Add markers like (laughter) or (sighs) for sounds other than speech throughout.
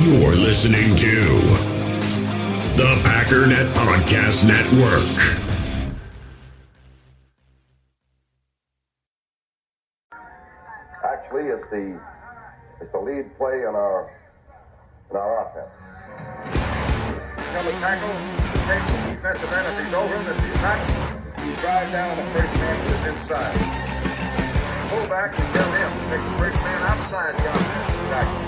You're listening to the Packernet Podcast Network. Actually, it's the it's the lead play in our in our offense. Tell the tackle, take the defensive end if he's over him. If he's not, you drive down the first man who is inside. Pull back and tell him take the first man outside the offensive tackle.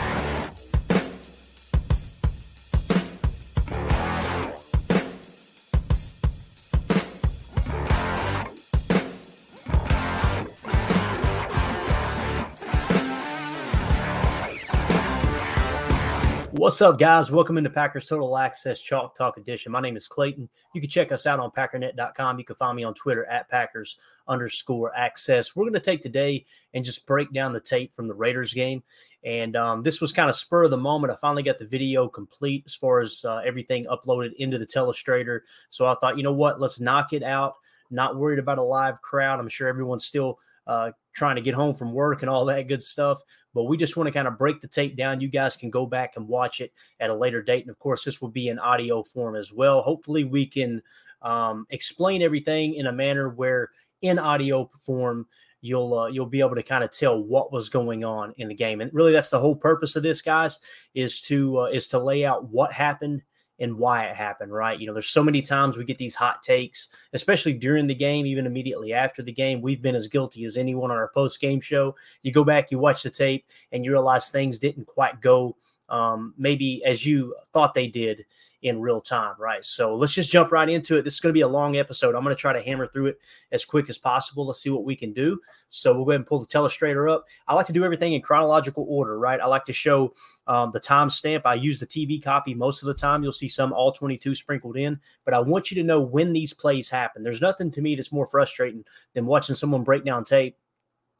What's up, guys? Welcome into Packers Total Access Chalk Talk Edition. My name is Clayton. You can check us out on packernet.com. You can find me on Twitter at Packers underscore access. We're going to take today and just break down the tape from the Raiders game. And um, this was kind of spur of the moment. I finally got the video complete as far as uh, everything uploaded into the telestrator. So I thought, you know what? Let's knock it out. Not worried about a live crowd. I'm sure everyone's still uh, trying to get home from work and all that good stuff. But we just want to kind of break the tape down. You guys can go back and watch it at a later date. And of course, this will be in audio form as well. Hopefully, we can um, explain everything in a manner where in audio form, you'll uh, you'll be able to kind of tell what was going on in the game. And really, that's the whole purpose of this, guys, is to uh, is to lay out what happened and why it happened, right? You know, there's so many times we get these hot takes, especially during the game, even immediately after the game. We've been as guilty as anyone on our post game show. You go back, you watch the tape, and you realize things didn't quite go um, maybe as you thought they did in real time, right? So let's just jump right into it. This is going to be a long episode. I'm going to try to hammer through it as quick as possible. Let's see what we can do. So we'll go ahead and pull the telestrator up. I like to do everything in chronological order, right? I like to show um, the timestamp. I use the TV copy most of the time. You'll see some all 22 sprinkled in, but I want you to know when these plays happen. There's nothing to me that's more frustrating than watching someone break down tape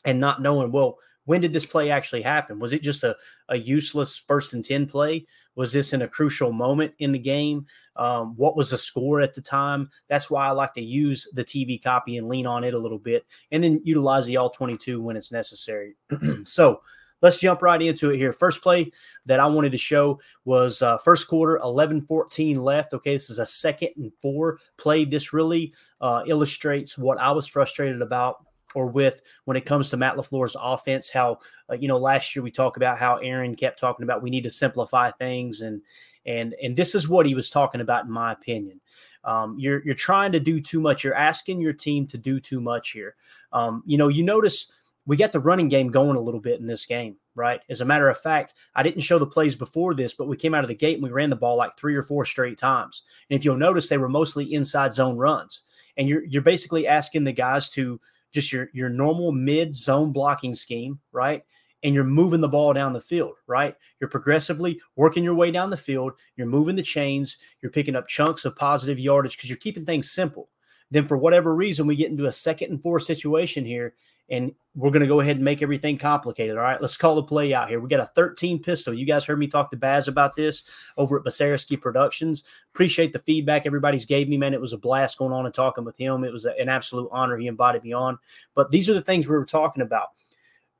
and not knowing, well, when did this play actually happen? Was it just a, a useless first and 10 play? Was this in a crucial moment in the game? Um, what was the score at the time? That's why I like to use the TV copy and lean on it a little bit and then utilize the all 22 when it's necessary. (clears throat) so let's jump right into it here. First play that I wanted to show was uh, first quarter, 11 14 left. Okay, this is a second and four play. This really uh, illustrates what I was frustrated about or with when it comes to Matt LaFleur's offense. How, uh, you know, last year we talked about how Aaron kept talking about we need to simplify things. And, and, and this is what he was talking about, in my opinion. Um, you're, you're trying to do too much. You're asking your team to do too much here. Um, you know, you notice we got the running game going a little bit in this game, right? As a matter of fact, I didn't show the plays before this, but we came out of the gate and we ran the ball like three or four straight times. And if you'll notice, they were mostly inside zone runs. And you're you're basically asking the guys to just your your normal mid zone blocking scheme, right? And you're moving the ball down the field, right? You're progressively working your way down the field. You're moving the chains. You're picking up chunks of positive yardage because you're keeping things simple. Then, for whatever reason, we get into a second and four situation here, and we're going to go ahead and make everything complicated. All right, let's call the play out here. We got a 13 pistol. You guys heard me talk to Baz about this over at Basariski Productions. Appreciate the feedback everybody's gave me, man. It was a blast going on and talking with him. It was an absolute honor. He invited me on. But these are the things we were talking about.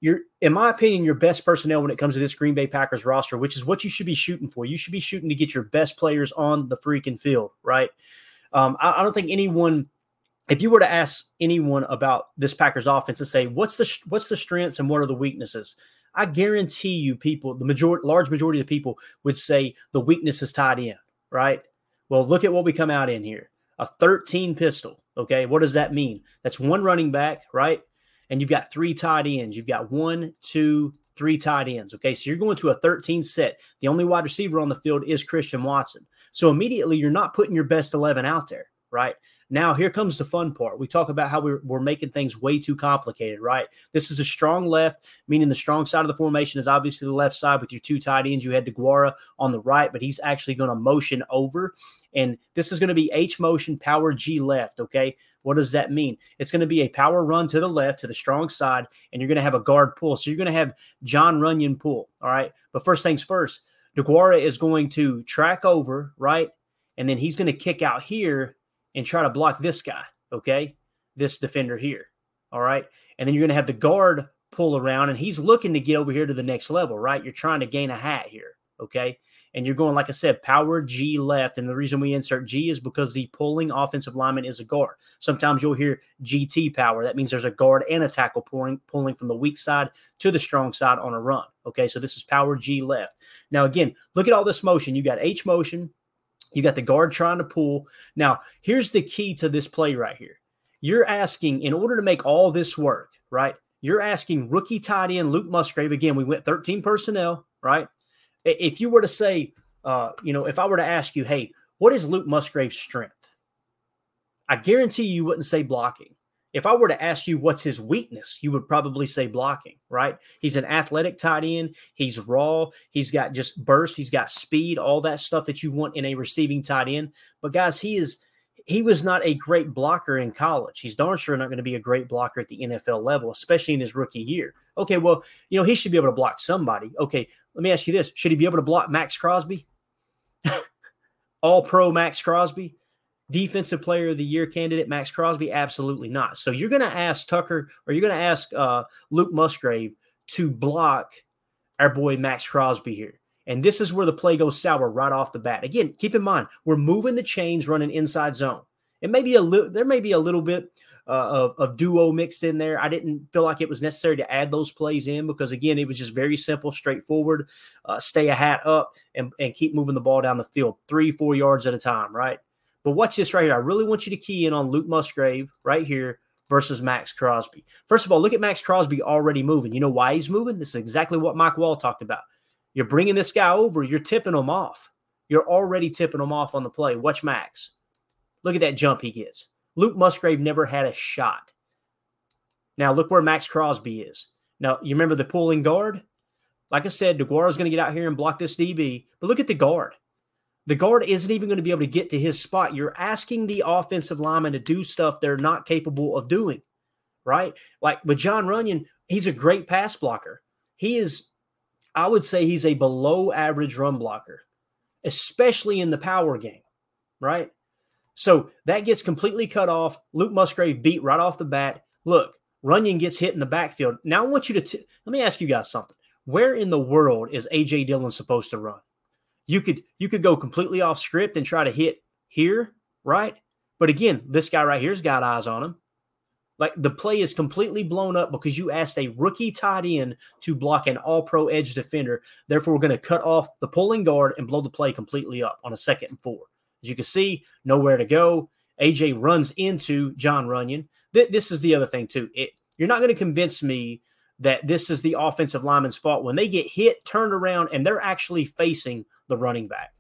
You're, in my opinion, your best personnel when it comes to this Green Bay Packers roster, which is what you should be shooting for. You should be shooting to get your best players on the freaking field, right? Um, I, I don't think anyone if you were to ask anyone about this Packers offense and say what's the what's the strengths and what are the weaknesses, I guarantee you people, the majority, large majority of people would say the weakness is tight end, right? Well, look at what we come out in here. A 13 pistol. Okay. What does that mean? That's one running back, right? And you've got three tight ends. You've got one, two, three tight ends. Okay. So you're going to a 13 set. The only wide receiver on the field is Christian Watson. So immediately you're not putting your best 11 out there, right? Now, here comes the fun part. We talk about how we're, we're making things way too complicated, right? This is a strong left, meaning the strong side of the formation is obviously the left side with your two tight ends. You had DeGuara on the right, but he's actually going to motion over. And this is going to be H motion, power G left. Okay. What does that mean? It's going to be a power run to the left, to the strong side, and you're going to have a guard pull. So you're going to have Jon Runyan pull. All right. But first things first, DeGuara is going to track over, right? And then he's going to kick out here and try to block this guy, okay? This defender here. All right. And then you're going to have the guard pull around and he's looking to get over here to the next level, right? You're trying to gain a hat here, okay? And you're going, like I said, power G left. And the reason we insert G is because the pulling offensive lineman is a guard. Sometimes you'll hear GT power. That means there's a guard and a tackle pulling, pulling from the weak side to the strong side on a run. Okay, so this is power G left. Now, again, look at all this motion. You got H motion, you got the guard trying to pull. Now, here's the key to this play right here. You're asking, in order to make all this work, right? You're asking rookie tight end Luke Musgrave. Again, we went 13 personnel, right? If you were to say, uh, you know, if I were to ask you, hey, what is Luke Musgrave's strength? I guarantee you wouldn't say blocking. If I were to ask you what's his weakness, you would probably say blocking, right? He's an athletic tight end. He's raw. He's got just burst. He's got speed, all that stuff that you want in a receiving tight end. But guys, he is he was not a great blocker in college. He's darn sure not going to be a great blocker at the NFL level, especially in his rookie year. Okay, well, you know, he should be able to block somebody. Okay, let me ask you this. Should he be able to block Maxx Crosby? (laughs) All pro Maxx Crosby? Defensive player of the year candidate Maxx Crosby? Absolutely not. So you're going to ask Tucker or you're going to ask uh, Luke Musgrave to block our boy Maxx Crosby here. And this is where the play goes sour right off the bat. Again, keep in mind, we're moving the chains running inside zone. It may be a little, there may be a little bit uh, of, of duo mixed in there. I didn't feel like it was necessary to add those plays in because, again, it was just very simple, straightforward. Uh, stay a hat up and, and keep moving the ball down the field three, four yards at a time, right? But watch this right here. I really want you to key in on Luke Musgrave right here versus Maxx Crosby. First of all, look at Maxx Crosby already moving. You know why he's moving? This is exactly what Mike Wahle talked about. You're bringing this guy over, you're tipping him off. You're already tipping him off on the play. Watch Max. Look at that jump he gets. Luke Musgrave never had a shot. Now, look where Maxx Crosby is. Now, you remember the pulling guard? Like I said, DeGuara is going to get out here and block this DB, but look at the guard. The guard isn't even going to be able to get to his spot. You're asking the offensive lineman to do stuff they're not capable of doing, right? Like with Jon Runyan, he's a great pass blocker. He is, I would say, he's a below average run blocker, especially in the power game, right? So that gets completely cut off. Luke Musgrave beat right off the bat. Look, Runyan gets hit in the backfield. Now I want you to t- let me ask you guys something. Where in the world is AJ Dillon supposed to run? You could you could go completely off script and try to hit here, right? But again, this guy right here's got eyes on him. Like the play is completely blown up because you asked a rookie tight end to block an all pro edge defender. Therefore, we're going to cut off the pulling guard and blow the play completely up on a second and four. As you can see, nowhere to go. AJ runs into Jon Runyan. Th- this is the other thing, too. It, you're not going to convince me that this is the offensive lineman's fault. When they get hit, turned around, and they're actually facing the running back,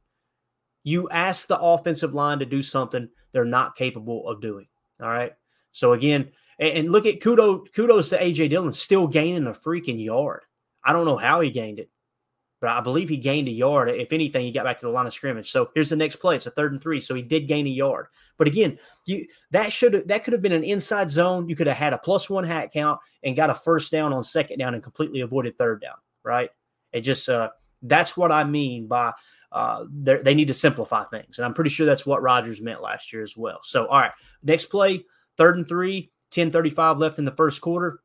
you ask the offensive line to do something they're not capable of doing. All right. So again, and, look at kudos kudos to AJ Dillon still gaining a freaking yard. I don't know how he gained it but I believe he gained a yard. If anything, he got back to the line of scrimmage. So here's the next play. It's a third and three. So he did gain a yard. But again, you that should that could have been an inside zone. You could have had a plus one hat count and got a first down on second down and completely avoided third down. Right? It just uh, that's what I mean by uh, they need to simplify things, and I'm pretty sure that's what Rodgers meant last year as well. So all right, next play, third and three, 10:35 left in the first quarter.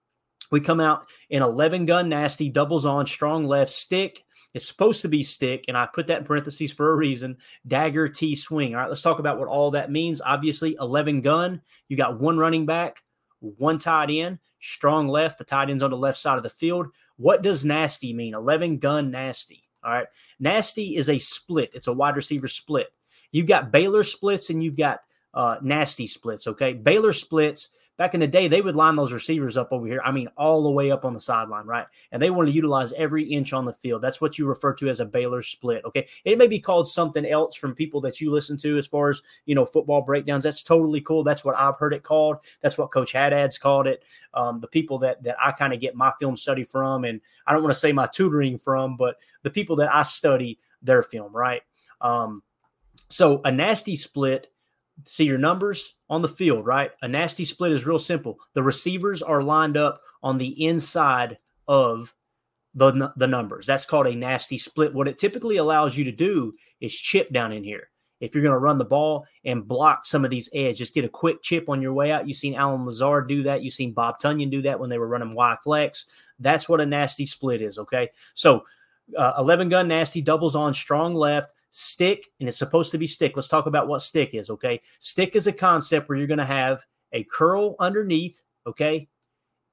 We come out in 11 gun nasty, doubles on, strong left stick it's supposed to be stick, and I put that in parentheses for a reason. Dagger T swing. All right, let's talk about what all that means. Obviously, 11 gun. You got one running back, one tight end, strong left. The tight end's on the left side of the field. What does nasty mean? 11 gun nasty. All right. Nasty is a split, it's a wide receiver split. You've got Baylor splits and you've got uh, nasty splits. Okay, Baylor splits back in the day, they would line those receivers up over here. I mean, all the way up on the sideline, right? And they want to utilize every inch on the field. That's what you refer to as a Baylor split. Okay. It may be called something else from people that you listen to as far as, you know, football breakdowns. That's totally cool. That's what I've heard it called. That's what Coach Haddad's called it. Um, the people that that I kind of get my film study from, and I don't want to say my tutoring from, but the people that I study their film, right? Um, so a nasty split see your numbers on the field, right? A nasty split is real simple. The receivers are lined up on the inside of the, the numbers. That's called a nasty split. What it typically allows you to do is chip down in here. If you're going to run the ball and block some of these edges, just get a quick chip on your way out. You've seen Allen Lazard do that. You've seen Bob Tonyan do that when they were running Y flex. That's what a nasty split is. Okay. So uh, 11 gun nasty doubles on strong left stick, and it's supposed to be stick. Let's talk about what stick is, okay? Stick is a concept where you're going to have a curl underneath, okay?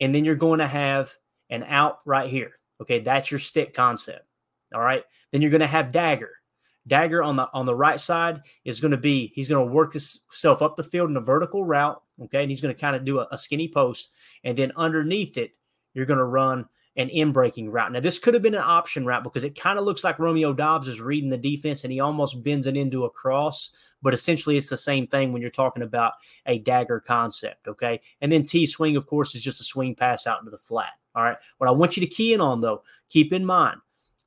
And then you're going to have an out right here, okay? That's your stick concept, all right? Then you're going to have dagger. Dagger on the on the right side is going to be he's going to work himself up the field in a vertical route, okay? And he's going to kind of do a, a skinny post, and then underneath it, you're going to run an in breaking route. Now, this could have been an option route because it kind of looks like Romeo Doubs is reading the defense and he almost bends it into a cross, but essentially it's the same thing when you're talking about a dagger concept. Okay. And then T swing, of course, is just a swing pass out into the flat. All right. What I want you to key in on, though, keep in mind,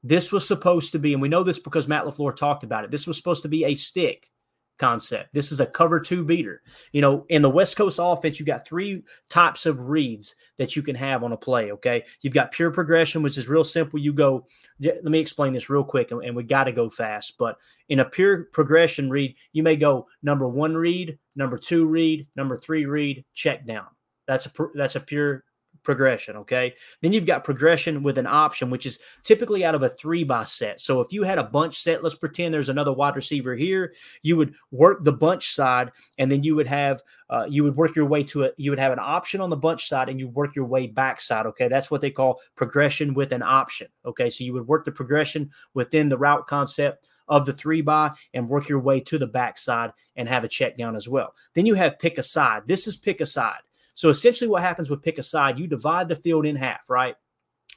this was supposed to be, and we know this because Matt LaFleur talked about it, this was supposed to be a stick concept. This is a cover two beater. You know, in the West Coast offense, you've got three types of reads that you can have on a play. Okay. You've got pure progression, which is real simple. You go, let me explain this real quick, and, and we got to go fast. But in a pure progression read, you may go number one read, number two read, number three read, check down. That's a that's a pure progression. Okay. Then you've got progression with an option, which is typically out of a three by set. So if you had a bunch set, let's pretend there's another wide receiver here, you would work the bunch side and then you would have, uh, you would work your way to it. You would have an option on the bunch side and you work your way back side. Okay. That's what they call progression with an option. Okay. So you would work the progression within the route concept of the three by and work your way to the backside and have a check down as well. Then you have pick a side. This is pick a side. So essentially, what happens with pick a side, you divide the field in half, right?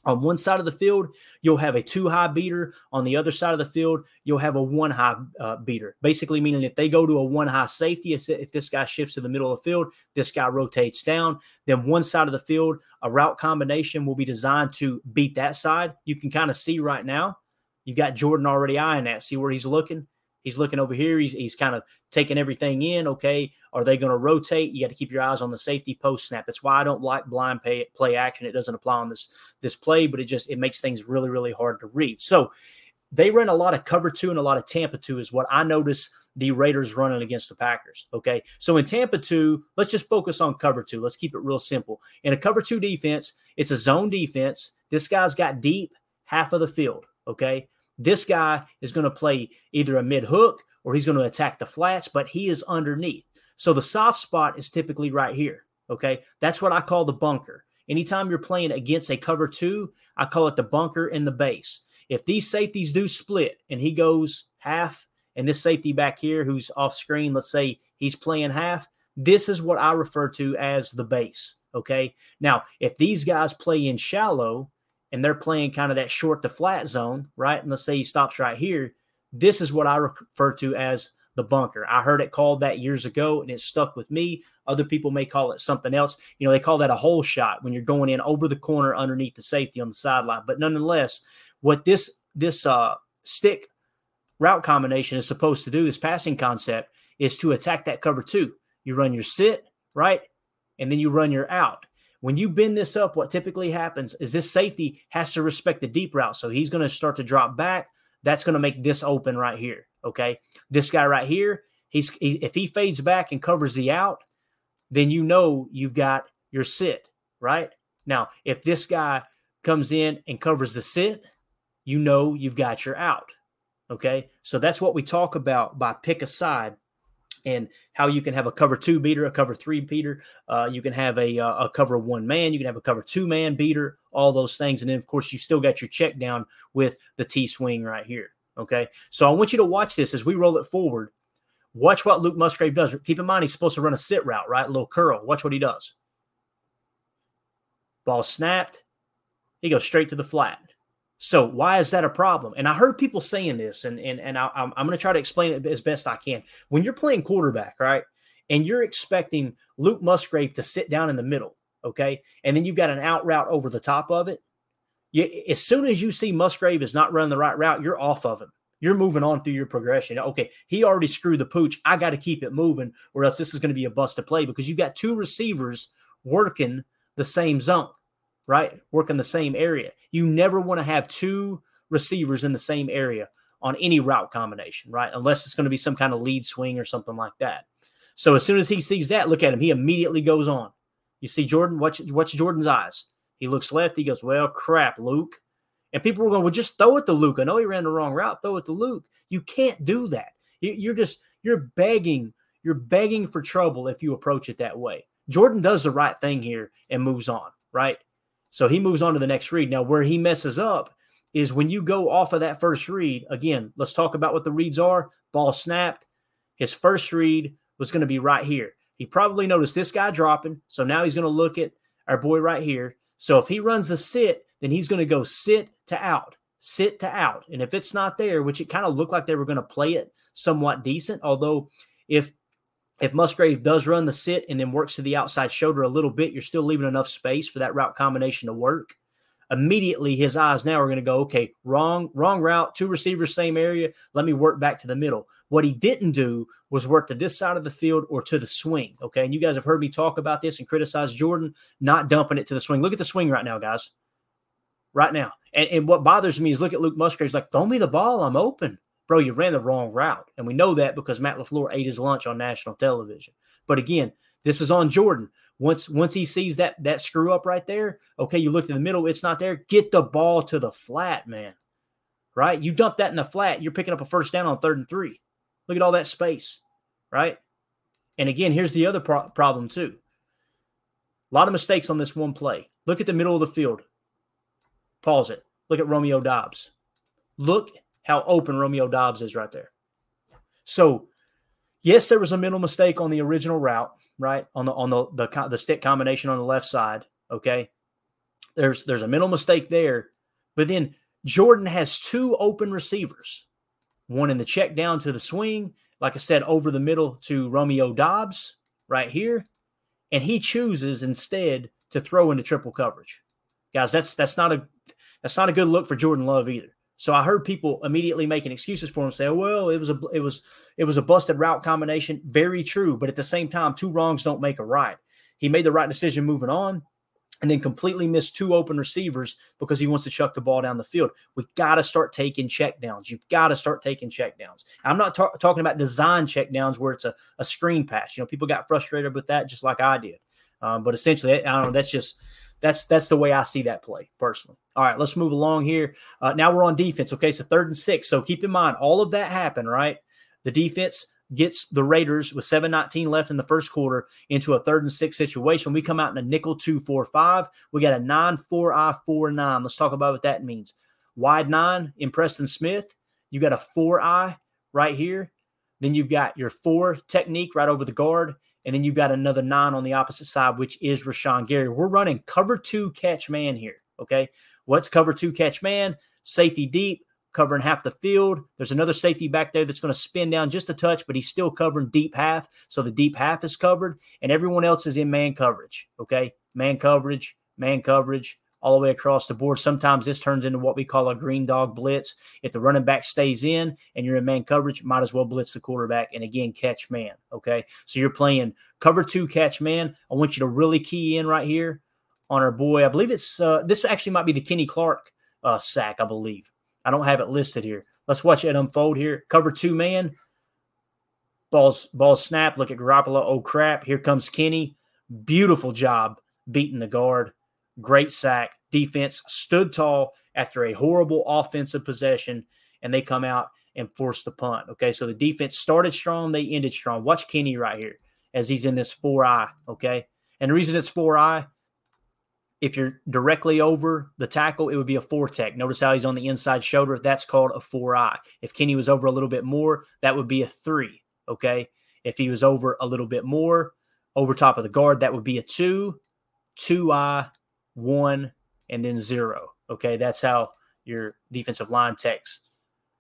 On one side of the field, you'll have a two high beater. On the other side of the field, you'll have a one high uh, beater. Basically, meaning if they go to a one high safety, if this guy shifts to the middle of the field, this guy rotates down. Then one side of the field, a route combination will be designed to beat that side. You can kind of see right now, you've got Jordan already eyeing that. See where he's looking? He's looking over here. He's, he's kind of taking everything in. Okay. Are they going to rotate? You got to keep your eyes on the safety post snap. That's why I don't like blind pay, play action. It doesn't apply on this, this play, but it just, it makes things really, really hard to read. So they run a lot of cover two and a lot of Tampa two is what I notice the Raiders running against the Packers. Okay. So in Tampa two, let's just focus on cover two. Let's keep it real simple. In a cover two defense, it's a zone defense. This guy's got deep half of the field. Okay. This guy is going to play either a mid hook or he's going to attack the flats, but he is underneath. So the soft spot is typically right here. Okay. That's what I call the bunker. Anytime you're playing against a cover two, I call it the bunker and the base. If these safeties do split and he goes half, and this safety back here who's off screen, let's say he's playing half, this is what I refer to as the base. Okay. Now, if these guys play in shallow, and they're playing kind of that short to flat zone, right? And let's say he stops right here. This is what I refer to as the bunker. I heard it called that years ago and it stuck with me. Other people may call it something else. You know, they call that a hole shot when you're going in over the corner underneath the safety on the sideline. But nonetheless, what this this uh stick route combination is supposed to do, this passing concept, is to attack that cover two. You run your sit, right? And then you run your out. When you bend this up, what typically happens is this safety has to respect the deep route. So he's going to start to drop back. That's going to make this open right here. Okay. This guy right here, he's he, if he fades back and covers the out, then you know you've got your sit, right? Now, if this guy comes in and covers the sit, you know you've got your out. Okay. So that's what we talk about by pick a side and how you can have a cover two beater, a cover three beater. Uh, you can have a, uh, a cover one man. You can have a cover two man beater, all those things. And then, of course, you still got your check down with the T swing right here. Okay. So I want you to watch this as we roll it forward. Watch what Luke Musgrave does. Keep in mind, he's supposed to run a sit route, right? A little curl. Watch what he does. Ball snapped. He goes straight to the flat. So why is that a problem? And I heard people saying this, and and and I, am going to try to explain it as best I can. When you're playing quarterback, right, and you're expecting Luke Musgrave to sit down in the middle, okay, and then you've got an out route over the top of it. You, as soon as you see Musgrave is not running the right route, you're off of him. You're moving on through your progression. Okay, he already screwed the pooch. I got to keep it moving, or else this is going to be a busted play because you've got two receivers working the same zone right? Work in the same area. You never want to have two receivers in the same area on any route combination, right? Unless it's going to be some kind of lead swing or something like that. So as soon as he sees that, look at him. He immediately goes on. You see Jordan, watch, watch Jordan's eyes. He looks left. He goes, Well, crap, Luke. And people were going, Well, just throw it to Luke. I know he ran the wrong route. Throw it to Luke. You can't do that. You're just, you're begging, you're begging for trouble if you approach it that way. Jordan does the right thing here and moves on, right? So he moves on to the next read. Now, where he messes up is when you go off of that first read. Again, let's talk about what the reads are. Ball snapped. His first read was going to be right here. He probably noticed this guy dropping. So now he's going to look at our boy right here. So if he runs the sit, then he's going to go sit to out, sit to out. And if it's not there, which it kind of looked like they were going to play it somewhat decent, although if if Musgrave does run the sit and then works to the outside shoulder a little bit, you're still leaving enough space for that route combination to work. Immediately, his eyes now are going to go, okay, wrong, wrong route, two receivers, same area. Let me work back to the middle. What he didn't do was work to this side of the field or to the swing. Okay. And you guys have heard me talk about this and criticize Jordan not dumping it to the swing. Look at the swing right now, guys. Right now. And, and what bothers me is look at Luke Musgrave. He's like, throw me the ball. I'm open bro, you ran the wrong route. And we know that because Matt LaFleur ate his lunch on national television. But again, this is on Jordan. Once once he sees that that screw up right there, okay, you look to the middle, it's not there. Get the ball to the flat, man. Right? You dump that in the flat, you're picking up a first down on third and three. Look at all that space, right? And again, here's the other pro- problem too. A lot of mistakes on this one play. Look at the middle of the field. Pause it. Look at Romeo Doubs. Look how open Romeo Doubs is right there. So, yes, there was a mental mistake on the original route, right? On the on the the, the stick combination on the left side. Okay, there's there's a mental mistake there, but then Jordan has two open receivers, one in the check down to the swing, like I said, over the middle to Romeo Doubs right here, and he chooses instead to throw into triple coverage. Guys, that's that's not a that's not a good look for Jordan Love either. So I heard people immediately making excuses for him, say, "Well, it was a it was it was a busted route combination." Very true, but at the same time, two wrongs don't make a right. He made the right decision moving on, and then completely missed two open receivers because he wants to chuck the ball down the field. We got to start taking checkdowns. You've got to start taking checkdowns. I'm not ta- talking about design checkdowns where it's a, a screen pass. You know, people got frustrated with that just like I did. Um, but essentially, I don't know. That's just that's that's the way I see that play personally. All right, let's move along here. Uh, now we're on defense. Okay, so third and six. So keep in mind, all of that happened, right? The defense gets the Raiders with 7:19 left in the first quarter into a third and six situation. We come out in a nickel two four five. We got a nine four I four nine. Let's talk about what that means. Wide nine in Preston Smith. You got a four I right here. Then you've got your four technique right over the guard. And then you've got another nine on the opposite side, which is Rashan Gary. We're running cover two catch man here. Okay. What's cover two catch man? Safety deep, covering half the field. There's another safety back there that's going to spin down just a touch, but he's still covering deep half. So the deep half is covered, and everyone else is in man coverage. Okay. Man coverage, man coverage, all the way across the board. Sometimes this turns into what we call a green dog blitz. If the running back stays in and you're in man coverage, might as well blitz the quarterback and again catch man. Okay. So you're playing cover two, catch man. I want you to really key in right here on our boy. I believe it's uh, this actually might be the Kenny Clark uh, sack, I believe. I don't have it listed here. Let's watch it unfold here. Cover two man. Balls, balls snap. Look at Garoppolo. Oh crap. Here comes Kenny. Beautiful job beating the guard. Great sack. Defense stood tall after a horrible offensive possession, and they come out and force the punt. Okay, so the defense started strong, they ended strong. Watch Kenny right here as he's in this four eye. Okay, and the reason it's four eye, if you're directly over the tackle, it would be a four tech. Notice how he's on the inside shoulder. That's called a four eye. If Kenny was over a little bit more, that would be a three. Okay. If he was over a little bit more, over top of the guard, that would be a two, two I, one, and then zero. Okay. That's how your defensive line techs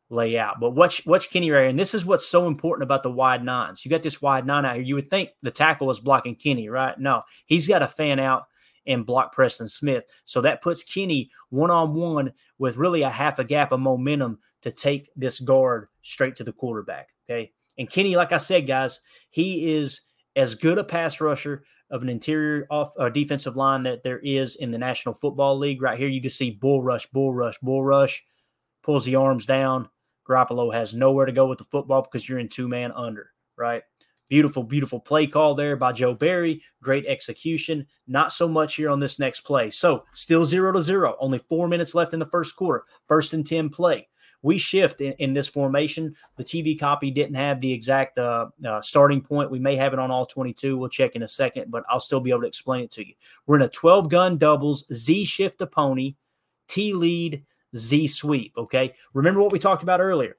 lay out. But watch watch Kenny right here. And this is what's so important about the wide nines. You got this wide nine out here. You would think the tackle was blocking Kenny, right? No, he's got a fan out and block Preston Smith. So that puts Kenny one on one with really a half a gap of momentum to take this guard straight to the quarterback. Okay. And Kenny, like I said, guys, he is as good a pass rusher of an interior off uh, defensive line that there is in the National Football League. Right here, you just see bull rush, bull rush, bull rush, pulls the arms down. Garoppolo has nowhere to go with the football because you're in two man under, right? Beautiful, beautiful play call there by Joe Barry. Great execution. Not so much here on this next play. So still zero to zero. Only four minutes left in the first quarter. First and 10 play. We shift in, in this formation. The TV copy didn't have the exact uh, uh, starting point. We may have it on all 22. We'll check in a second, but I'll still be able to explain it to you. We're in a 12 gun doubles, Z shift to pony, T lead, Z sweep. Okay. Remember what we talked about earlier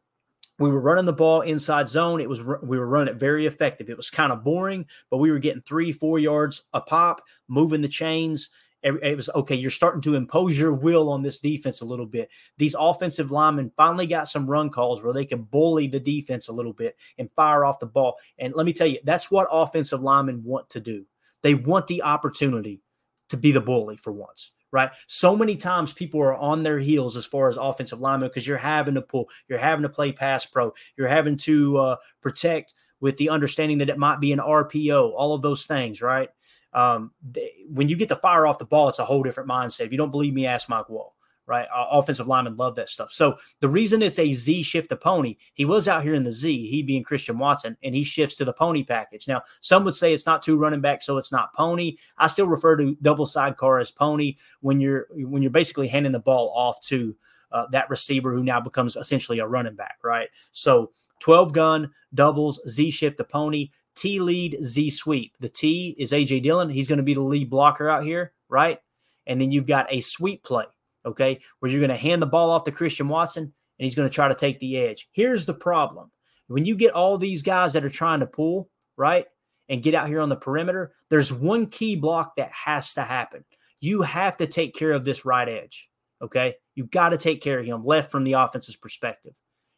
we were running the ball inside zone. It was we were running it very effective. It was kind of boring, but we were getting three, four yards a pop, moving the chains. It was okay. You're starting to impose your will on this defense a little bit. These offensive linemen finally got some run calls where they can bully the defense a little bit and fire off the ball. And let me tell you, that's what offensive linemen want to do. They want the opportunity to be the bully for once right? So many times people are on their heels as far as offensive linemen because you're having to pull, you're having to play pass pro, you're having to uh, protect with the understanding that it might be an RPO, all of those things, right? Um, they, when you get the fire off the ball, it's a whole different mindset. If you don't believe me, ask Mike Wahle right? Uh, offensive linemen love that stuff. So the reason it's a Z shift to pony, he was out here in the Z, he being Christian Watson, and he shifts to the pony package. Now, some would say it's not two running back, so it's not pony. I still refer to double sidecar as pony when you're when you're basically handing the ball off to uh, that receiver who now becomes essentially a running back, right? So 12 gun, doubles, Z shift to pony. T lead, Z sweep. The T is AJ Dillon. He's going to be the lead blocker out here, right? And then you've got a sweep play okay, where you're going to hand the ball off to Christian Watson and he's going to try to take the edge. Here's the problem when you get all these guys that are trying to pull, right, and get out here on the perimeter, there's one key block that has to happen. You have to take care of this right edge, okay? You got to take care of him left from the offense's perspective.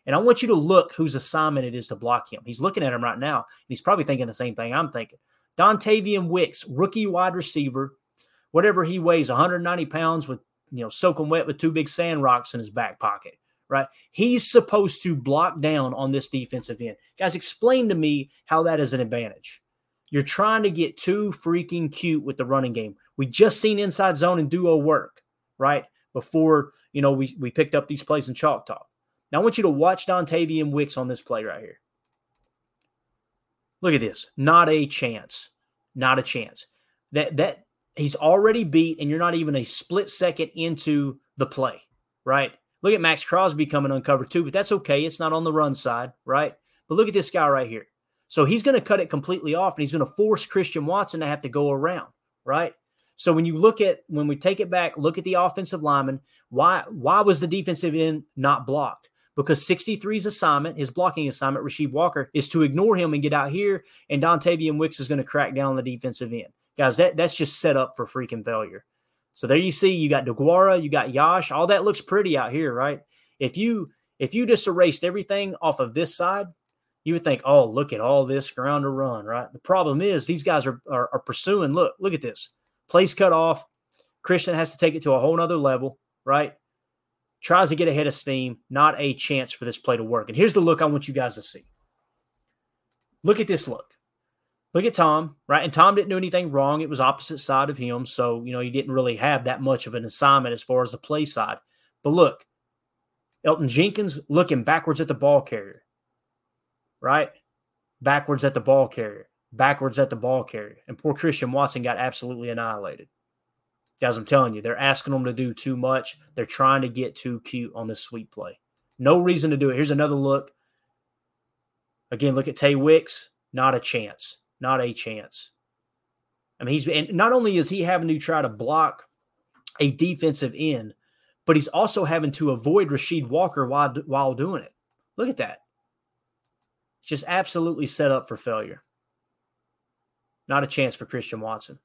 And I want you to look whose assignment it is to block him. He's looking at him right now, and he's probably thinking the same thing I'm thinking. Dontayvion Wicks, rookie wide receiver, whatever he weighs, 190 pounds with you know, soaking wet with two big sand rocks in his back pocket, right? He's supposed to block down on this defensive end. Guys, explain to me how that is an advantage. You're trying to get too freaking cute with the running game. We just seen inside zone and duo work, right? Before, you know, we, we picked up these plays in Chalk Talk. Now I want you to watch Dontayvion Wicks on this play right here. Look at this. Not a chance. Not a chance. That that he's already beat, and you're not even a split second into the play, right? Look at Maxx Crosby coming uncovered too, but that's okay. It's not on the run side, right? But look at this guy right here. So he's going to cut it completely off, and he's going to force Christian Watson to have to go around, right? So when you look at when we take it back, look at the offensive lineman. Why why was the defensive end not blocked? Because 63's assignment, his blocking assignment, Rasheed Walker, is to ignore him and get out here, and Dontayvion Wicks is going to crack down on the defensive end guys, that that's just set up for freaking failure. So there you see, you got DeGuara, you got Yosh, all that looks pretty out here, right? If you if you just erased everything off of this side, you would think, oh, look at all this ground to run, right? The problem is these guys are, are, are pursuing. Look, look at this. Place cut off. Christian has to take it to a whole nother level, right? Tries to get ahead of steam. Not a chance for this play to work. And here's the look I want you guys to see. Look at this look look at Tom, right? And Tom didn't do anything wrong. It was opposite side of him. So, you know, he didn't really have that much of an assignment as far as the play side. But look, Elgton Jenkins looking backwards at the ball carrier, right? Backwards at the ball carrier, backwards at the ball carrier. And poor Christian Watson got absolutely annihilated. Guys, I'm telling you, they're asking them to do too much. They're trying to get too cute on this sweep play. No reason to do it. Here's another look. Again, look at Tay Wicks. Not a chance. Not a chance. I mean, he's and not only is he having to try to block a defensive end, but he's also having to avoid Rasheed Walker while while doing it. Look at that. just absolutely set up for failure. Not a chance for Christian Watson.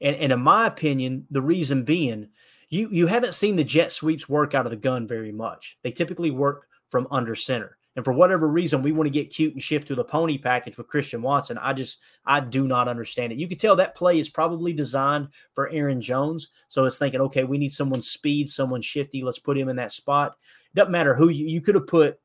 And, and in my opinion, the reason being, you you haven't seen the jet sweeps work out of the gun very much. They typically work from under center. And for whatever reason, we want to get cute and shift to the pony package with Christian Watson. I just, I do not understand it. You could tell that play is probably designed for Aaron Jones. So it's thinking, okay, we need someone speed, someone shifty. Let's put him in that spot. It doesn't matter who you, you could have put.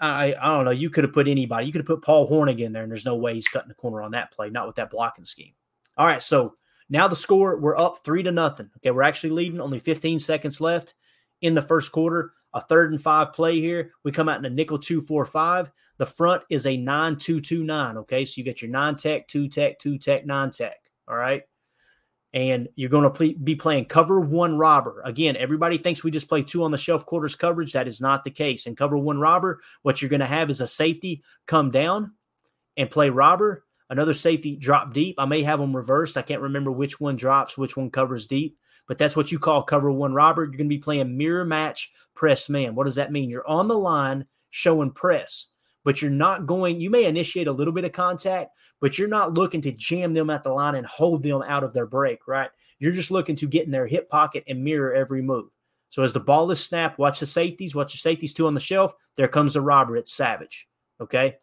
I, I don't know. You could have put anybody. You could have put Paul Hornung in there, and there's no way he's cutting the corner on that play, not with that blocking scheme. All right. So now the score, we're up three to nothing. Okay. We're actually leading, only 15 seconds left in the first quarter a third and five play here. We come out in a nickel two four five. The front is a nine two two nine. Okay, so you get your nine tech, two tech, two tech, nine tech. All right, and you're going to be playing cover one robber. Again, everybody thinks we just play two on the shelf quarters coverage. That is not the case. In cover one robber, what you're going to have is a safety come down and play robber. Another safety drop deep. I may have them reversed. I can't remember which one drops, which one covers deep but that's what you call cover one robber. You're going to be playing mirror match press man. What does that mean? You're on the line showing press, but you're not going, you may initiate a little bit of contact, but you're not looking to jam them at the line and hold them out of their break, right? You're just looking to get in their hip pocket and mirror every move. So as the ball is snapped, watch the safeties, watch the safeties two on the shelf. There comes the robber. It's savage. Okay.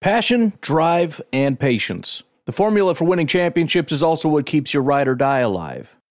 Passion, drive, and patience. The formula for winning championships is also what keeps your ride or die alive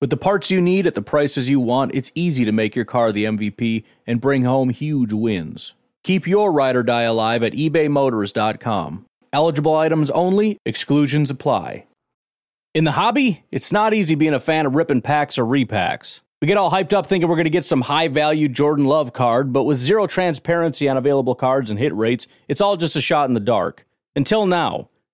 With the parts you need at the prices you want, it's easy to make your car the MVP and bring home huge wins. Keep your ride or die alive at ebaymotors.com. Eligible items only, exclusions apply. In the hobby, it's not easy being a fan of ripping packs or repacks. We get all hyped up thinking we're going to get some high value Jordan Love card, but with zero transparency on available cards and hit rates, it's all just a shot in the dark. Until now.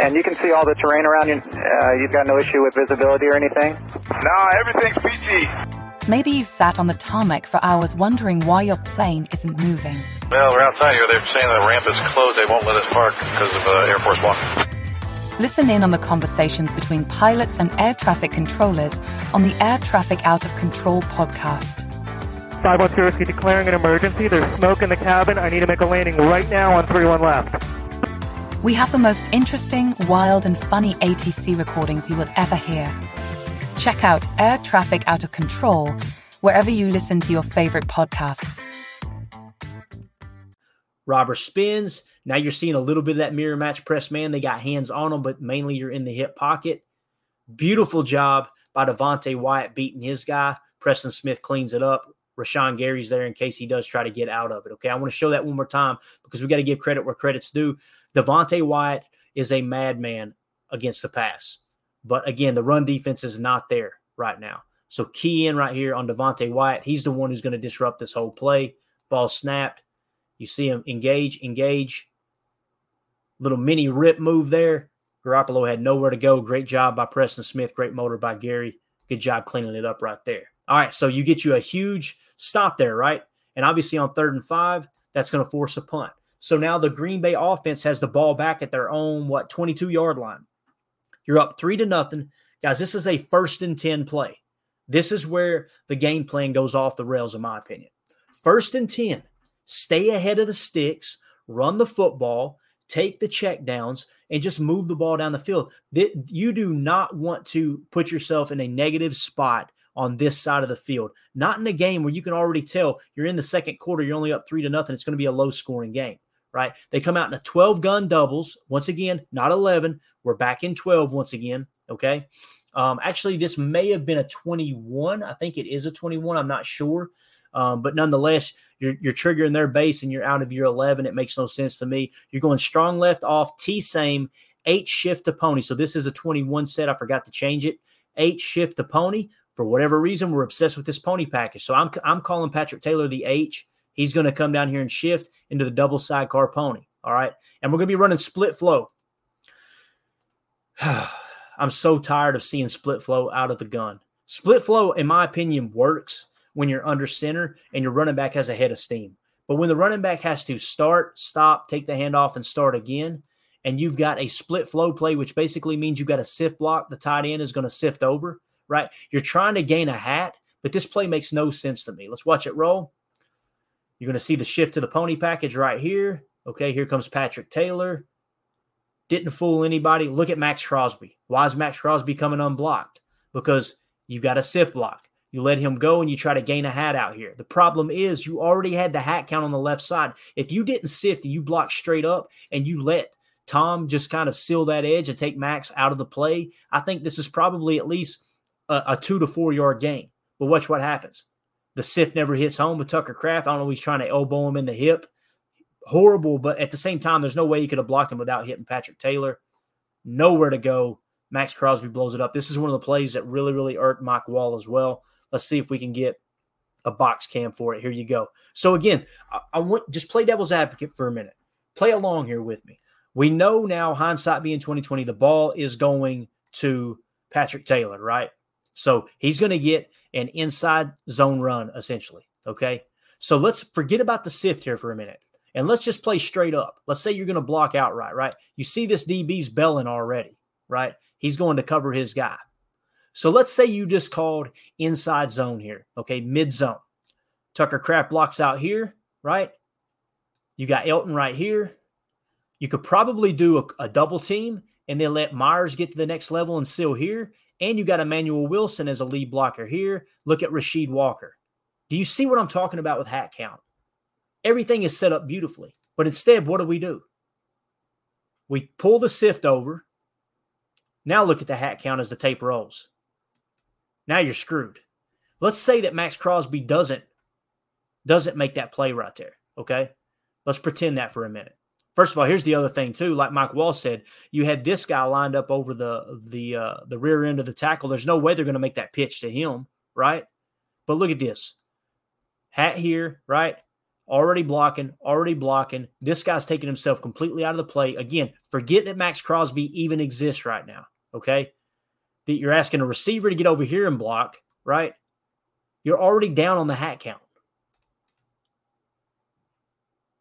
And you can see all the terrain around you. Uh, you've got no issue with visibility or anything? No, everything's peachy. Maybe you've sat on the tarmac for hours wondering why your plane isn't moving. Well, we're outside here. They're saying the ramp is closed. They won't let us park because of uh, Air Force One. Listen in on the conversations between pilots and air traffic controllers on the Air Traffic Out of Control podcast. 510 declaring an emergency. There's smoke in the cabin. I need to make a landing right now on 31 left. We have the most interesting, wild, and funny ATC recordings you will ever hear. Check out Air Traffic Out of Control wherever you listen to your favorite podcasts. Robber spins. Now you're seeing a little bit of that mirror match press man. They got hands on them, but mainly you're in the hip pocket. Beautiful job by Devonte Wyatt beating his guy. Preston Smith cleans it up. Rashan Gary's there in case he does try to get out of it. Okay. I want to show that one more time because we got to give credit where credit's due. Devonte Wyatt is a madman against the pass. But again, the run defense is not there right now. So key in right here on Devonte Wyatt. He's the one who's going to disrupt this whole play. Ball snapped. You see him engage, engage. Little mini rip move there. Garoppolo had nowhere to go. Great job by Preston Smith. Great motor by Gary. Good job cleaning it up right there. All right, so you get you a huge stop there, right? And obviously on third and five, that's going to force a punt. So now the Green Bay offense has the ball back at their own, what, 22 yard line. You're up three to nothing. Guys, this is a first and 10 play. This is where the game plan goes off the rails, in my opinion. First and 10, stay ahead of the sticks, run the football, take the check downs, and just move the ball down the field. You do not want to put yourself in a negative spot on this side of the field. Not in a game where you can already tell you're in the second quarter, you're only up three to nothing. It's going to be a low scoring game, right? They come out in a 12 gun doubles. Once again, not 11. We're back in 12 once again. Okay. Um, actually, this may have been a 21. I think it is a 21. I'm not sure. Um, but nonetheless, you're, you're triggering their base and you're out of your 11. It makes no sense to me. You're going strong left off, T same, H shift to pony. So this is a 21 set. I forgot to change it. Eight shift to pony. For whatever reason, we're obsessed with this pony package. So I'm, I'm calling Patrick Taylor the H. He's going to come down here and shift into the double sidecar pony. All right. And we're going to be running split flow. (sighs) I'm so tired of seeing split flow out of the gun. Split flow, in my opinion, works when you're under center and your running back has a head of steam. But when the running back has to start, stop, take the handoff, and start again, and you've got a split flow play, which basically means you've got a sift block, the tight end is going to sift over, right? You're trying to gain a hat, but this play makes no sense to me. Let's watch it roll. You're going to see the shift to the pony package right here. Okay, here comes Patrick Taylor. Didn't fool anybody. Look at Maxx Crosby. Why is Maxx Crosby coming unblocked? Because you've got a sift block. You let him go and you try to gain a hat out here. The problem is you already had the hat count on the left side. If you didn't sift and you block straight up and you let Tom just kind of seal that edge and take Maxx out of the play, I think this is probably at least a, a two to four yard gain. But watch what happens. The sift never hits home with Tucker Kraft. I don't know. He's trying to elbow him in the hip. Horrible, but at the same time, there's no way he could have blocked him without hitting Patrick Taylor. Nowhere to go. Maxx Crosby blows it up. This is one of the plays that really, really irked Mike Wahle as well. Let's see if we can get a box cam for it. Here you go. So again, I, I want just play devil's advocate for a minute. Play along here with me. We know now, hindsight being 2020, the ball is going to Patrick Taylor, right? So he's going to get an inside zone run essentially. Okay. So let's forget about the sift here for a minute and let's just play straight up. Let's say you're going to block outright, right? You see this DB's belling already, right? He's going to cover his guy. So let's say you just called inside zone here, okay, mid zone. Tucker Kraft blocks out here, right? You got Elgton right here. You could probably do a, a, double team and then let Myers get to the next level and seal here. And you got Emmanuel Wilson as a lead blocker here. Look at Rasheed Walker. Do you see what I'm talking about with hat count? Everything is set up beautifully. But instead, what do we do? We pull the sift over. Now look at the hat count as the tape rolls. Now you're screwed. Let's say that Maxx Crosby doesn't doesn't make that play right there. Okay. Let's pretend that for a minute. First of all, here's the other thing too. Like Mike Wahle said, you had this guy lined up over the the uh, the rear end of the tackle. There's no way they're going to make that pitch to him, right? But look at this hat here, right? Already blocking, already blocking. This guy's taking himself completely out of the play. Again, forget that Maxx Crosby even exists right now. Okay that you're asking a receiver to get over here and block, right? You're already down on the hat count.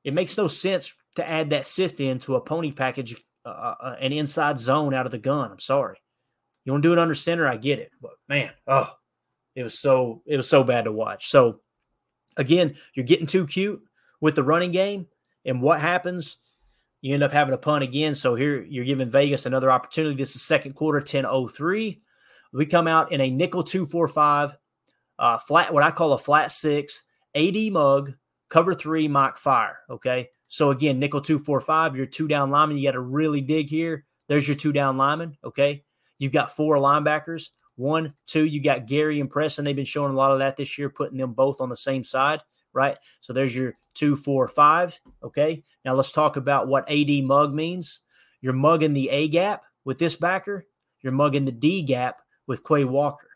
It makes no sense to add that sift into a pony package, uh, uh, uh, an inside zone out of the gun. I'm sorry. You want to do it under center? I get it, but man, oh, it was so it was so bad to watch. So again, you're getting too cute with the running game, and what happens? You end up having a punt again. So here you're giving Vegas another opportunity. This is second quarter, 10.03. We come out in a nickel 245, uh, flat, what I call a flat six, AD mug, cover three, mock fire. Okay. So again, nickel 245, you're two down lineman. You got to really dig here. There's your two down lineman. Okay. You've got four linebackers. One, two, you got Gary and Preston. They've been showing a lot of that this year, putting them both on the same side right? So there's your two, four, five. Okay. Now let's talk about what AD mug means. You're mugging the A gap with this backer, you're mugging the D gap with Quay Walker.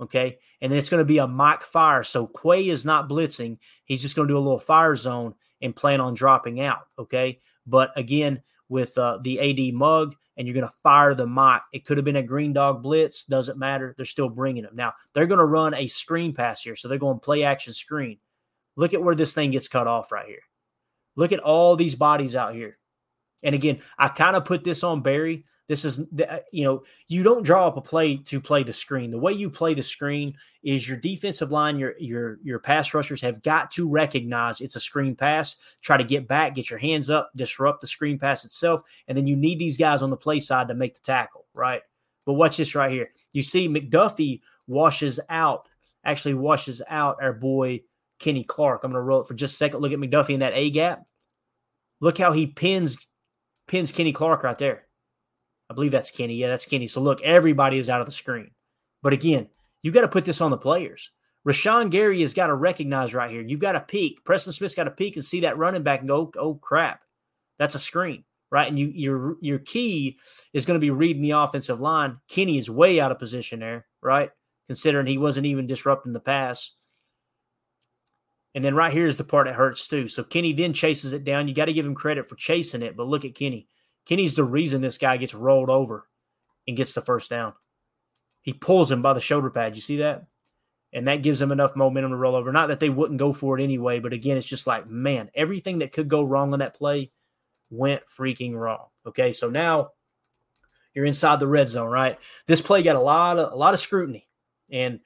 Okay. And then it's going to be a mock fire. So Quay is not blitzing. He's just going to do a little fire zone and plan on dropping out. Okay. But again, with uh, the AD mug, and you're going to fire the mock. It could have been a green dog blitz. Doesn't matter. They're still bringing them. Now, they're going to run a screen pass here. So they're going to play action screen. Look at where this thing gets cut off right here. Look at all these bodies out here. And again, I kind of put this on Barry This is, uh, you know, you don't draw up a play to play the screen. The way you play the screen is your defensive line, your your your pass rushers have got to recognize it's a screen pass, try to get back, get your hands up, disrupt the screen pass itself, and then you need these guys on the play side to make the tackle, right? But watch this right here. You see McDuffie washes out, actually washes out our boy Kenny Clark. I'm going to roll it for just a second. Look at McDuffie in that A gap. Look how he pins pins Kenny Clark right there. I believe that's Kenny. Yeah, that's Kenny. So look, everybody is out of the screen. But again, you got to put this on the players. Rashan Gary has got to recognize right here. You've got to peek. Preston Smith's got to peek and see that running back and go, oh crap, that's a screen, right? And you your your key is going to be reading the offensive line. Kenny is way out of position there, right? Considering he wasn't even disrupting the pass. And then right here is the part that hurts too. So Kenny then chases it down. You got to give him credit for chasing it, but look at Kenny. Kenny's the reason this guy gets rolled over and gets the first down. He pulls him by the shoulder pad. You see that? And that gives him enough momentum to roll over. Not that they wouldn't go for it anyway, but again, it's just like, man, everything that could go wrong on that play went freaking wrong. Okay, so now you're inside the red zone, right? This play got a lot of a lot of scrutiny. And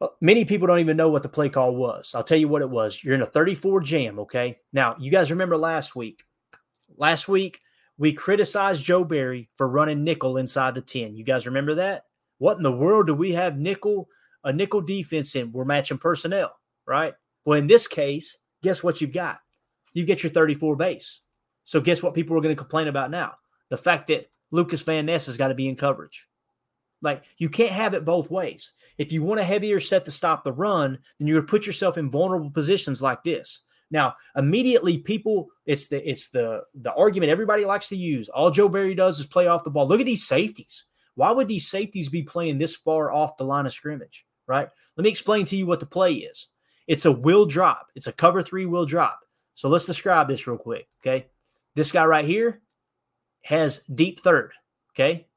uh, many people don't even know what the play call was. I'll tell you what it was. You're in a 34 jam, okay? Now, you guys remember last week. Last week, we criticized Joe Barry for running nickel inside the 10. You guys remember that? What in the world do we have nickel a nickel defense in? We're matching personnel, right? Well, in this case, guess what you've got? You get your 34 base. So guess what people are going to complain about now? The fact that Lucas Van Ness has got to be in coverage. Like you can't have it both ways. If you want a heavier set to stop the run, then you're going to put yourself in vulnerable positions like this. Now, immediately people, it's the it's the the argument everybody likes to use. All Joe Barry does is play off the ball. Look at these safeties. Why would these safeties be playing this far off the line of scrimmage? Right? Let me explain to you what the play is. It's a will drop. It's a cover three will drop. So let's describe this real quick. Okay. This guy right here has deep third. Okay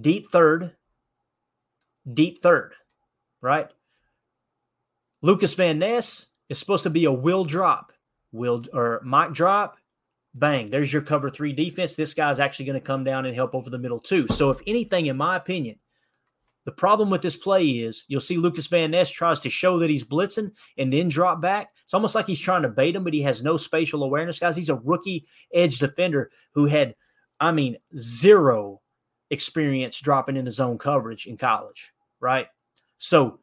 deep third, deep third, right? Lucas Van Ness is supposed to be a will drop, will or mic drop, bang. There's your cover three defense. This guy's actually going to come down and help over the middle too. So, if anything, in my opinion, the problem with this play is you'll see Lucas Van Ness tries to show that he's blitzing and then drop back. It's almost like he's trying to bait him, but he has no spatial awareness, guys. He's a rookie edge defender who had, I mean, zero experience dropping into zone coverage in college, right? So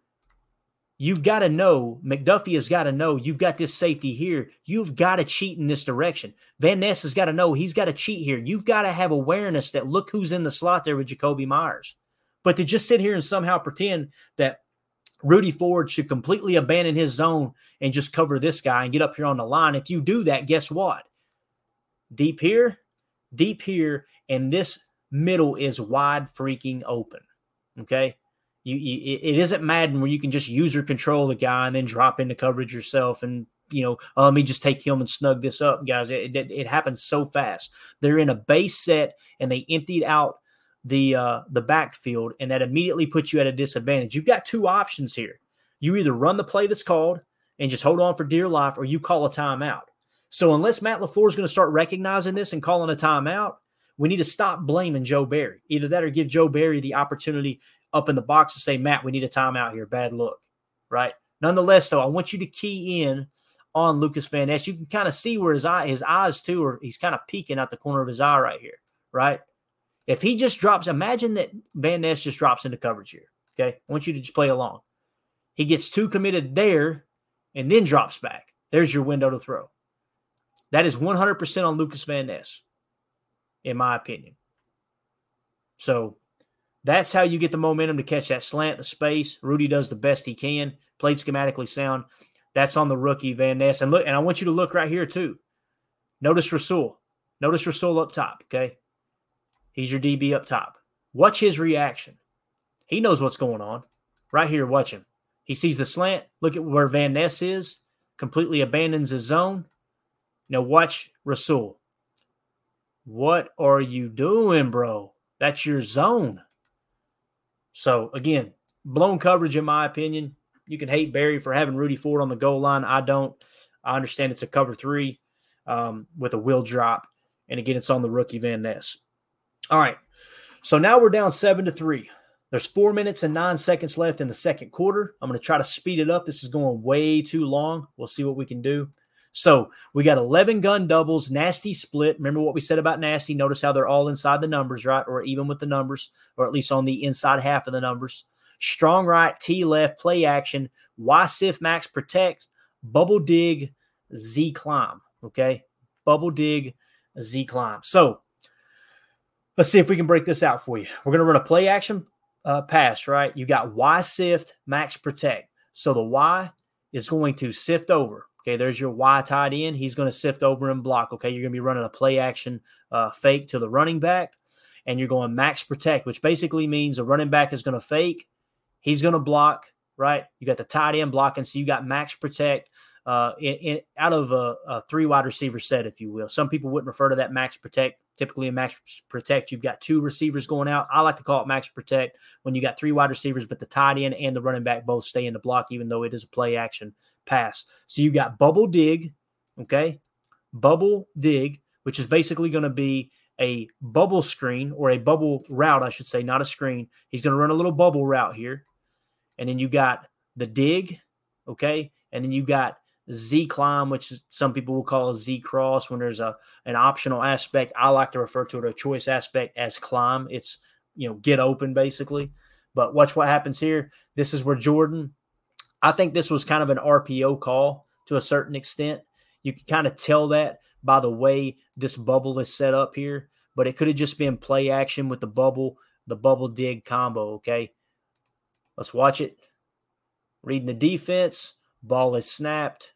you've got to know, McDuffie has got to know you've got this safety here. You've got to cheat in this direction. Van Ness has got to know he's got to cheat here. You've got to have awareness that look who's in the slot there with Jakobi Meyers. But to just sit here and somehow pretend that Rudy Ford should completely abandon his zone and just cover this guy and get up here on the line. If you do that, guess what? Deep here, deep here, and this middle is wide freaking open. Okay. You, you, it isn't Madden where you can just user control the guy and then drop into coverage yourself and you know oh, let me just take him and snug this up guys. It, it, it happens so fast. They're in a base set and they emptied out the uh the backfield and that immediately puts you at a disadvantage. You've got two options here. You either run the play that's called and just hold on for dear life or you call a timeout. So unless Matt LaFleur is going to start recognizing this and calling a timeout we need to stop blaming Joe Barry. Either that or give Joe Barry the opportunity up in the box to say, Matt, we need a timeout here. Bad look. Right. Nonetheless, though, I want you to key in on Lucas Van Ness. You can kind of see where his eye, his eyes too, or he's kind of peeking out the corner of his eye right here. Right. If he just drops, imagine that Van Ness just drops into coverage here. Okay. I want you to just play along. He gets too committed there and then drops back. There's your window to throw. That is 100% on Lucas Van Ness in my opinion. So that's how you get the momentum to catch that slant, the space. Rudy does the best he can, played schematically sound. That's on the rookie Van Ness. And look, and I want you to look right here too. Notice Rasul. Notice Rasul up top. Okay. He's your DB up top. Watch his reaction. He knows what's going on. Right here, watch him. He sees the slant. Look at where Van Ness is. Completely abandons his zone. Now watch Rasul. What are you doing, bro? That's your zone. So again, blown coverage in my opinion. You can hate Barry for having Rudy Ford on the goal line. I don't. I understand it's a cover three um, with a will drop, and again, it's on the rookie Van Ness. All right. So now we're down seven to three. There's four minutes and nine seconds left in the second quarter. I'm going to try to speed it up. This is going way too long. We'll see what we can do. So we got 11 gun doubles, nasty split. Remember what we said about nasty? Notice how they're all inside the numbers, right? Or even with the numbers, or at least on the inside half of the numbers. Strong right, T left, play action, Y SIF max protect, bubble dig, Z climb. Okay. Bubble dig, Z climb. So let's see if we can break this out for you. We're going to run a play action uh, pass, right? You got Y sift, max protect. So the Y is going to sift over. Okay, there's your Y tied in. He's going to sift over and block. Okay, you're going to be running a play action uh, fake to the running back, and you're going max protect, which basically means a running back is going to fake. He's going to block, right? You got the tight end blocking, so you got max protect uh, in, in, out of a, a, three wide receiver set, if you will. Some people wouldn't refer to that max protect. Typically, in max protect, you've got two receivers going out. I like to call it max protect when you got three wide receivers, but the tight end and the running back both stay in the block, even though it is a play action pass. So you got bubble dig, okay? Bubble dig, which is basically going to be a bubble screen or a bubble route, I should say, not a screen. He's going to run a little bubble route here. And then you got the dig, okay? And then you got Z climb, which some people will call Z cross when there's a an optional aspect. I like to refer to it a choice aspect as climb. It's you know get open basically. But watch what happens here. This is where Jordan. I think this was kind of an RPO call to a certain extent. You can kind of tell that by the way this bubble is set up here. But it could have just been play action with the bubble, the bubble dig combo. Okay, let's watch it. Reading the defense. Ball is snapped.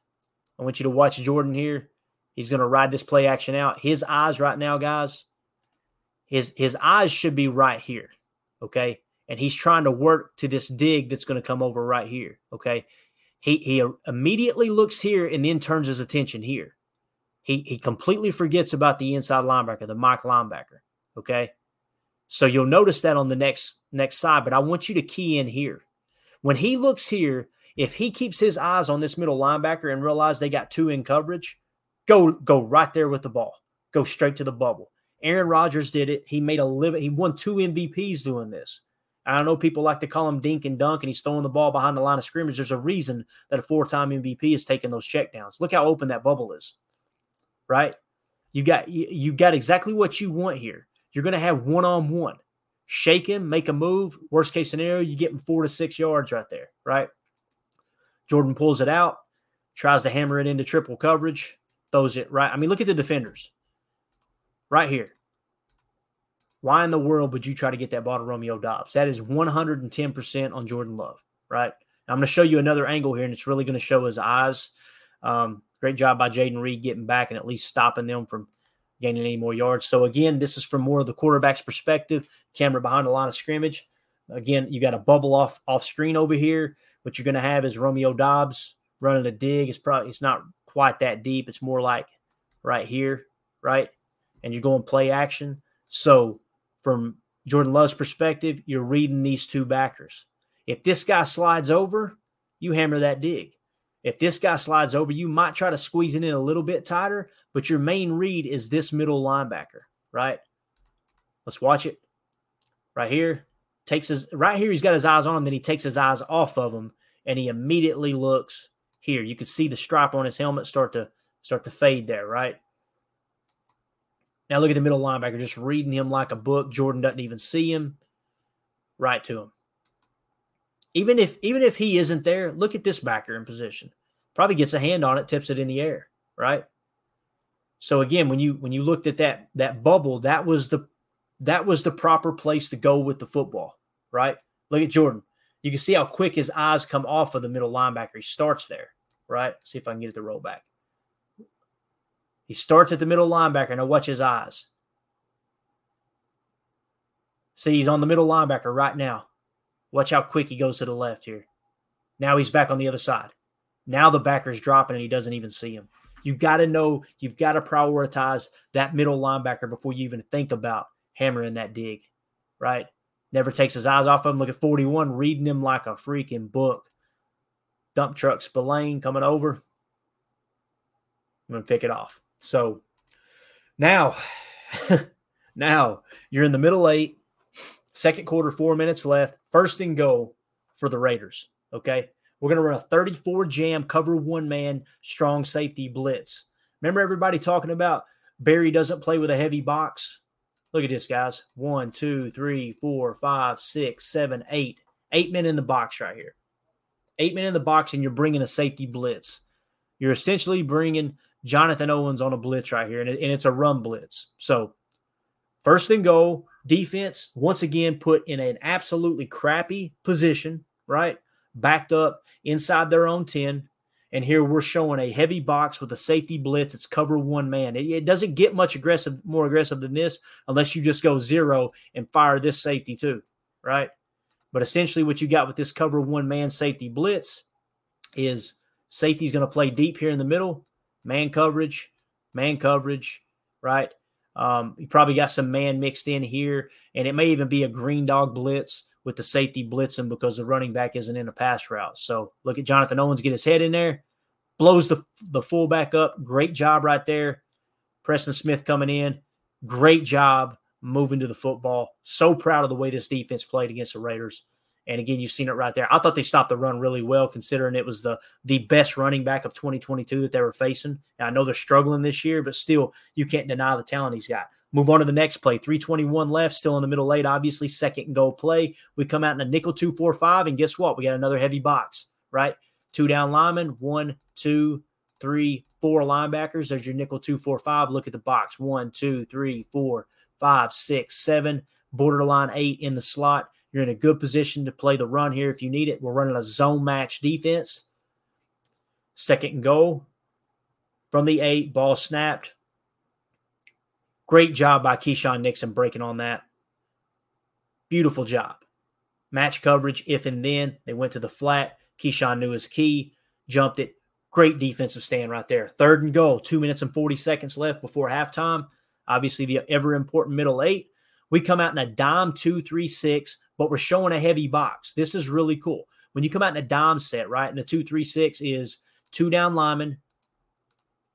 I want you to watch Jordan here. He's going to ride this play action out. His eyes right now, guys, his his eyes should be right here. Okay. And he's trying to work to this dig that's going to come over right here. Okay. He he immediately looks here and then turns his attention here. He he completely forgets about the inside linebacker, the Mike linebacker. Okay. So you'll notice that on the next next side, but I want you to key in here. When he looks here, if he keeps his eyes on this middle linebacker and realize they got two in coverage, go go right there with the ball. Go straight to the bubble. Aaron Rodgers did it. He made a living. He won two MVPs doing this. I don't know people like to call him dink and dunk, and he's throwing the ball behind the line of scrimmage. There's a reason that a four-time MVP is taking those checkdowns. Look how open that bubble is, right? You got you got exactly what you want here. You're going to have one-on-one. Shake him, make a move. Worst case scenario, you get him four to six yards right there, right? Jordan pulls it out, tries to hammer it into triple coverage, throws it right. I mean, look at the defenders right here. Why in the world would you try to get that ball to Romeo Doubs? That is 110% on Jordan Love, right? Now, I'm going to show you another angle here, and it's really going to show his eyes. Um, great job by Jayden Reed getting back and at least stopping them from gaining any more yards. So, again, this is from more of the quarterback's perspective, camera behind the line of scrimmage. Again, you got a bubble off off screen over here. What you're going to have is Romeo Doubs running a dig. It's probably it's not quite that deep. It's more like right here, right? And you're going play action. So from Jordan Love's perspective, you're reading these two backers. If this guy slides over, you hammer that dig. If this guy slides over, you might try to squeeze it in a little bit tighter, but your main read is this middle linebacker, right? Let's watch it right here takes his right here, he's got his eyes on him, then he takes his eyes off of him and he immediately looks here. You can see the stripe on his helmet start to start to fade there, right? Now look at the middle linebacker just reading him like a book. Jordan doesn't even see him. Right to him. Even if even if he isn't there, look at this backer in position. Probably gets a hand on it, tips it in the air, right? So again, when you when you looked at that that bubble, that was the that was the proper place to go with the football, right? Look at Jordan. You can see how quick his eyes come off of the middle linebacker. He starts there, right? See if I can get it to roll back. He starts at the middle linebacker. Now watch his eyes. See, he's on the middle linebacker right now. Watch how quick he goes to the left here. Now he's back on the other side. Now the backer's dropping and he doesn't even see him. You've got to know, you've got to prioritize that middle linebacker before you even think about hammering that dig, right? Never takes his eyes off of him. Look at 41, reading him like a freaking book. Dump truck Spillane coming over. I'm going to pick it off. So now, (laughs) Now you're in the middle eight, second quarter, four minutes left. First and goal for the Raiders. Okay. We're going to run a 34 jam, cover one man, strong safety blitz. Remember everybody talking about Barry doesn't play with a heavy box? Look at this, guys. One, two, three, four, five, six, seven, eight. Eight men in the box right here. Eight men in the box, and you're bringing a safety blitz. You're essentially bringing Jonathan Owens on a blitz right here, and, it, and it's a run blitz. So, first and goal, defense once again put in an absolutely crappy position, right? Backed up inside their own 10. And here we're showing a heavy box with a safety blitz. It's cover one man. It, it, doesn't get much aggressive, more aggressive than this, unless you just go zero and fire this safety too, right? But essentially, what you got with this cover one man safety blitz is safety's going to play deep here in the middle, man coverage, man coverage, right? Um, you probably got some man mixed in here, and it may even be a green dog blitz with the safety blitzing because the running back isn't in a pass route. So look at Jonathan Owens get his head in there, blows the the fullback up. Great job right there. Preston Smith coming in, great job moving to the football. So proud of the way this defense played against the Raiders. And again, you've seen it right there. I thought they stopped the run really well, considering it was the the best running back of 2022 that they were facing. And I know they're struggling this year, but still, you can't deny the talent he's got. Move on to the next play. 321 left, still in the middle eight, obviously. Second and goal play. We come out in a nickel two, four, five, and guess what? We got another heavy box, right? Two down linemen, one, two, three, four linebackers. There's your nickel two, four, five. Look at the box. One, two, three, four, five, six, seven, borderline eight in the slot. You're in a good position to play the run here if you need it. We're running a zone match defense. Second and goal from the eight, ball snapped. Great job by Keisean Nixon breaking on that. Beautiful job. Match coverage, if and then. They went to the flat. Keisean knew his key, jumped it. Great defensive stand right there. Third and goal, two minutes and 40 seconds left before halftime. Obviously, the ever important middle eight. We come out in a dime two, three, six, but we're showing a heavy box. This is really cool. When you come out in a dime set, right? And the two, three, six is two down linemen,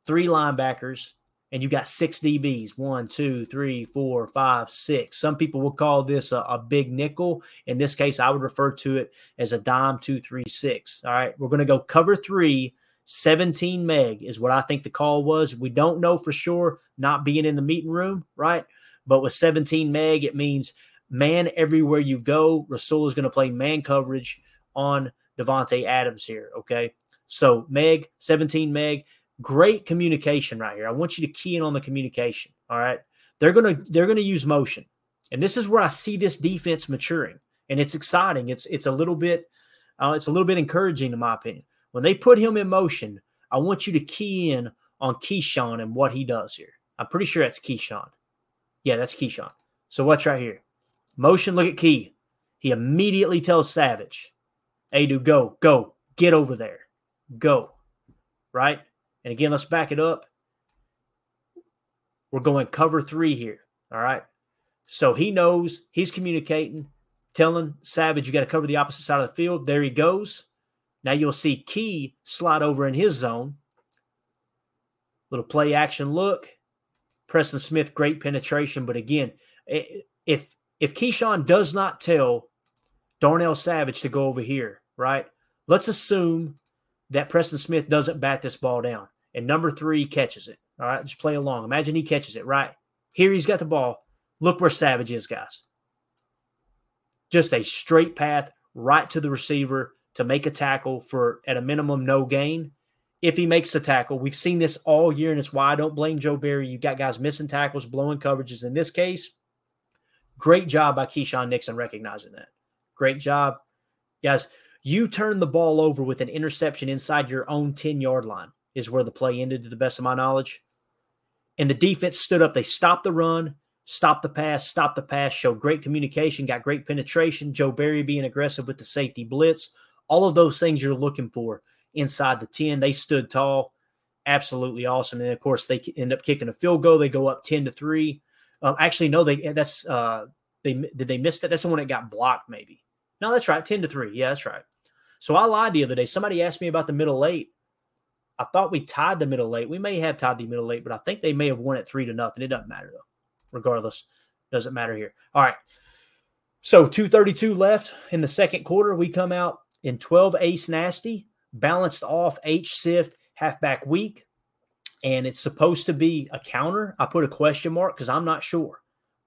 three linebackers, and you got six DBs one, two, three, four, five, six. Some people will call this a, a, big nickel. In this case, I would refer to it as a dime two, three, six. All right. We're going to go cover three. 17 meg is what I think the call was. We don't know for sure, not being in the meeting room, right? But with 17 meg, it means man everywhere you go. Rasul is going to play man coverage on Davante Adams here. Okay. So meg, 17 meg, great communication right here. I want you to key in on the communication. All right. They're gonna they're gonna use motion. And this is where I see this defense maturing. And it's exciting. It's it's a little bit uh, it's a little bit encouraging in my opinion. When they put him in motion, I want you to key in on Keisean and what he does here. I'm pretty sure that's Keisean. Yeah, that's Keisean. So what's right here? Motion, look at Key. He immediately tells Savage, Hey, dude, go, go, get over there. Go. Right? And again, let's back it up. We're going cover three here. All right. So he knows he's communicating, telling Savage, you got to cover the opposite side of the field. There he goes. Now you'll see Key slide over in his zone. Little play action look. Preston Smith, great penetration. But again, if if Keisean does not tell Darnell Savage to go over here, right? Let's assume that Preston Smith doesn't bat this ball down and number three catches it. All right, just play along. Imagine he catches it, right? Here he's got the ball. Look where Savage is, guys. Just a straight path right to the receiver to make a tackle for, at a minimum, no gain. If he makes the tackle, we've seen this all year, and it's why I don't blame Joe Barry. You got guys missing tackles, blowing coverages. In this case, great job by Keisean Nixon recognizing that. Great job. Guys, you turn the ball over with an interception inside your own 10 yard line is where the play ended, to the best of my knowledge. And the defense stood up. They stopped the run, stopped the pass, stopped the pass, showed great communication, got great penetration. Joe Barry being aggressive with the safety blitz. All of those things you're looking for inside the 10. They stood tall. Absolutely awesome. And of course, they end up kicking a field goal. They go up 10 to 3. Um, actually, no, they that's uh they did they miss that? That's the one that got blocked, maybe. No, that's right. 10 to 3. Yeah, that's right. So I lied the other day. Somebody asked me about the middle eight. I thought we tied the middle eight. We may have tied the middle eight, but I think they may have won it three to nothing. It doesn't matter though. Regardless, Doesn't matter here. All right. So 232 left in the second quarter. We come out in 12 ace nasty, balanced off H sift, halfback weak. And it's supposed to be a counter. I put a question mark because I'm not sure.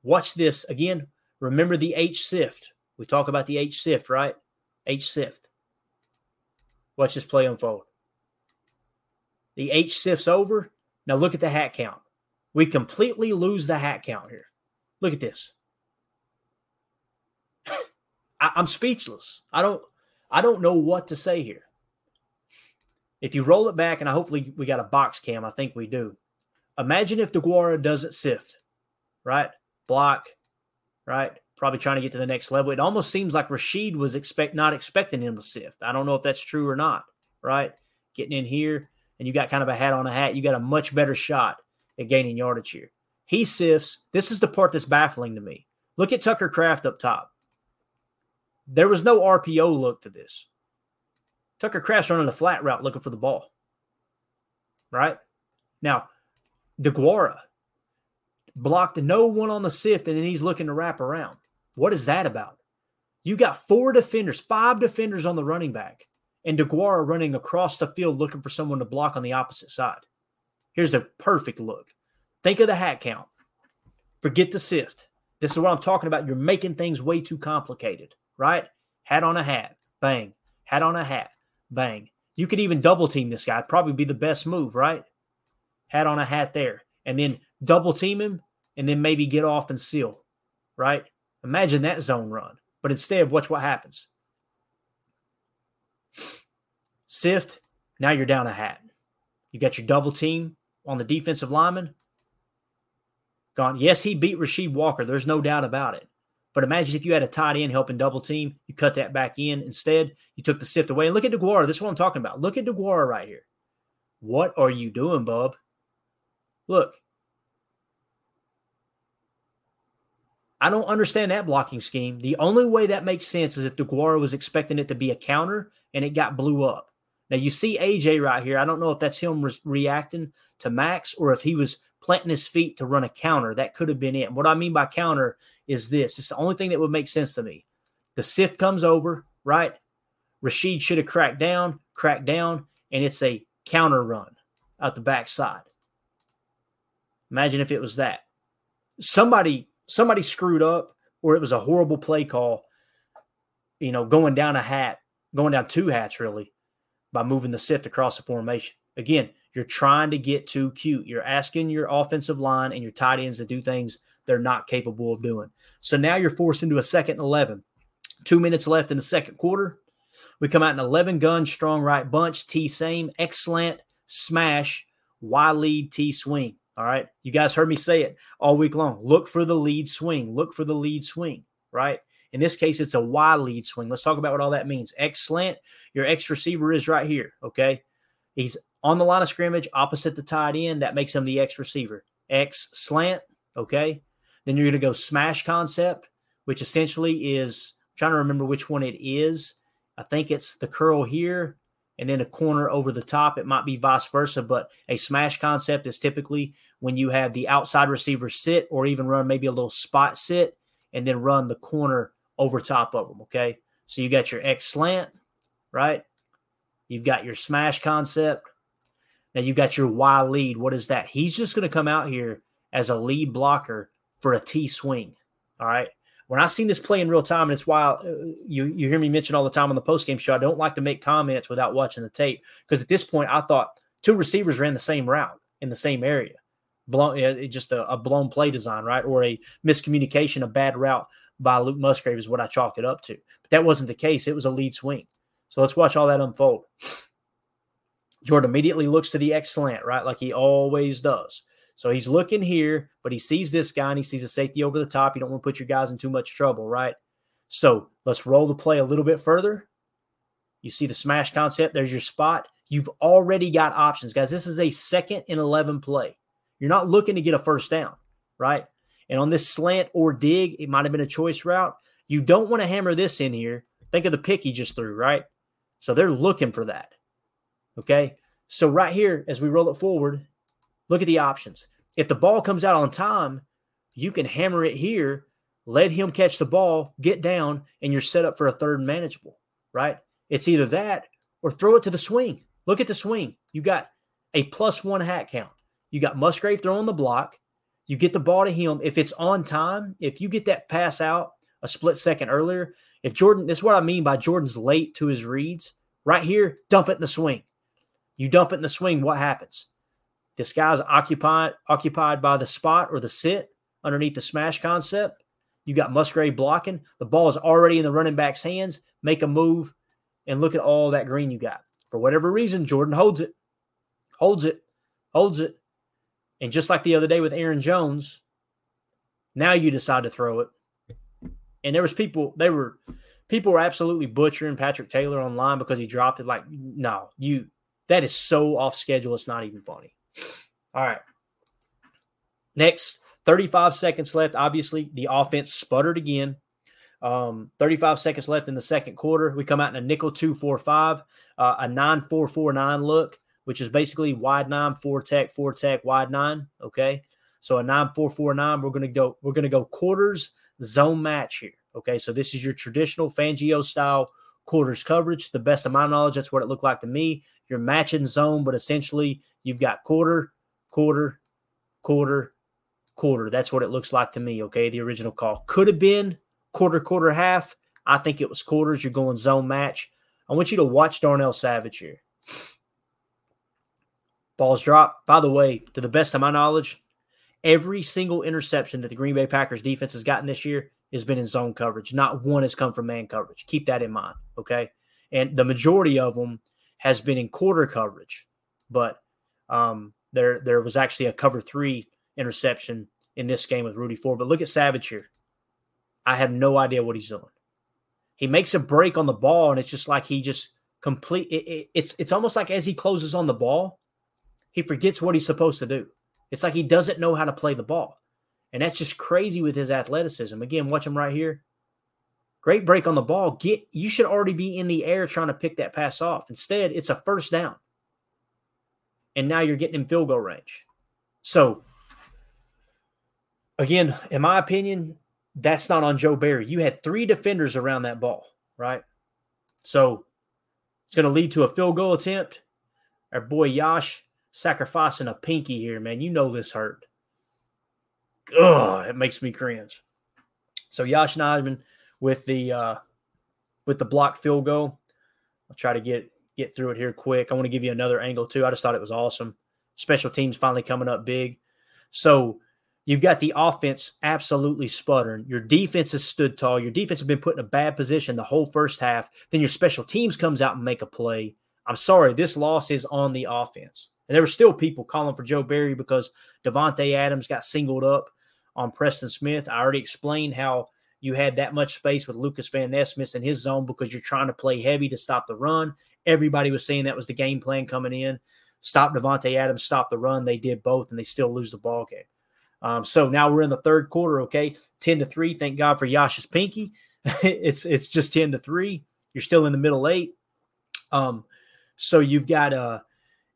Watch this again. Remember the H sift. We talk about the H sift, right? H sift. Watch this play unfold. The H sift's over. Now look at the hat count. We completely lose the hat count here. Look at this. (laughs) I, am speechless. I don't I don't know what to say here. If you roll it back, and I hopefully we got a box cam, I think we do. Imagine if DeGuara doesn't sift, right? Block, right? Probably trying to get to the next level. It almost seems like Rasheed was expect not expecting him to sift. I don't know if that's true or not, right? Getting in here, and you got kind of a hat on a hat, you got a much better shot at gaining yardage here. He sifts. This is the part that's baffling to me. Look at Tucker Kraft up top. There was no RPO look to this. Tucker Kraft's running a flat route looking for the ball. Right? Now, DeGuara blocked no one on the sift, and then he's looking to wrap around. What is that about? You got four defenders, five defenders on the running back, and DeGuara running across the field looking for someone to block on the opposite side. Here's a perfect look. Think of the hat count. Forget the sift. This is what I'm talking about. You're making things way too complicated right? Hat on a hat, bang. Hat on a hat, bang. You could even double team this guy. It'd probably be the best move, right? Hat on a hat there. And then double team him and then maybe get off and seal, right? Imagine that zone run. But instead, watch what happens. Sift, now you're down a hat. You got your double team on the defensive lineman. Gone. Yes, he beat Rasheed Walker. There's no doubt about it. But imagine if you had a tight end helping double team, you cut that back in. Instead, you took the sift away. And look at DeGuara. This is what I'm talking about. Look at DeGuara right here. What are you doing, bub? Look. I don't understand that blocking scheme. The only way that makes sense is if DeGuara was expecting it to be a counter and it got blew up. Now you see AJ right here. I don't know if that's him re- reacting to Maxx or if he was planting his feet to run a counter. That could have been it. What I mean by counter is this it's the only thing that would make sense to me. The sift comes over, right? Rasheed should have cracked down, cracked down, and it's a counter run out the backside. Imagine if it was that. Somebody somebody screwed up or it was a horrible play call, you know, going down a hat, going down two hats really by moving the sift across the formation. Again, you're trying to get too cute. You're asking your offensive line and your tight ends to do things they're not capable of doing. So now you're forced into a second and 11. Two minutes left in the second quarter. We come out in 11 gun, strong right bunch, T same, excellent, smash, Y lead, T swing. All right. You guys heard me say it all week long. Look for the lead swing. Look for the lead swing, right? In this case, it's a Y lead swing. Let's talk about what all that means. X slant, your X receiver is right here. Okay. He's on the line of scrimmage opposite the tight end. That makes him the X receiver. X slant, okay? Then you're going to go smash concept, which essentially is I'm trying to remember which one it is. I think it's the curl here and then a corner over the top. It might be vice versa, but a smash concept is typically when you have the outside receiver sit or even run maybe a little spot sit and then run the corner over top of them. Okay. So you got your X slant, right? You've got your smash concept. Now you've got your Y lead. What is that? He's just going to come out here as a lead blocker for a T swing. All right. When I seen this play in real time, and it's why uh, you you hear me mention all the time on the post game show. I don't like to make comments without watching the tape because at this point I thought two receivers ran the same route in the same area, blown just a, a blown play design, right, or a miscommunication, a bad route by Luke Musgrave is what I chalked it up to. But that wasn't the case. It was a lead swing. So let's watch all that unfold. Jordan immediately looks to the X slant, right? Like he always does. So he's looking here, but he sees this guy and he sees a safety over the top. You don't want to put your guys in too much trouble, right? So let's roll the play a little bit further. You see the smash concept. There's your spot. You've already got options, guys. This is a second and 11 play. You're not looking to get a first down, right? And on this slant or dig, it might have been a choice route. You don't want to hammer this in here. Think of the pick he just threw, right? So they're looking for that. Okay. So right here, as we roll it forward, look at the options. If the ball comes out on time, you can hammer it here, let him catch the ball, get down, and you're set up for a third manageable, right? It's either that or throw it to the swing. Look at the swing. You got a plus one hat count. You got Musgrave throwing the block. You get the ball to him. If it's on time, if you get that pass out a split second earlier, if Jordan, this is what I mean by Jordan's late to his reads. Right here, dump it in the swing. You dump it in the swing, what happens? This guy's occupied occupied by the spot or the sit underneath the smash concept. You got Musgrave blocking. The ball is already in the running back's hands. Make a move and look at all that green you got. For whatever reason, Jordan holds it, holds it, holds it. And just like the other day with Aaron Jones, now you decide to throw it. And there was people, they were people were absolutely butchering Patrick Taylor online because he dropped it. Like, no, you that is so off schedule, it's not even funny. All right. Next, 35 seconds left. Obviously, the offense sputtered again. Um, 35 seconds left in the second quarter. We come out in a nickel 245, uh, a 9449 look, which is basically wide nine, four tech, four tech, wide nine. Okay. So a 9449, we're gonna go, we're gonna go quarters zone match here. Okay. So this is your traditional Fangio style quarters coverage. The best of my knowledge, that's what it looked like to me. You're matching zone, but essentially you've got quarter, quarter, quarter, quarter. That's what it looks like to me. Okay. The original call could have been quarter, quarter, half. I think it was quarters. You're going zone match. I want you to watch Darnell Savage here. Balls drop. By the way, to the best of my knowledge, every single interception that the Green Bay Packers defense has gotten this year has been in zone coverage. Not one has come from man coverage. Keep that in mind. Okay. And the majority of them has been in quarter coverage, but um, there there was actually a cover three interception in this game with Rudy Ford. But look at Savage here. I have no idea what he's doing. He makes a break on the ball, and it's just like he just complete. It, it, it's it's almost like as he closes on the ball, he forgets what he's supposed to do. It's like he doesn't know how to play the ball, and that's just crazy with his athleticism. Again, watch him right here. Great break on the ball. Get you should already be in the air trying to pick that pass off. Instead, it's a first down, and now you're getting in field goal range. So, again, in my opinion, that's not on Joe Barry. You had three defenders around that ball, right? So it's going to lead to a field goal attempt. Our boy Yosh sacrificing a pinky here, man. You know this hurt. Ugh, it makes me cringe. So Yosh Nijman with the uh, with the block field goal. I'll try to get get through it here quick. I want to give you another angle too. I just thought it was awesome. Special teams finally coming up big. So You've got the offense absolutely sputtering. Your defense has stood tall. Your defense has been put in a bad position the whole first half. Then your special teams comes out and make a play. I'm sorry, this loss is on the offense. And there were still people calling for Joe Barry because Davante Adams got singled up on Preston Smith. I already explained how you had that much space with Lucas Van Ness missing his zone because you're trying to play heavy to stop the run. Everybody was saying that was the game plan coming in. Stop Davante Adams, stop the run. They did both, and they still lose the ball game. Um, so now we're in the third quarter. Okay, ten to three. Thank God for Yosh's pinky. (laughs) it's it's just ten to three. You're still in the middle eight. Um, so you've got a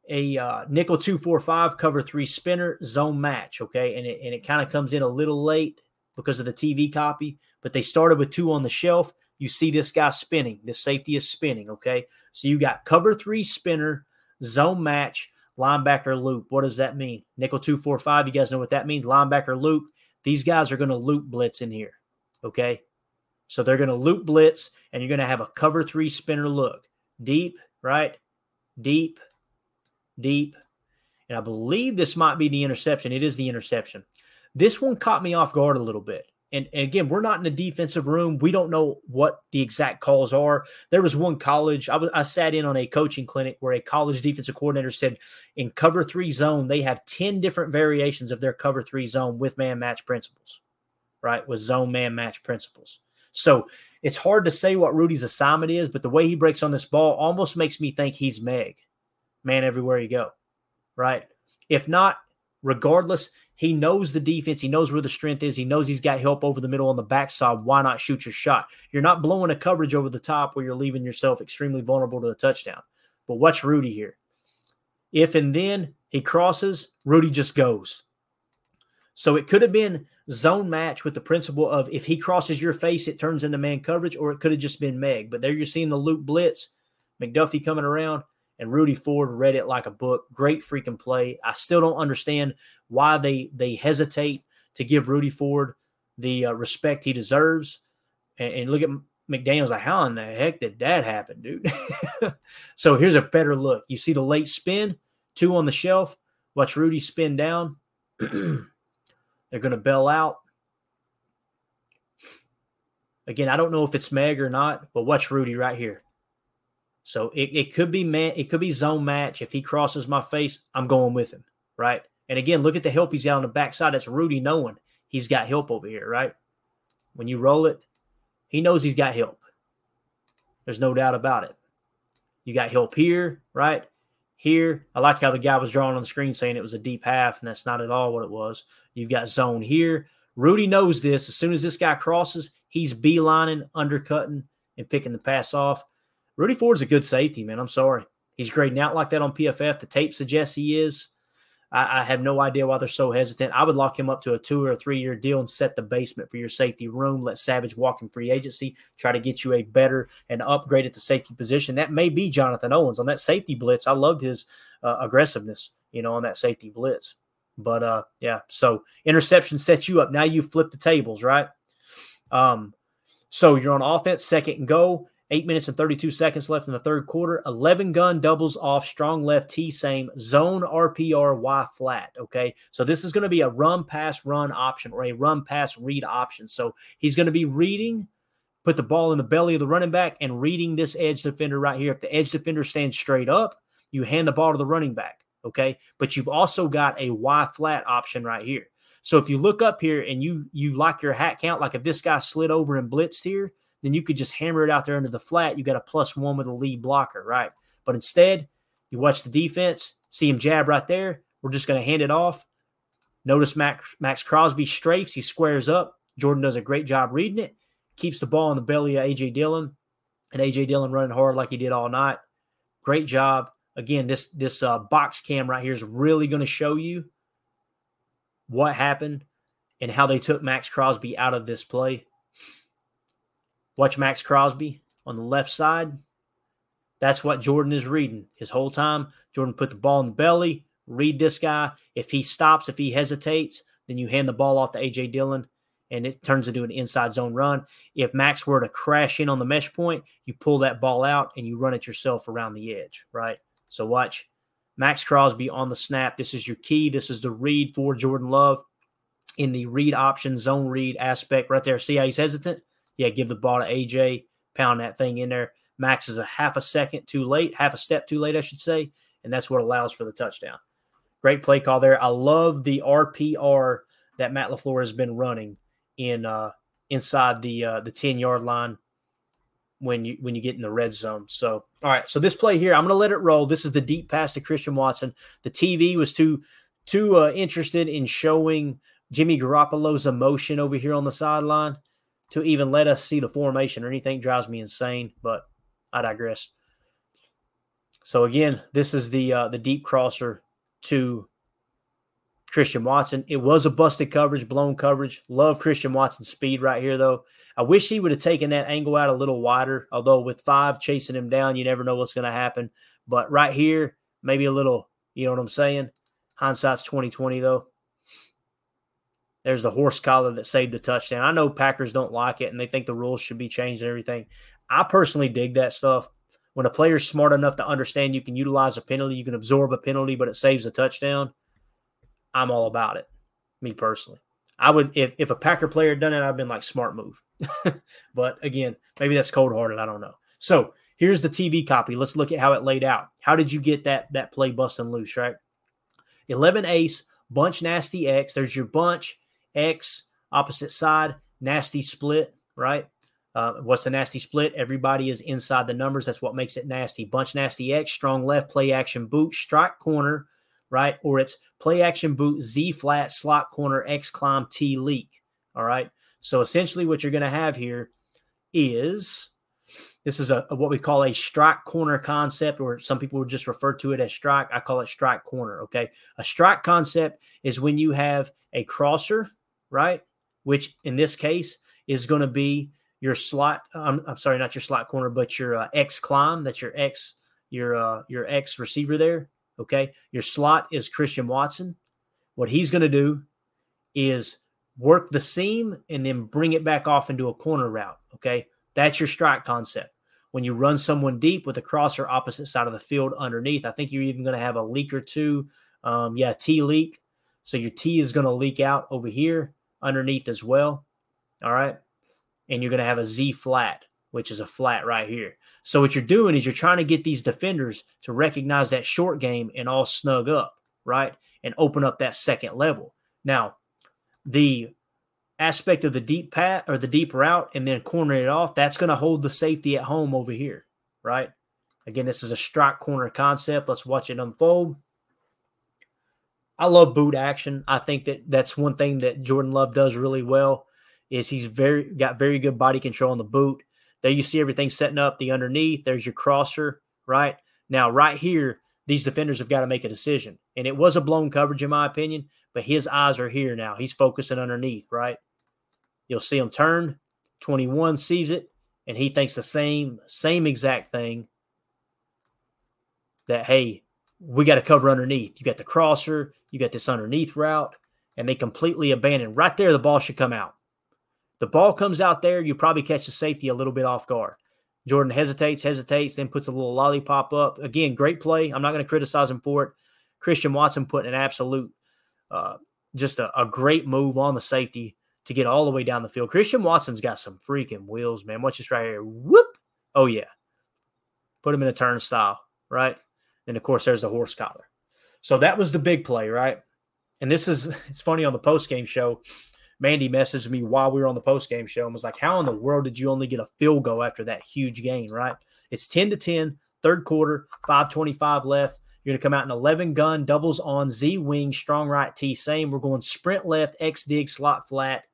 a uh, nickel two four five cover three spinner zone match. Okay, and it and it kind of comes in a little late because of the TV copy, but they started with two on the shelf. You see this guy spinning. This safety is spinning. Okay, so you got cover three spinner zone match linebacker loop. What does that mean? Nickel 245. You guys know what that means. Linebacker loop. These guys are going to loop blitz in here. Okay. So they're going to loop blitz and you're going to have a cover three spinner look. Deep, right? Deep, deep. And I believe this might be the interception. It is the interception. This one caught me off guard a little bit and, and, again, we're not in a defensive room. We don't know what the exact calls are. There was one college, I, was, I sat in on a coaching clinic where a college defensive coordinator said in cover three zone, they have 10 different variations of their cover three zone with man match principles, right? With zone man match principles. So it's hard to say what Rudy's assignment is, but the way he breaks on this ball almost makes me think he's Meg, man, everywhere you go, right? If not, regardless, he knows the defense. He knows where the strength is. He knows he's got help over the middle on the backside. Why not shoot your shot? You're not blowing a coverage over the top where you're leaving yourself extremely vulnerable to a touchdown. But watch Rudy here. If and then he crosses, Rudy just goes. So it could have been zone match with the principle of if he crosses your face, it turns into man coverage, or it could have just been Meg. But there you're seeing the loop blitz, McDuffie coming around, and Rudy Ford read it like a book. Great freaking play. I still don't understand why they they hesitate to give Rudy Ford the uh, respect he deserves. And, and look at McDaniels like, how in the heck did that happen, dude? (laughs) so here's a better look. You see the late spin, two on the shelf. Watch Rudy spin down. (clears throat) They're going to bail out. Again, I don't know if it's Meg or not, but watch Rudy right here. So it, it could be man, it could be zone match. If he crosses my face, I'm going with him, right? And again, look at the help he's got on the backside. That's Rudy knowing he's got help over here, right? When you roll it, he knows he's got help. There's no doubt about it. You got help here, right? Here, I like how the guy was drawing on the screen saying it was a deep half, and that's not at all what it was. You've got zone here. Rudy knows this. As soon as this guy crosses, he's beelining, undercutting, and picking the pass off. Rudy Ford's a good safety, man. I'm sorry. He's grading out like that on PFF. The tape suggests he is. I, I, have no idea why they're so hesitant. I would lock him up to a two or three year deal and set the basement for your safety room. Let Savage walk in free agency, try to get you a better and upgrade at the safety position. That may be Jonathan Owens on that safety blitz. I loved his uh, aggressiveness, you know, on that safety blitz. But uh, yeah, so interception sets you up. Now you flip the tables, right? Um, so you're on offense, second and go. Eight minutes and 32 seconds left in the third quarter. 11 gun doubles off, strong left T same, zone RPR Y flat. Okay. So this is going to be a run pass run option or a run pass read option. So he's going to be reading, put the ball in the belly of the running back and reading this edge defender right here. If the edge defender stands straight up, you hand the ball to the running back. Okay. But you've also got a Y flat option right here. So if you look up here and you you like your hat count, like if this guy slid over and blitzed here, then you could just hammer it out there into the flat. You got a plus one with a lead blocker, right? But instead, you watch the defense, see him jab right there. We're just going to hand it off. Notice Max, Maxx Crosby strafes. He squares up. Jordan does a great job reading it. Keeps the ball in the belly of A.J. Dillon. And A.J. Dillon running hard like he did all night. Great job. Again, this, this uh, box cam right here is really going to show you what happened and how they took Maxx Crosby out of this play. Watch Maxx Crosby on the left side. That's what Jordan is reading his whole time. Jordan put the ball in the belly, read this guy. If he stops, if he hesitates, then you hand the ball off to A.J. Dillon and it turns into an inside zone run. If Maxx were to crash in on the mesh point, you pull that ball out and you run it yourself around the edge, right? So watch Maxx Crosby on the snap. This is your key. This is the read for Jordan Love in the read option, zone read aspect right there. See how he's hesitant? Yeah, give the ball to AJ, pound that thing in there. Maxx is a half a second too late, half a step too late, I should say. And that's what allows for the touchdown. Great play call there. I love the RPR that Matt LaFleur has been running in uh, inside the uh, the 10 yard line when you when you get in the red zone. So all right, so this play here, I'm gonna let it roll. This is the deep pass to Christian Watson. The TV was too too uh, interested in showing Jimmy Garoppolo's emotion over here on the sideline to even let us see the formation or anything drives me insane. But I digress. So again, this is the uh, the deep crosser to Christian Watson. It was a busted coverage, blown coverage. Love Christian Watson's speed right here, though. I wish he would have taken that angle out a little wider. Although with five chasing him down, you never know what's going to happen. But right here, maybe a little. You know what I'm saying? Hindsight's 2020, though. There's the horse collar that saved the touchdown. I know Packers don't like it and they think the rules should be changed and everything. I personally dig that stuff. When a player's smart enough to understand you can utilize a penalty, you can absorb a penalty, but it saves a touchdown. I'm all about it. Me personally. I would if, if a Packer player had done it, I'd been like smart move. (laughs) but again, maybe that's cold hearted. I don't know. So here's the TV copy. Let's look at how it laid out. How did you get that that play busting loose, right? 11 ace, bunch nasty X. There's your bunch. X, opposite side, nasty split, right? Uh, what's the nasty split? Everybody is inside the numbers. That's what makes it nasty. Bunch nasty X, strong left, play action boot, strike corner, right? Or it's play action boot, Z flat, slot corner, X climb, T leak. All right. So essentially, what you're going to have here is this is a, a, what we call a strike corner concept, or some people would just refer to it as strike. I call it strike corner. Okay. A strike concept is when you have a crosser, right? Which in this case is going to be your slot. I'm, I'm, sorry, not your slot corner, but your uh, X climb. That's your X, your uh, your X receiver there. Okay. Your slot is Christian Watson. What he's going to do is work the seam and then bring it back off into a corner route. Okay. That's your strike concept. When you run someone deep with a crosser opposite side of the field underneath, I think you're even going to have a leak or two. Um, yeah, T leak. So your T is going to leak out over here underneath as well. All right. And you're going to have a Z flat, which is a flat right here. So what you're doing is you're trying to get these defenders to recognize that short game and all snug up, right? And open up that second level. Now, the aspect of the deep pat or the deep route and then corner it off, that's going to hold the safety at home over here, right? Again, this is a strike corner concept. Let's watch it unfold. I love boot action. I think that that's one thing that Jordan Love does really well is he's very got very good body control on the boot. There you see everything setting up the underneath. There's your crosser, right? Now, right here, these defenders have got to make a decision. And it was a blown coverage, in my opinion, but his eyes are here now. He's focusing underneath, right? You'll see him turn. 21 sees it, and he thinks the same, same exact thing that, hey, we got to cover underneath. You got the crosser, you got this underneath route, and they completely abandon. Right there, the ball should come out. The ball comes out there, you probably catch the safety a little bit off guard. Jordan hesitates, hesitates, then puts a little lollipop up. Again, great play. I'm not going to criticize him for it. Christian Watson put an absolute, uh, just a, a, great move on the safety to get all the way down the field. Christian Watson's got some freaking wheels, man. Watch this right here. Whoop. Oh, yeah. Put him in a turnstile, right? And of course, there's the horse collar. So that was the big play, right? And this is, (laughs) it's funny on the post game show. Mandy messaged me while we were on the post game show and was like, How in the world did you only get a field goal after that huge gain, right? It's 10 to 10, third quarter, 525 left. You're going to come out in 11 gun, doubles on Z wing, strong right T, same. We're going sprint left, X dig, slot flat,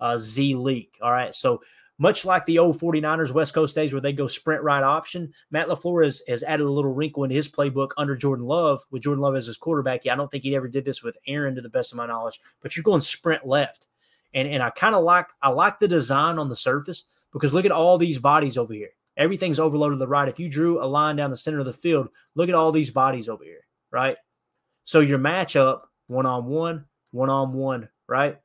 uh, Z leak. All right. So much like the old 49ers West Coast days where they go sprint right option, Matt LaFleur has, has added a little wrinkle in his playbook under Jordan Love with Jordan Love as his quarterback. Yeah, I don't think he ever did this with Aaron to the best of my knowledge, but you're going sprint left. And and I kind of like I like the design on the surface because look at all these bodies over here. Everything's overloaded to the right. If you drew a line down the center of the field, look at all these bodies over here, right? So your matchup one on one, one on one, right?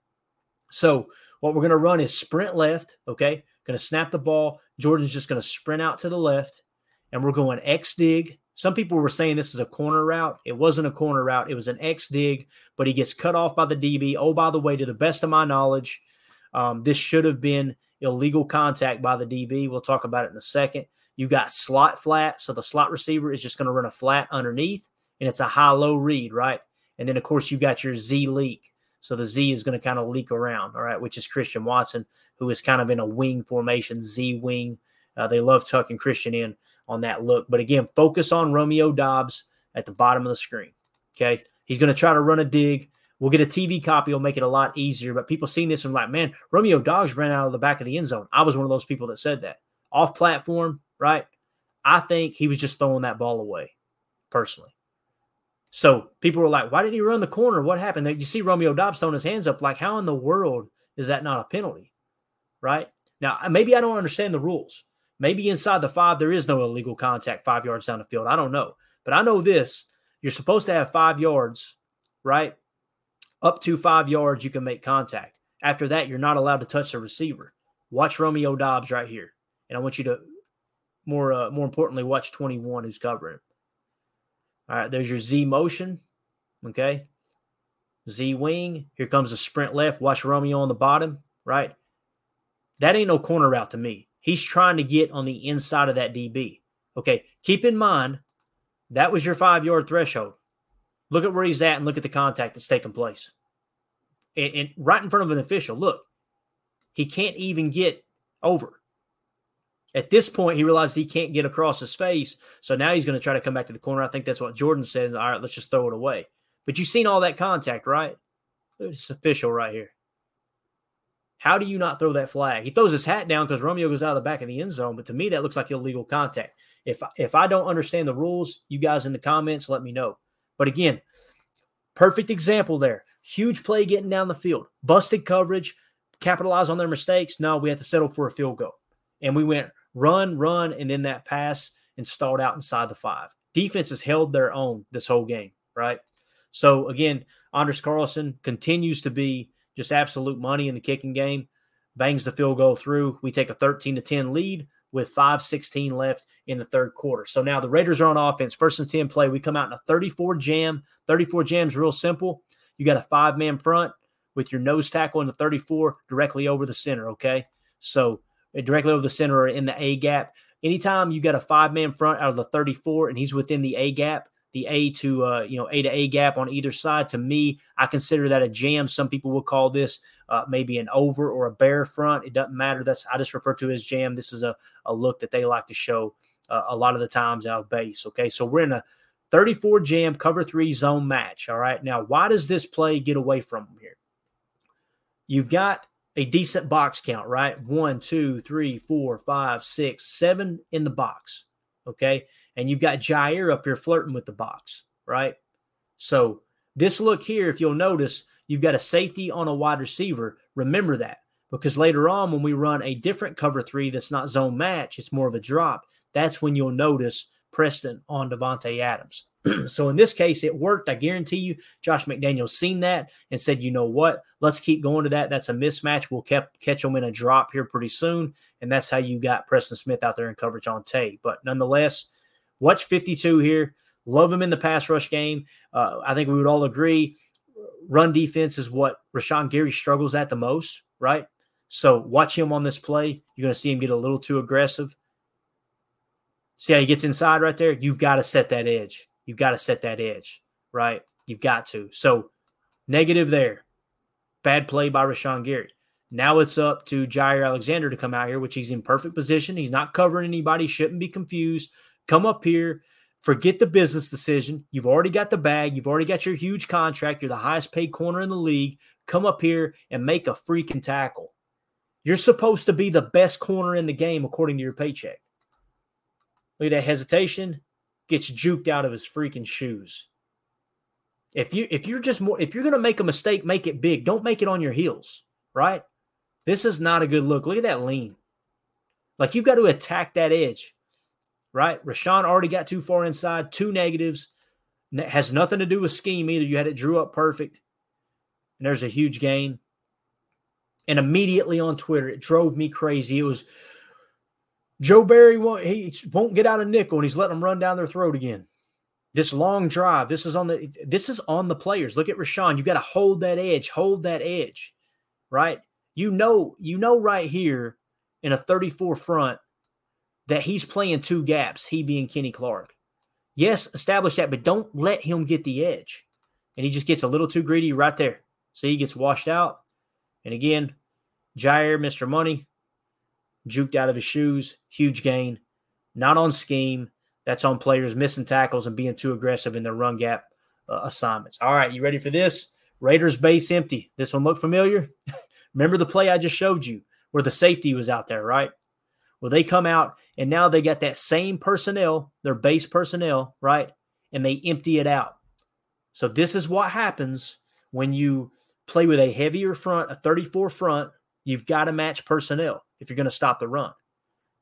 So what we're going to run is sprint left, okay? Going to snap the ball. Jordan's just going to sprint out to the left, and we're going X dig some people were saying this is a corner route. It wasn't a corner route. It was an X dig, but he gets cut off by the DB. Oh, by the way, to the best of my knowledge, um, this should have been illegal contact by the DB. We'll talk about it in a second. You got slot flat. So the slot receiver is just going to run a flat underneath, and it's a high low read, right? And then, of course, you got your Z leak. So the Z is going to kind of leak around, all right, which is Christian Watson, who is kind of in a wing formation, Z wing. Uh, they love tucking Christian in on that look. But again, focus on Romeo Doubs at the bottom of the screen. Okay. He's going to try to run a dig. We'll get a TV copy. It'll make it a lot easier. But people seeing this and like, man, Romeo Doubs ran out of the back of the end zone. I was one of those people that said that. Off platform, right? I think he was just throwing that ball away, personally. So people were like, why didn't he run the corner? What happened? You see Romeo Doubs throwing his hands up. Like, how in the world is that not a penalty? Right? Now, maybe I don't understand the rules. Maybe inside the five, there is no illegal contact five yards down the field. I don't know. But I know this you're supposed to have five yards, right? Up to five yards, you can make contact. After that, you're not allowed to touch the receiver. Watch Romeo Doubs right here. And I want you to more uh, more importantly, watch 21 who's covering. All right, there's your Z motion. Okay. Z wing. Here comes a sprint left. Watch Romeo on the bottom, right? That ain't no corner route to me. He's trying to get on the inside of that DB. Okay, keep in mind that was your five yard threshold. Look at where he's at and look at the contact that's taking place. And, and, right in front of an official, look, he can't even get over. At this point, he realizes he can't get across his face. So now he's going to try to come back to the corner. I think that's what Jordan says. All right, let's just throw it away. But you've seen all that contact, right? It's official right here. How do you not throw that flag? He throws his hat down because Romeo goes out of the back of the end zone, but to me, that looks like illegal contact. If if I don't understand the rules, you guys in the comments let me know. But again, perfect example there. Huge play getting down the field, busted coverage, capitalize on their mistakes. No, we had to settle for a field goal, and we went run, run, and then that pass and out inside the five. Defense has held their own this whole game, right? So again, Anders Carlson continues to be just absolute money in the kicking game. Bangs the field goal through. We take a 13 to 10 lead with 5.16 left in the third quarter. So now the Raiders are on offense. First and 10 play. We come out in a 34 jam. 34 jams real simple. You got a five man front with your nose tackle in the 34 directly over the center. Okay. So directly over the center or in the A gap. Anytime you got a five man front out of the 34 and he's within the A gap, the A to uh, you know A to A gap on either side. To me, I consider that a jam. Some people will call this uh, maybe an over or a bear front. It doesn't matter. That's I just refer to as jam. This is a, a look that they like to show uh, a lot of the times out of base. Okay, so we're in a 34 jam cover three zone match. All right, now why does this play get away from here? You've got a decent box count, right? One, two, three, four, five, six, seven in the box. Okay and you've got Jaire up here flirting with the box, right? So this look here, if you'll notice, you've got a safety on a wide receiver. Remember that because later on, when we run a different cover three that's not zone match, it's more of a drop. That's when you'll notice Preston on Davante Adams. (clears throat) so in this case, it worked. I guarantee you, Josh McDaniels seen that and said, you know what? Let's keep going to that. That's a mismatch. We'll kept, catch them in a drop here pretty soon. And that's how you got Preston Smith out there in coverage on tape. But nonetheless, Watch 52 here. Love him in the pass rush game. Uh, I think we would all agree run defense is what Rashan Gary struggles at the most, right? So watch him on this play. You're going to see him get a little too aggressive. See how he gets inside right there? You've got to set that edge. You've got to set that edge, right? You've got to. So negative there. Bad play by Rashan Gary. Now it's up to Jaire Alexander to come out here, which he's in perfect position. He's not covering anybody, shouldn't be confused. Come up here, forget the business decision. You've already got the bag, you've already got your huge contract, you're the highest paid corner in the league. Come up here and make a freaking tackle. You're supposed to be the best corner in the game according to your paycheck. Look at that hesitation, gets juked out of his freaking shoes. If you if you're just more if you're gonna make a mistake, make it big. Don't make it on your heels, right? This is not a good look. Look at that lean. Like you've got to attack that edge right? Rashan already got too far inside, two negatives. Has nothing to do with scheme either. You had it drew up perfect, and there's a huge gain. And immediately on Twitter, it drove me crazy. It was Joe Barry won't he won't get out of nickel, and he's letting them run down their throat again. This long drive, this is on the this is on the players. Look at Rashan. You got to hold that edge, hold that edge, right? You know, you know, right here in a 34 front, that he's playing two gaps, he being Kenny Clark. Yes, establish that, but don't let him get the edge. And he just gets a little too greedy right there. So he gets washed out. And again, Jaire, Mr. Money, juked out of his shoes, huge gain. Not on scheme. That's on players missing tackles and being too aggressive in their run gap uh, assignments. All right, you ready for this? Raiders base empty. This one look familiar? (laughs) Remember the play I just showed you where the safety was out there, right? Well, they come out and now they got that same personnel, their base personnel, right? And they empty it out. So this is what happens when you play with a heavier front, a 34 front. You've got to match personnel if you're going to stop the run.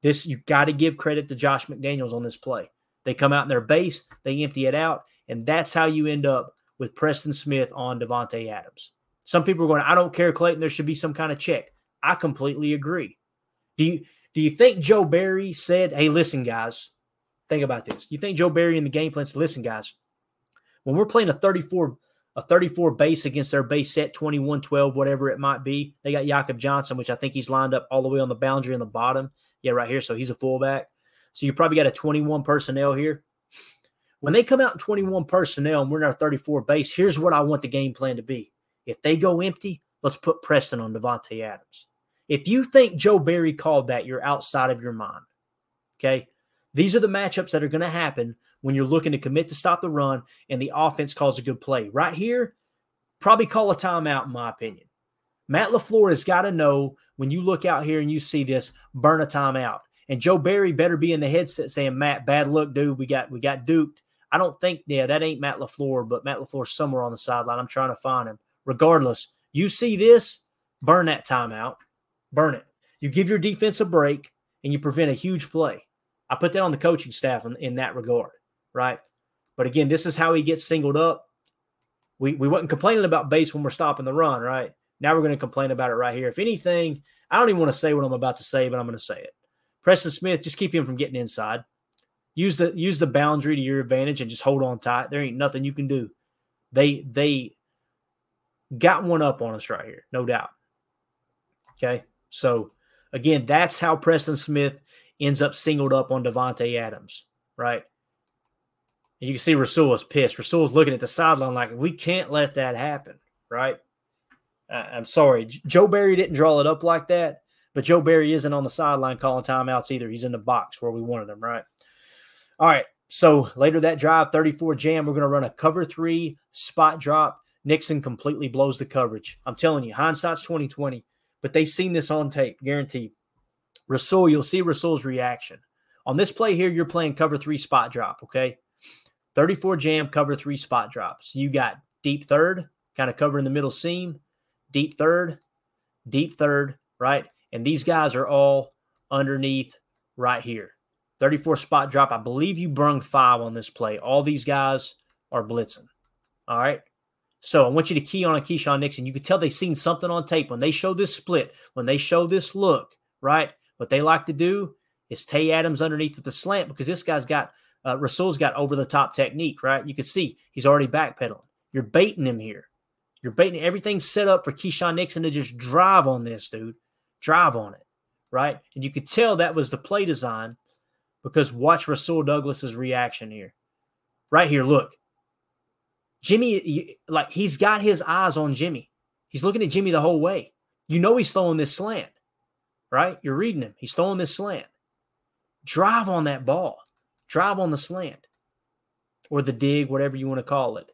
This you've got to give credit to Josh McDaniels on this play. They come out in their base, they empty it out, and that's how you end up with Preston Smith on Davante Adams. Some people are going, I don't care, Clayton. There should be some kind of check. I completely agree. Do you do you think Joe Barry said, hey, listen, guys, think about this. You think Joe Barry in the game plan said, listen, guys, when we're playing a 34 a 34 base against their base set 21 12 whatever it might be. They got Jakob Johnson which I think he's lined up all the way on the boundary in the bottom. Yeah right here. So he's a fullback. So you probably got a 21 personnel here. When they come out in 21 personnel and we're in our 34 base here's what I want the game plan to be. If they go empty let's put Preston on Davante Adams. If you think Joe Barry called that, you're outside of your mind. Okay. These are the matchups that are going to happen when you're looking to commit to stop the run and the offense calls a good play. Right here, probably call a timeout, in my opinion. Matt LaFleur has got to know when you look out here and you see this, burn a timeout. And Joe Barry better be in the headset saying, Matt, bad luck, dude. We got we got duped. I don't think, yeah, that ain't Matt LaFleur, but Matt LaFleur's somewhere on the sideline. I'm trying to find him. Regardless, you see this, burn that timeout. Burn it. You give your defense a break and you prevent a huge play. I put that on the coaching staff in, in that regard, right? But again, this is how he gets singled up. We we wasn't complaining about base when we're stopping the run, right? Now we're going to complain about it right here. If anything, I don't even want to say what I'm about to say, but I'm going to say it. Preston Smith, just keep him from getting inside. Use the use the boundary to your advantage and just hold on tight. There ain't nothing you can do. They they got one up on us right here, no doubt. Okay. So again, that's how Preston Smith ends up singled up on Davante Adams, right? And you can see Rasul is pissed. Rasul's looking at the sideline like, we can't let that happen, right? I'm sorry. Joe Barry didn't draw it up like that, but Joe Barry isn't on the sideline calling timeouts either. He's in the box where we wanted him, right? All right. So later that drive, 34 jam, we're going to run a cover three spot drop. Nixon completely blows the coverage. I'm telling you, hindsight's 2020, but they seen this on tape, guaranteed. Rasul, you'll see Rasul's reaction. On this play here, you're playing cover three spot drop, okay? 34 jam, cover three spot drops. You got deep third, kind of covering the middle seam, deep third, deep third, right? And these guys are all underneath right here. 34 spot drop. I believe you brung five on this play. All these guys are blitzing. All right. So I want you to key on a Keisean Nixon. You could tell they seen something on tape when they show this split, when they show this look, right? What they like to do is Tay Adams underneath with the slant because this guy's got uh, Rasul's got over the top technique, right? You can see he's already backpedaling. You're baiting him here. You're baiting everything's set up for Keisean Nixon to just drive on this, dude. Drive on it, right? And you could tell that was the play design because watch Rasul Douglas's reaction here. Right here, look. Jimmy, like he's got his eyes on Jimmy. He's looking at Jimmy the whole way. You know he's throwing this slant, right? You're reading him. He's throwing this slant. Drive on that ball. Drive on the slant or the dig, whatever you want to call it.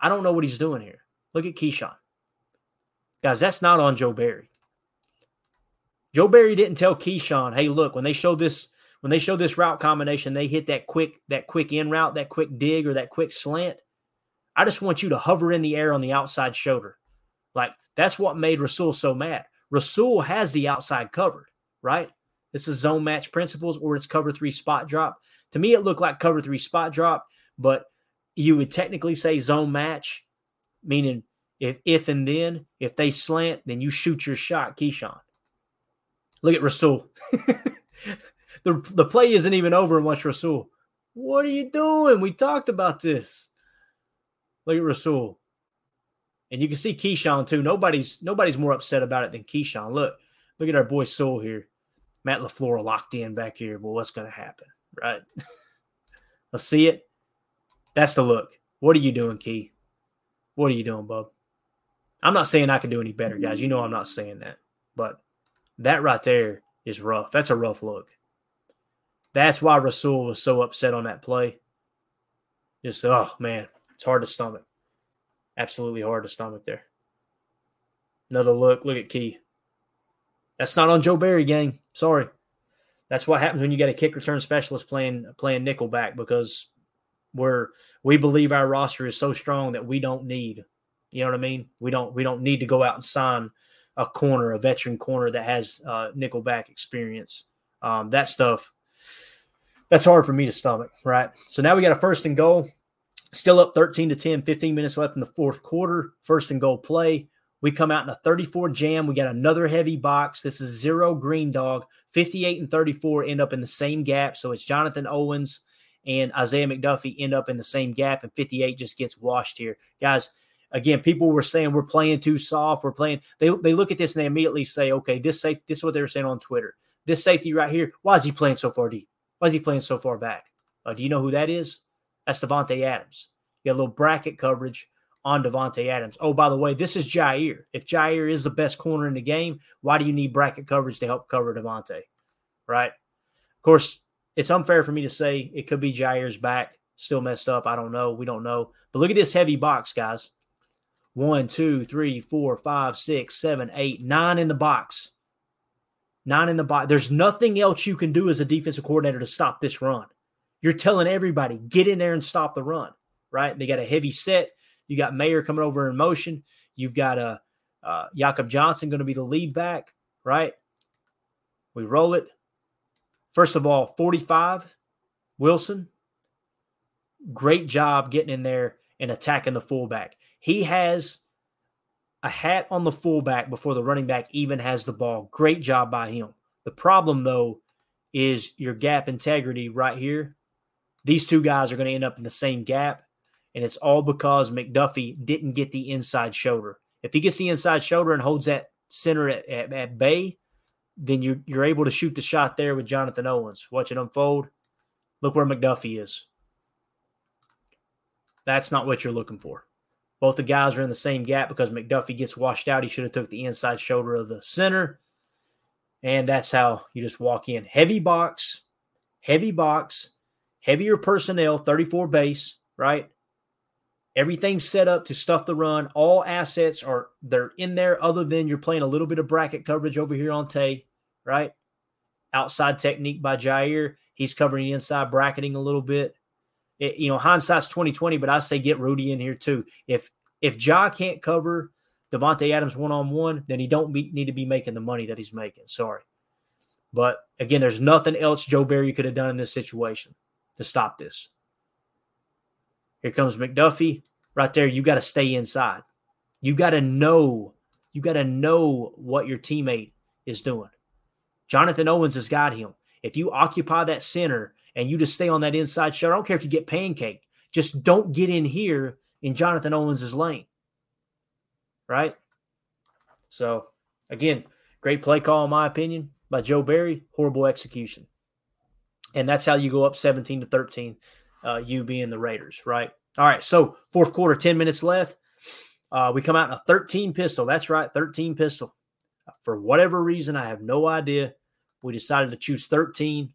I don't know what he's doing here. Look at Keisean. Guys, that's not on Joe Barry. Joe Barry didn't tell Keisean, hey, look, when they show this, when they show this route combination, they hit that quick, that quick in route, that quick dig, or that quick slant. I just want you to hover in the air on the outside shoulder. Like that's what made Rasul so mad. Rasul has the outside covered, right? This is zone match principles, or it's cover three spot drop. To me, it looked like cover three spot drop, but you would technically say zone match meaning if if and then if they slant, then you shoot your shot, Keisean. Look at Rasul. (laughs) the the play isn't even over and watch Rasul. What are you doing? We talked about this. Look at Rasul. And you can see Keisean too. Nobody's nobody's more upset about it than Keisean. Look, look at our boy Soul here. Matt LaFleur locked in back here. Well, what's gonna happen? Right. (laughs) Let's see it. That's the look. What are you doing, Key? What are you doing, bub? I'm not saying I can do any better, guys. You know I'm not saying that. But that right there is rough. That's a rough look. That's why Rasul was so upset on that play. Just, oh, man, it's hard to stomach. Absolutely hard to stomach there. Another look. Look at Key. That's not on Joe Barry, gang. Sorry. That's what happens when you get a kick return specialist playing playing nickelback because where we believe our roster is so strong that we don't need, you know what I mean? We don't we don't need to go out and sign a corner, a veteran corner that has uh, nickelback experience. Um, that stuff, that's hard for me to stomach, right? So now we got a first and goal, still up 13 to 10, 15 minutes left in the fourth quarter. First and goal play. We come out in a 34 jam. We got another heavy box. This is zero green dog. 58 and 34 end up in the same gap. So it's Jonathan Owens and Isaiah McDuffie end up in the same gap, and 58 just gets washed here. Guys, again, people were saying we're playing too soft. We're playing. They, they look at this and they immediately say, okay, this safe. This is what they were saying on Twitter. This safety right here. Why is he playing so far deep? Why is he playing so far back? Uh, do you know who that is? That's Davante Adams. You got a little bracket coverage on Davante Adams. Oh, by the way, this is Jaire. If Jaire is the best corner in the game, why do you need bracket coverage to help cover Davante? Right. Of course, it's unfair for me to say it could be Jaire's back, still messed up. I don't know. We don't know. But look at this heavy box, guys. One, two, three, four, five, six, seven, eight, nine in the box. Nine in the box. There's nothing else you can do as a defensive coordinator to stop this run. You're telling everybody, get in there and stop the run, right? They got a heavy set. You got Mayer coming over in motion. You've got a uh, uh, Jakob Johnson going to be the lead back, right? We roll it. First of all, 45, Wilson. Great job getting in there and attacking the fullback. He has a hat on the fullback before the running back even has the ball. Great job by him. The problem, though, is your gap integrity right here. These two guys are going to end up in the same gap, and it's all because McDuffie didn't get the inside shoulder. If he gets the inside shoulder and holds that center at, at, at bay, then you, you're able to shoot the shot there with Jonathan Owens. Watch it unfold. Look where McDuffie is. That's not what you're looking for. Both the guys are in the same gap because McDuffie gets washed out. He should have took the inside shoulder of the center. And that's how you just walk in. Heavy box, heavy box, heavier personnel, 34 base, right? Everything's set up to stuff the run. All assets are they're in there, other than you're playing a little bit of bracket coverage over here on Tay, right? Outside technique by Jaire. He's covering the inside bracketing a little bit. It, you know, hindsight's 2020, but I say get Rudy in here too. If if Ja can't cover Davante Adams one on one, then he don't be, need to be making the money that he's making. Sorry, but again, there's nothing else Joe Barry could have done in this situation to stop this. Here comes McDuffie. Right there, you got to stay inside. You got to know, you got to know what your teammate is doing. Jonathan Owens has got him. If you occupy that center and you just stay on that inside shot, I don't care if you get pancake. Just don't get in here in Jonathan Owens' lane. Right? So, again, great play call, in my opinion, by Joe Barry. Horrible execution. And that's how you go up 17 to 13 uh, you being the Raiders, right? All right, so fourth quarter, 10 minutes left. Uh, we come out in a 13 pistol. That's right, 13 pistol. For whatever reason, I have no idea. We decided to choose 13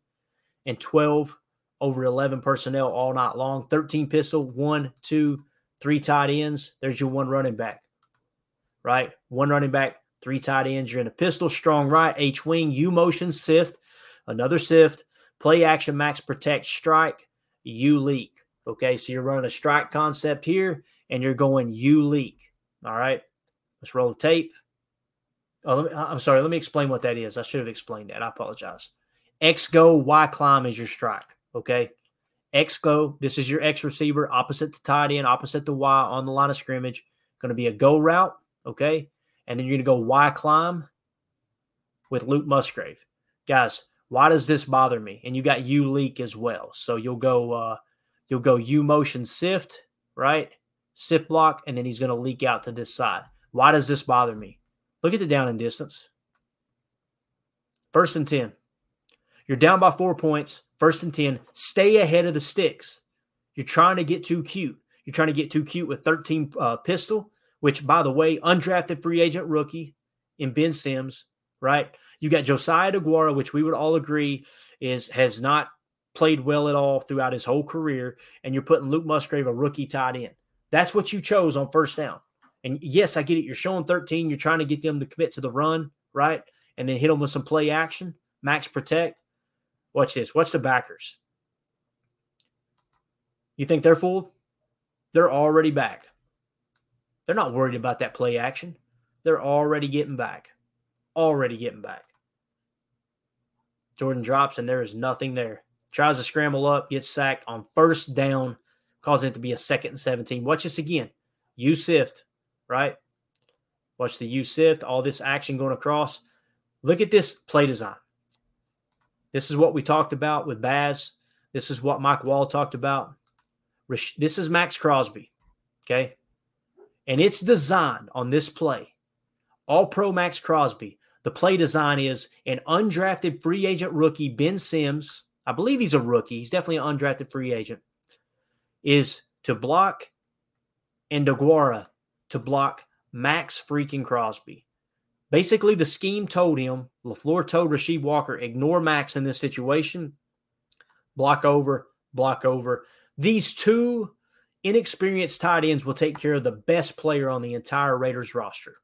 and 12 over 11 personnel all night long. 13 pistol, one, two, three tight ends. There's your one running back, right? One running back, three tight ends. You're in a pistol, strong right, H wing, U motion, sift, another sift, play action, max protect, strike, U leak. Okay, so you're running a strike concept here and you're going U leak. All right, let's roll the tape. Oh, me, I'm sorry. Let me explain what that is. I should have explained that. I apologize. X go, Y climb is your strike. Okay. X go, this is your X receiver, opposite the tight end, opposite the Y on the line of scrimmage. Going to be a go route. Okay. And then you're going to go Y climb with Luke Musgrave. Guys, why does this bother me? And you got U leak as well. So you'll go uh you'll go U motion sift, right? Sift block, and then he's going to leak out to this side. Why does this bother me? Look at the down and distance. First and 10. You're down by four points. First and 10. Stay ahead of the sticks. You're trying to get too cute. You're trying to get too cute with 13 uh, pistol, which, by the way, undrafted free agent rookie in Ben Sims, right? You got Josiah DeGuara, which we would all agree is has not played well at all throughout his whole career, and you're putting Luke Musgrave, a rookie tight end. That's what you chose on first down. And yes, I get it. You're showing 13. You're trying to get them to commit to the run, right? And then hit them with some play action, max protect. Watch this. Watch the backers. You think they're fooled? They're already back. They're not worried about that play action. They're already getting back. Already getting back. Jordan drops, and there is nothing there. Tries to scramble up, gets sacked on first down, causing it to be a second and 17. Watch this again. U sift, right? Watch the U sift, all this action going across. Look at this play design. This is what we talked about with Baz. This is what Mike Wahle talked about. This is Maxx Crosby. Okay. And it's designed on this play. All pro Maxx Crosby the play design is an undrafted free agent rookie, Ben Sims. I believe he's a rookie. He's definitely an undrafted free agent. Is to block and DeGuara to block Maxx freaking Crosby. Basically, the scheme told him, LaFleur told Rasheed Walker, ignore Maxx in this situation. Block over, block over. These two inexperienced tight ends will take care of the best player on the entire Raiders roster.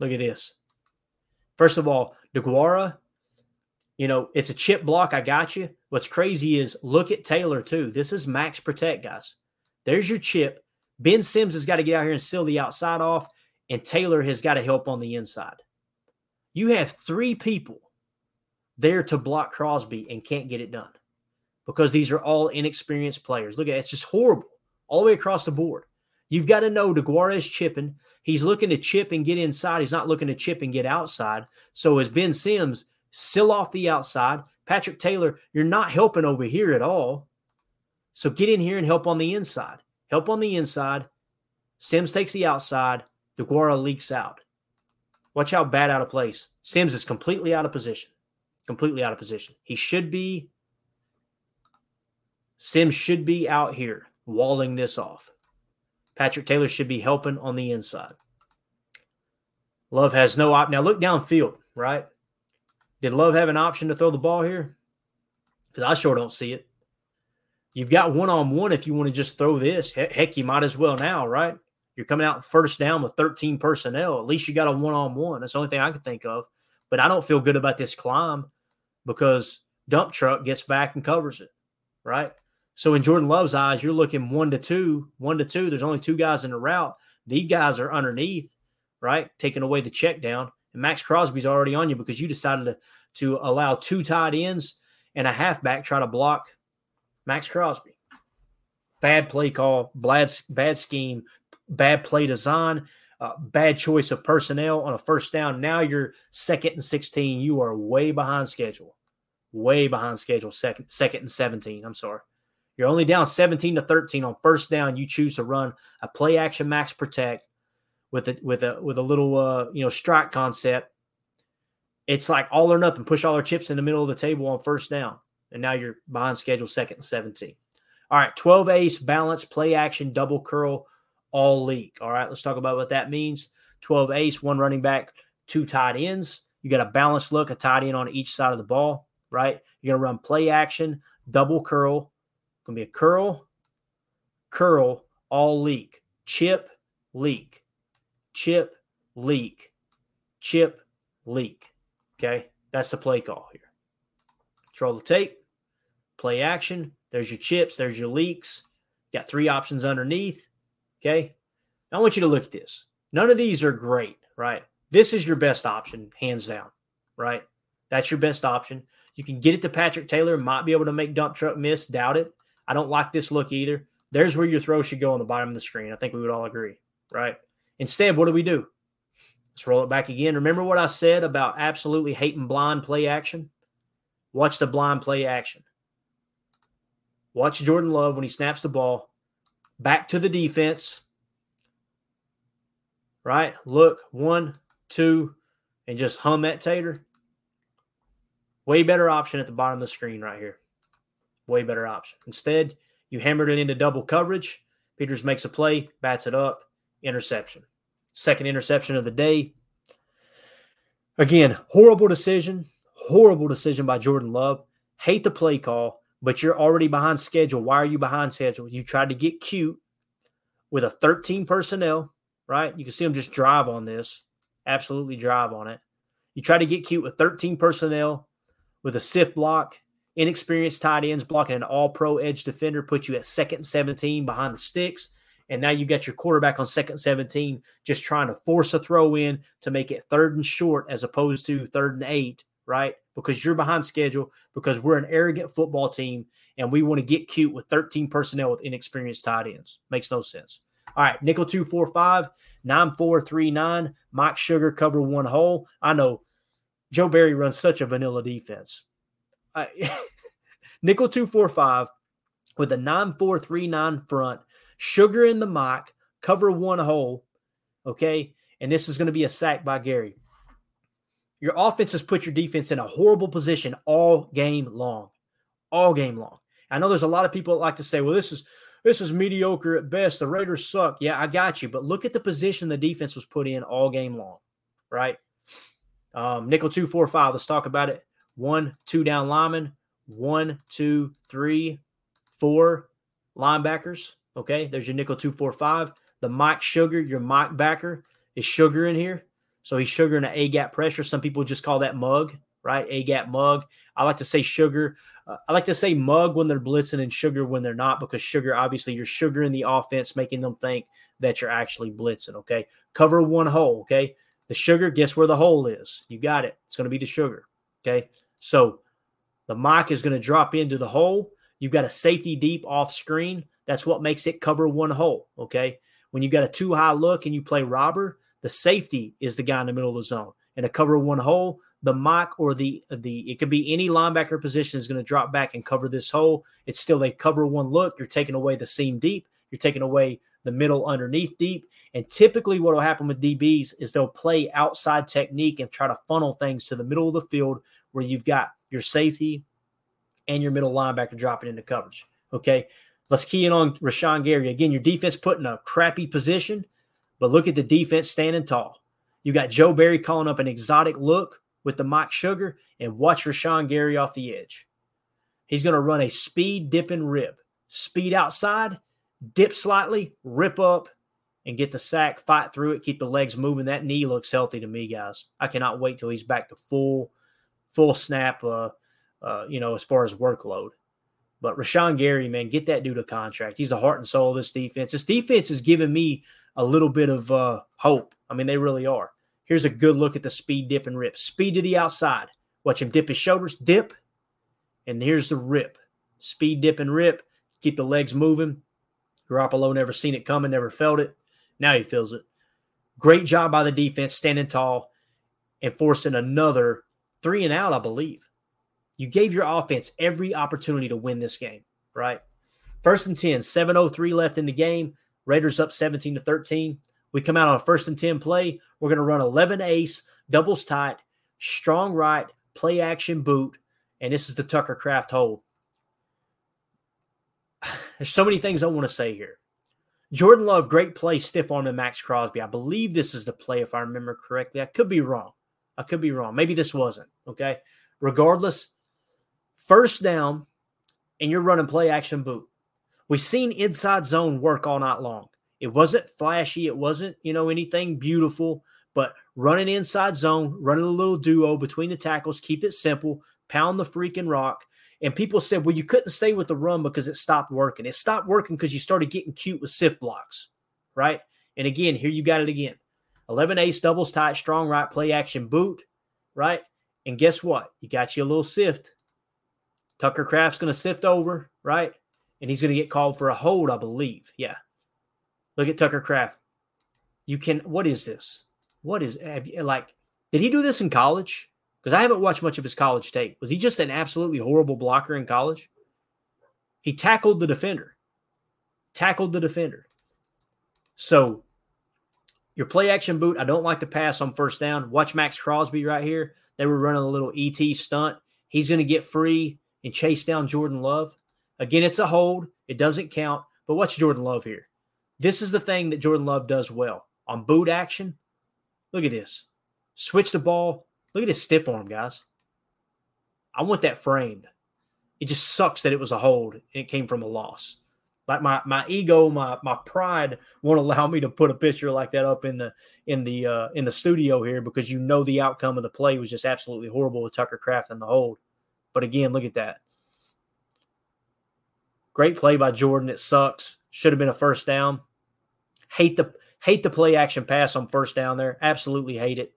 Look at this. First of all, DeGuara, you know, it's a chip block. I got you. What's crazy is look at Taylor, too. This is max protect, guys. There's your chip. Ben Sims has got to get out here and seal the outside off, and Taylor has got to help on the inside. You have three people there to block Crosby and can't get it done because these are all inexperienced players. Look at it, it's just horrible all the way across the board. You've got to know DeGuara is chipping. He's looking to chip and get inside. He's not looking to chip and get outside. So as Ben Sims still off the outside, Patrick Taylor, you're not helping over here at all. So get in here and help on the inside. Help on the inside. Sims takes the outside. DeGuara leaks out. Watch how bad out of place. Sims is completely out of position. Completely out of position. He should be. Sims should be out here walling this off. Patrick Taylor should be helping on the inside. Love has no op. Now look downfield, right? Did Love have an option to throw the ball here? Because I sure don't see it. You've got one on one if you want to just throw this. Heck, you might as well now, right? You're coming out first down with 13 personnel. At least you got a one on one. That's the only thing I can think of. But I don't feel good about this climb because dump truck gets back and covers it, right? So in Jordan Love's eyes, you're looking one to two, one to two. There's only two guys in the route. These guys are underneath, right? Taking away the check down. And Maxx Crosby's already on you because you decided to, to allow two tight ends and a halfback try to block Maxx Crosby. Bad play call, bad, bad scheme, bad play design, uh, bad choice of personnel on a first down. Now you're second and 16. You are way behind schedule. Way behind schedule. Second, second and 17. I'm sorry. You're only down 17 to 13 on first down. You choose to run a play action max protect with a with a with a little uh, you know strike concept. It's like all or nothing. Push all our chips in the middle of the table on first down, and now you're behind schedule second and 17. All right, 12 ace balance play action double curl all leak. All right, let's talk about what that means. 12 ace, one running back, two tight ends. You got a balanced look, a tight end on each side of the ball, right? You're gonna run play action, double curl, To be a curl, curl, all leak, chip, leak, chip, leak, chip, leak. Okay, that's the play call here. Control the tape, play action. There's your chips, there's your leaks. Got three options underneath. Okay, I want you to look at this. None of these are great, right? This is your best option, hands down, right? That's your best option. You can get it to Patrick Taylor, might be able to make dump truck miss, doubt it. I don't like this look either. There's where your throw should go on the bottom of the screen. I think we would all agree, right? Instead, what do we do? Let's roll it back again. Remember what I said about absolutely hating blind play action? Watch the blind play action. Watch Jordan Love when he snaps the ball. Back to the defense. Right? Look, one, two, and just hum that tater. Way better option at the bottom of the screen right here. Way better option. Instead, you hammered it into double coverage. Peters makes a play, bats it up, interception. Second interception of the day. Again, horrible decision. Horrible decision by Jordan Love. Hate the play call, but you're already behind schedule. Why are you behind schedule? You tried to get cute with a 13 personnel, right? You can see them just drive on this. Absolutely drive on it. You try to get cute with 13 personnel with a sift block Inexperienced tight ends blocking an all pro edge defender put you at second 17 behind the sticks. And now you've got your quarterback on second 17 just trying to force a throw in to make it third and short as opposed to third and eight, right? Because you're behind schedule, because we're an arrogant football team and we want to get cute with 13 personnel with inexperienced tight ends. Makes no sense. All right, nickel 245, 9439, Mike Sugar cover one hole. I know Joe Barry runs such a vanilla defense. I, (laughs) nickel 245 with a 9439 front, sugar in the mock, cover one hole. Okay. And this is going to be a sack by Gary. Your offense has put your defense in a horrible position all game long. All game long. I know there's a lot of people that like to say, well, this is this is mediocre at best. The Raiders suck. Yeah, I got you. But look at the position the defense was put in all game long, right? Um, nickel two four five. Let's talk about it. One, two down lineman. One, two, three, four, linebackers. Okay, there's your nickel two four five. The Mike Sugar, your Mike backer is Sugar in here, so he's Sugar in an A gap pressure. Some people just call that mug, right? A gap mug. I like to say Sugar. Uh, I like to say mug when they're blitzing and Sugar when they're not, because Sugar obviously you're Sugar in the offense, making them think that you're actually blitzing. Okay, cover one hole. Okay, the Sugar. Guess where the hole is? You got it. It's going to be the Sugar. Okay, so the Mike is going to drop into the hole. You've got a safety deep off screen. That's what makes it cover one hole. Okay. When you've got a two high look and you play robber, the safety is the guy in the middle of the zone. And a cover one hole, the mock or the the it could be any linebacker position is going to drop back and cover this hole. It's still a cover one look. You're taking away the seam deep. You're taking away the middle underneath deep. And typically, what will happen with DBs is they'll play outside technique and try to funnel things to the middle of the field where you've got your safety and your middle linebacker dropping into coverage. Okay. Let's key in on Rashan Gary. Again, your defense put in a crappy position, but look at the defense standing tall. You got Joe Barry calling up an exotic look with the Mike Sugar, and watch Rashan Gary off the edge. He's going to run a speed dipping rib. Speed outside, dip slightly, rip up, and get the sack, fight through it, keep the legs moving. That knee looks healthy to me, guys. I cannot wait till he's back to full, full snap, uh, uh, you know, as far as workload. But Rashan Gary, man, get that dude a contract. He's the heart and soul of this defense. This defense is giving me a little bit of uh, hope. I mean, they really are. Here's a good look at the speed dip and rip. Speed to the outside. Watch him dip his shoulders, dip, and here's the rip. Speed dip and rip. Keep the legs moving. Garoppolo never seen it coming, never felt it. Now he feels it. Great job by the defense, standing tall and forcing another three and out, I believe. You gave your offense every opportunity to win this game, right? First and 10, 703 left in the game. Raiders up 17 to 13. We come out on a first and 10 play. We're going to run 11 ace, doubles tight, strong right, play action boot. And this is the Tucker Kraft hold. (sighs) There's so many things I want to say here. Jordan Love, great play, stiff arm to Maxx Crosby. I believe this is the play, if I remember correctly. I could be wrong. I could be wrong. Maybe this wasn't. Okay. Regardless, first down, and you're running play action boot. We've seen inside zone work all night long. It wasn't flashy. It wasn't, you know, anything beautiful, but running inside zone, running a little duo between the tackles, keep it simple, pound the freaking rock. And people said, well, you couldn't stay with the run because it stopped working. It stopped working because you started getting cute with sift blocks, right? And again, here you got it again. 11 ace, doubles tight, strong right, play action boot, right? And guess what? You got you a little sift. Tucker Kraft's going to sift over, right? And he's going to get called for a hold, I believe. Yeah. Look at Tucker Kraft. You can, what is this? What is, you, like, did he do this in college? Because I haven't watched much of his college tape. Was he just an absolutely horrible blocker in college? He tackled the defender, tackled the defender. So your play action boot, I don't like to pass on first down. Watch Maxx Crosby right here. They were running a little ET stunt. He's going to get free and chase down Jordan Love. Again, it's a hold. It doesn't count. But watch Jordan Love here. This is the thing that Jordan Love does well on boot action. Look at this. Switch the ball. Look at his stiff arm, guys. I want that framed. It just sucks that it was a hold and it came from a loss. Like my my ego, my my pride won't allow me to put a picture like that up in the in the uh, in the studio here because you know the outcome of the play was just absolutely horrible with Tucker Kraft and the hold. But again, look at that. Great play by Jordan. It sucks. Should have been a first down. Hate the hate the play action pass on first down there. Absolutely hate it.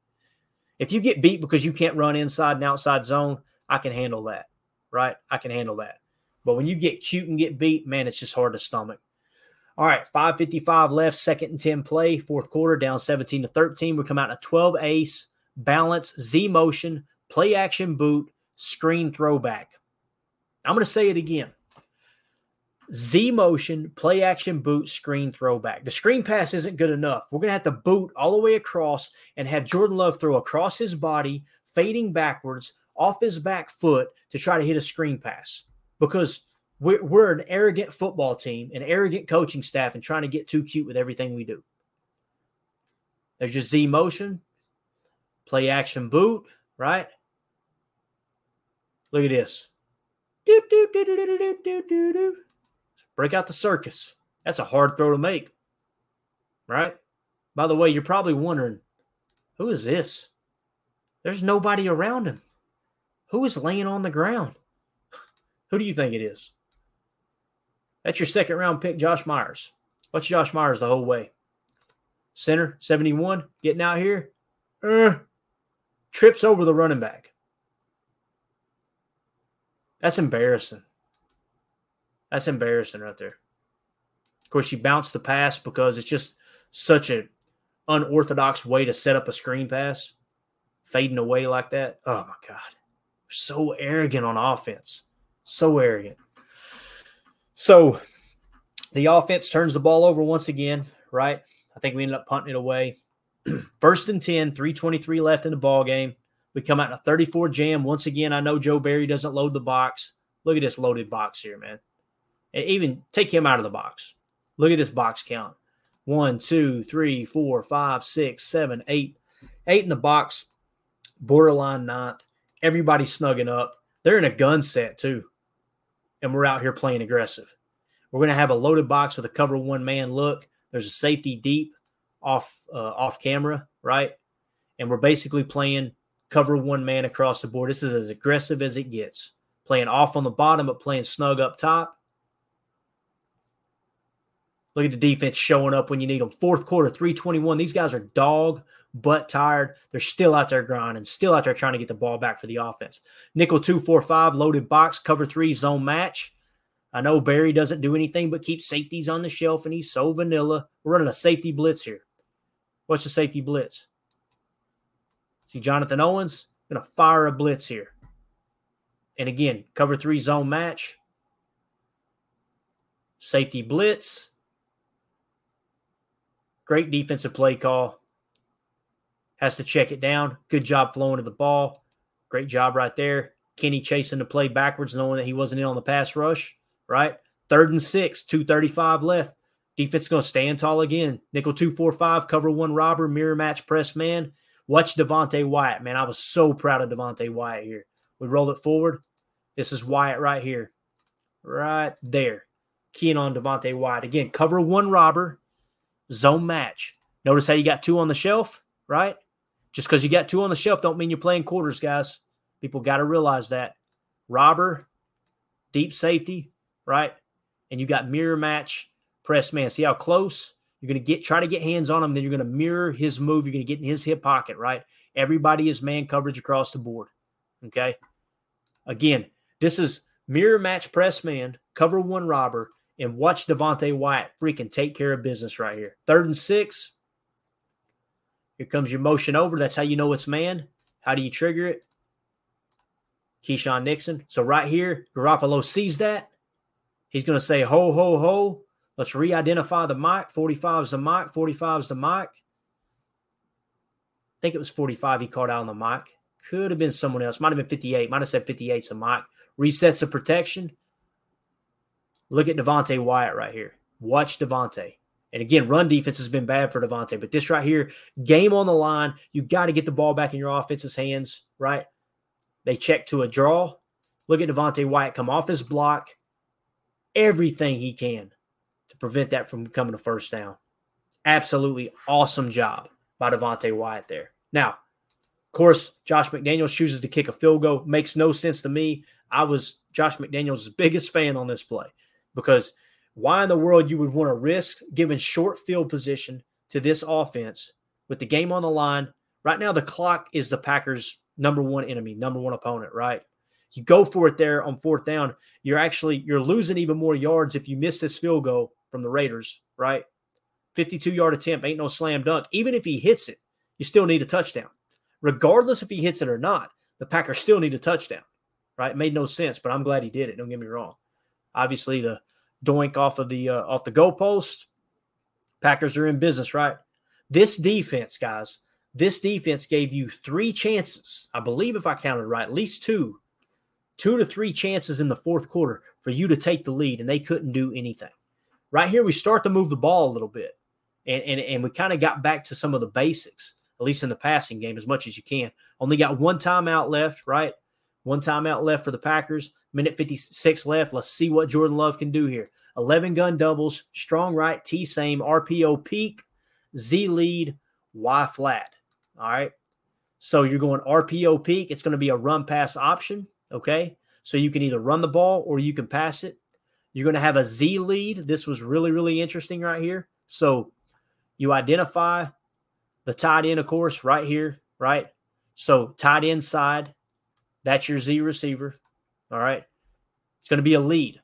If you get beat because you can't run inside and outside zone, I can handle that. Right? I can handle that. But when you get cute and get beat, man, it's just hard to stomach. All right, 555 left, second and 10 play, fourth quarter, down 17 to 13. We come out in a 12 ace, balance, Z motion, play action boot, screen throwback. I'm going to say it again. Z motion, play action boot, screen throwback. The screen pass isn't good enough. We're going to have to boot all the way across and have Jordan Love throw across his body, fading backwards off his back foot to try to hit a screen pass because we're, we're an arrogant football team, an arrogant coaching staff, and trying to get too cute with everything we do. There's your Z motion, play action boot, right? Look at this. Break out the circus. That's a hard throw to make, right? By the way, you're probably wondering, who is this? There's nobody around him. Who is laying on the ground? Who do you think it is? That's your second round pick, Josh Myers. What's Josh Myers the whole way? Center, 71, getting out here. Uh, trips over the running back. That's embarrassing. That's embarrassing right there. Of course, she bounced the pass because it's just such an unorthodox way to set up a screen pass, fading away like that. Oh my God. So arrogant on offense. So arrogant. So the offense turns the ball over once again, right? I think we ended up punting it away. (clears throat) First and 10, 323 left in the ball game. We come out in a 34 jam. Once again, I know Joe Barry doesn't load the box. Look at this loaded box here, man. And even take him out of the box. Look at this box count. One, two, three, four, five, six, seven, eight. Eight in the box, borderline ninth. Everybody's snugging up. They're in a gun set, too. And we're out here playing aggressive. We're going to have a loaded box with a cover one man look. There's a safety deep off uh, off camera, right? And we're basically playing cover one man across the board. This is as aggressive as it gets. Playing off on the bottom, but playing snug up top. Look at the defense showing up when you need them. Fourth quarter, 321. These guys are dog butt tired. They're still out there grinding, still out there trying to get the ball back for the offense. Nickel 245, loaded box, cover three, zone match. I know Barry doesn't do anything but keep safeties on the shelf, and he's so vanilla. We're running a safety blitz here. What's the safety blitz? See Jonathan Owens going to fire a blitz here. And again, cover three zone match. Safety blitz. Great defensive play call. Has to check it down. Good job flowing to the ball. Great job right there. Kenny chasing the play backwards, knowing that he wasn't in on the pass rush, right? Third and six, 235 left. Defense is going to stand tall again. Nickel 245, cover one robber, mirror match press man. Watch Devonte Wyatt, man. I was so proud of Devonte Wyatt here. We roll it forward. This is Wyatt right here. Right there. Keying on Devonte Wyatt. Again, cover one robber, zone match. Notice how you got two on the shelf, right? Just because you got two on the shelf don't mean you're playing quarters, guys. People got to realize that. Robber, deep safety, right? And you got mirror match, press man. See how close? You're going to get try to get hands on him, then you're going to mirror his move. You're going to get in his hip pocket, right? Everybody is man coverage across the board. Okay. Again, this is mirror match press man, cover one robber, and watch Devonte Wyatt freaking take care of business right here. Third and six. Here comes your motion over. That's how you know it's man. How do you trigger it? Keisean Nixon. So right here, Garoppolo sees that. He's going to say, ho, ho, ho. Let's re identify the mic. 45 is the mic. 45 is the mic. I think it was 45 he called out on the mic. Could have been someone else. Might have been 58. Might have said 58 is the mic. Resets the protection. Look at Devonte Wyatt right here. Watch Devonte. And again, run defense has been bad for Devonte, but this right here, game on the line, you got to get the ball back in your offense's hands, right? They check to a draw. Look at Devonte Wyatt come off his block, everything he can to prevent that from becoming a first down. Absolutely awesome job by Devonte Wyatt there. Now, of course, Josh McDaniels chooses to kick a field goal. Makes no sense to me. I was Josh McDaniels' (laughs) biggest fan on this play because why in the world you would want to risk giving short field position to this offense with the game on the line? Right now, the clock is the Packers' number one enemy, number one opponent, right? You go for it there on fourth down. You're actually you're losing even more yards if you miss this field goal from the Raiders, right? 52 yard attempt ain't no slam dunk. Even if he hits it, you still need a touchdown. Regardless if he hits it or not, the Packers still need a touchdown, right? It made no sense, but I'm glad he did it. Don't get me wrong. Obviously, the doink off of the uh, off the goalpost. Packers are in business, right? This defense, guys, this defense gave you three chances. I believe if I counted right, at least two, two to three chances in the fourth quarter for you to take the lead, and they couldn't do anything. Right here, we start to move the ball a little bit, and and, and we kind of got back to some of the basics, at least in the passing game, as much as you can. Only got one timeout left, right? One timeout left for the Packers. Minute 56 left. Let's see what Jordan Love can do here. 11 gun doubles, strong right, T same, RPO peak, Z lead, Y flat. All right. So you're going RPO peak. It's going to be a run pass option. Okay. So you can either run the ball or you can pass it. You're going to have a Z lead. This was really, really interesting right here. So you identify the tight end, of course, right here, right? So tight end side, that's your Z receiver. All right. It's going to be a lead.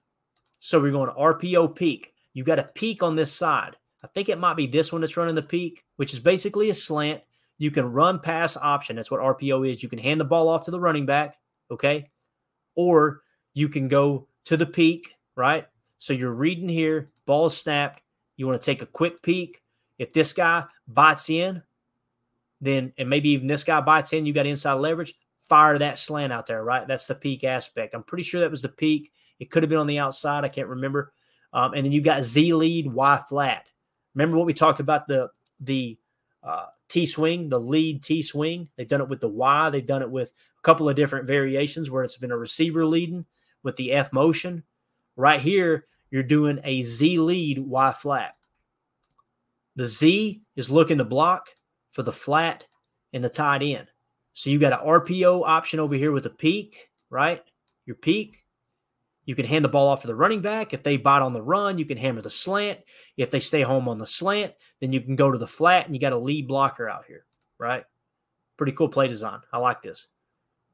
So we're going to RPO peak. You got a peak on this side. I think it might be this one that's running the peak, which is basically a slant. You can run pass option. That's what RPO is. You can hand the ball off to the running back, okay? Or you can go to the peak, right? So you're reading here, ball snapped. You want to take a quick peek. If this guy bites in, then and maybe even this guy bites in, you got inside leverage, fire that slant out there, right? That's the peak aspect. I'm pretty sure that was the peak. It could have been on the outside. I can't remember. Um, and then you got Z lead, Y flat. Remember what we talked about the the uh, T swing, the lead T swing. They've done it with the Y. They've done it with a couple of different variations where it's been a receiver leading with the F motion. Right here, you're doing a Z lead, Y flat. The Z is looking to block for the flat and the tight end. So you got an RPO option over here with a peak, right? Your peak. You can hand the ball off to the running back. If they bite on the run, you can hammer the slant. If they stay home on the slant, then you can go to the flat and you got a lead blocker out here, right? Pretty cool play design. I like this.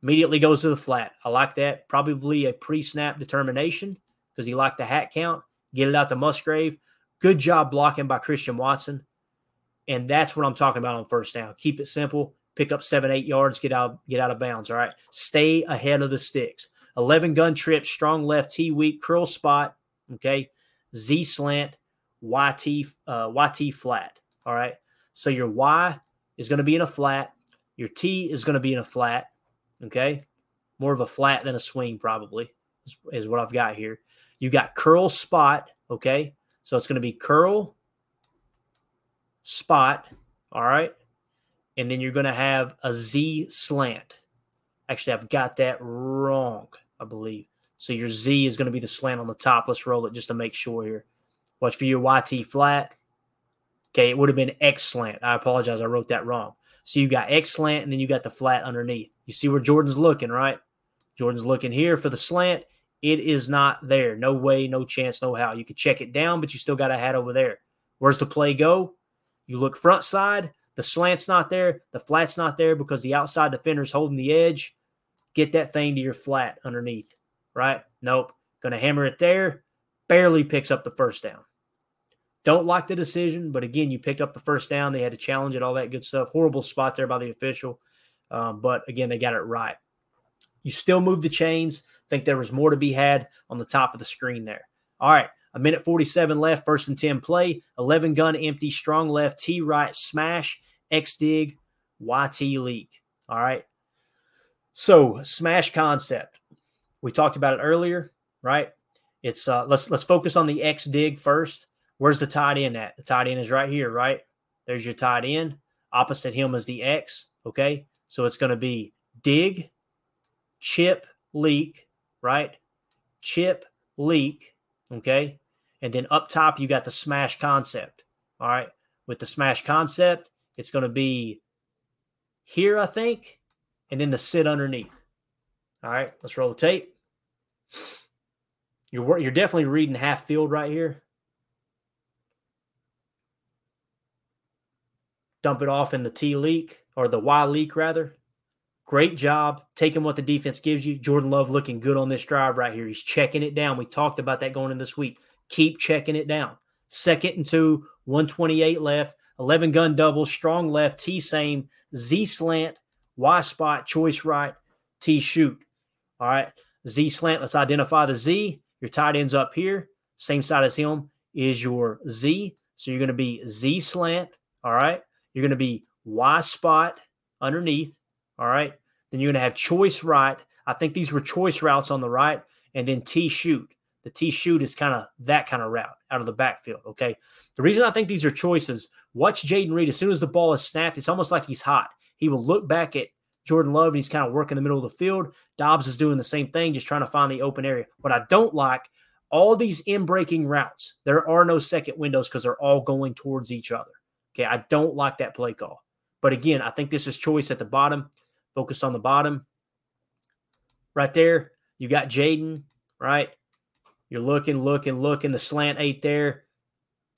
Immediately goes to the flat. I like that. Probably a pre snap determination because he liked the hat count. Get it out to Musgrave. Good job blocking by Christian Watson. And that's what I'm talking about on first down. Keep it simple. Pick up seven, eight yards, get out, get out of bounds. All right. Stay ahead of the sticks. 11 gun trip, strong left, T weak, curl spot. Okay. Z slant, YT, uh, YT flat. All right. So your Y is going to be in a flat. Your T is going to be in a flat. Okay. More of a flat than a swing, probably, is, is what I've got here. You got curl spot. Okay. So it's going to be curl spot. All right. And then you're going to have a Z slant. Actually, I've got that wrong, I believe. So your Z is going to be the slant on the top. Let's roll it just to make sure here. Watch for your YT flat. Okay, it would have been X slant. I apologize. I wrote that wrong. So you got X slant and then you got the flat underneath. You see where Jordan's looking, right? Jordan's looking here for the slant. It is not there. No way, no chance, no how. You could check it down, but you still got a hat over there. Where's the play go? You look front side, the slant's not there, the flat's not there because the outside defender's holding the edge. Get that thing to your flat underneath, right? Nope. Going to hammer it there. Barely picks up the first down. Don't like the decision, but again, you picked up the first down. They had to challenge it, all that good stuff. Horrible spot there by the official. Um, but again, they got it right. You still move the chains. Think there was more to be had on the top of the screen there. All right. A minute 47 left, first and 10 play. 11 gun empty, strong left, T right, smash, X dig, YT leak. All right. So, smash concept. We talked about it earlier, right? It's uh let's let's focus on the X dig first. Where's the tight end at? The tight end is right here, right? There's your tight end. Opposite him is the X. Okay. So it's going to be dig, chip, leak, right? Chip, leak, Okay. And then up top, you got the smash concept. All right. With the smash concept, it's going to be here, I think, and then the sit underneath. All right. Let's roll the tape. You're, you're definitely reading half field right here. Dump it off in the T leak or the Y leak, rather. Great job taking what the defense gives you. Jordan Love looking good on this drive right here. He's checking it down. We talked about that going in this week. Keep checking it down. Second and two, 128 left, 11 gun double, strong left, T same, Z slant, Y spot, choice right, T shoot. All right. Z slant, let's identify the Z. Your tight end's up here. Same side as him is your Z. So you're going to be Z slant. All right. You're going to be Y spot underneath. All right. Then you're going to have choice right. I think these were choice routes on the right, and then T shoot. The T shoot is kind of that kind of route out of the backfield. Okay. The reason I think these are choices, watch Jayden Reed. As soon as the ball is snapped, it's almost like he's hot. He will look back at Jordan Love and he's kind of working the middle of the field. Doubs is doing the same thing, just trying to find the open area. What I don't like all these in breaking routes, there are no second windows because they're all going towards each other. Okay. I don't like that play call. But again, I think this is choice at the bottom. Focus on the bottom. Right there, you got Jayden, right? You're looking, looking, looking. The slant eight there.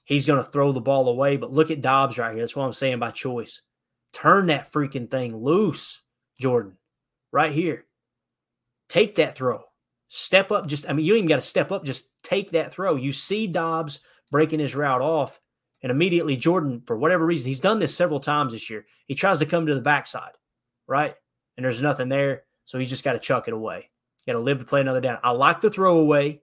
He's going to throw the ball away. But look at Doubs right here. That's what I'm saying by choice. Turn that freaking thing loose, Jordan, right here. Take that throw. Step up. Just, I mean, you even got to step up. Just take that throw. You see Doubs breaking his route off. And immediately, Jordan, for whatever reason, he's done this several times this year. He tries to come to the backside, right? And there's nothing there. So he's just got to chuck it away. got to live to play another down. I like the throwaway.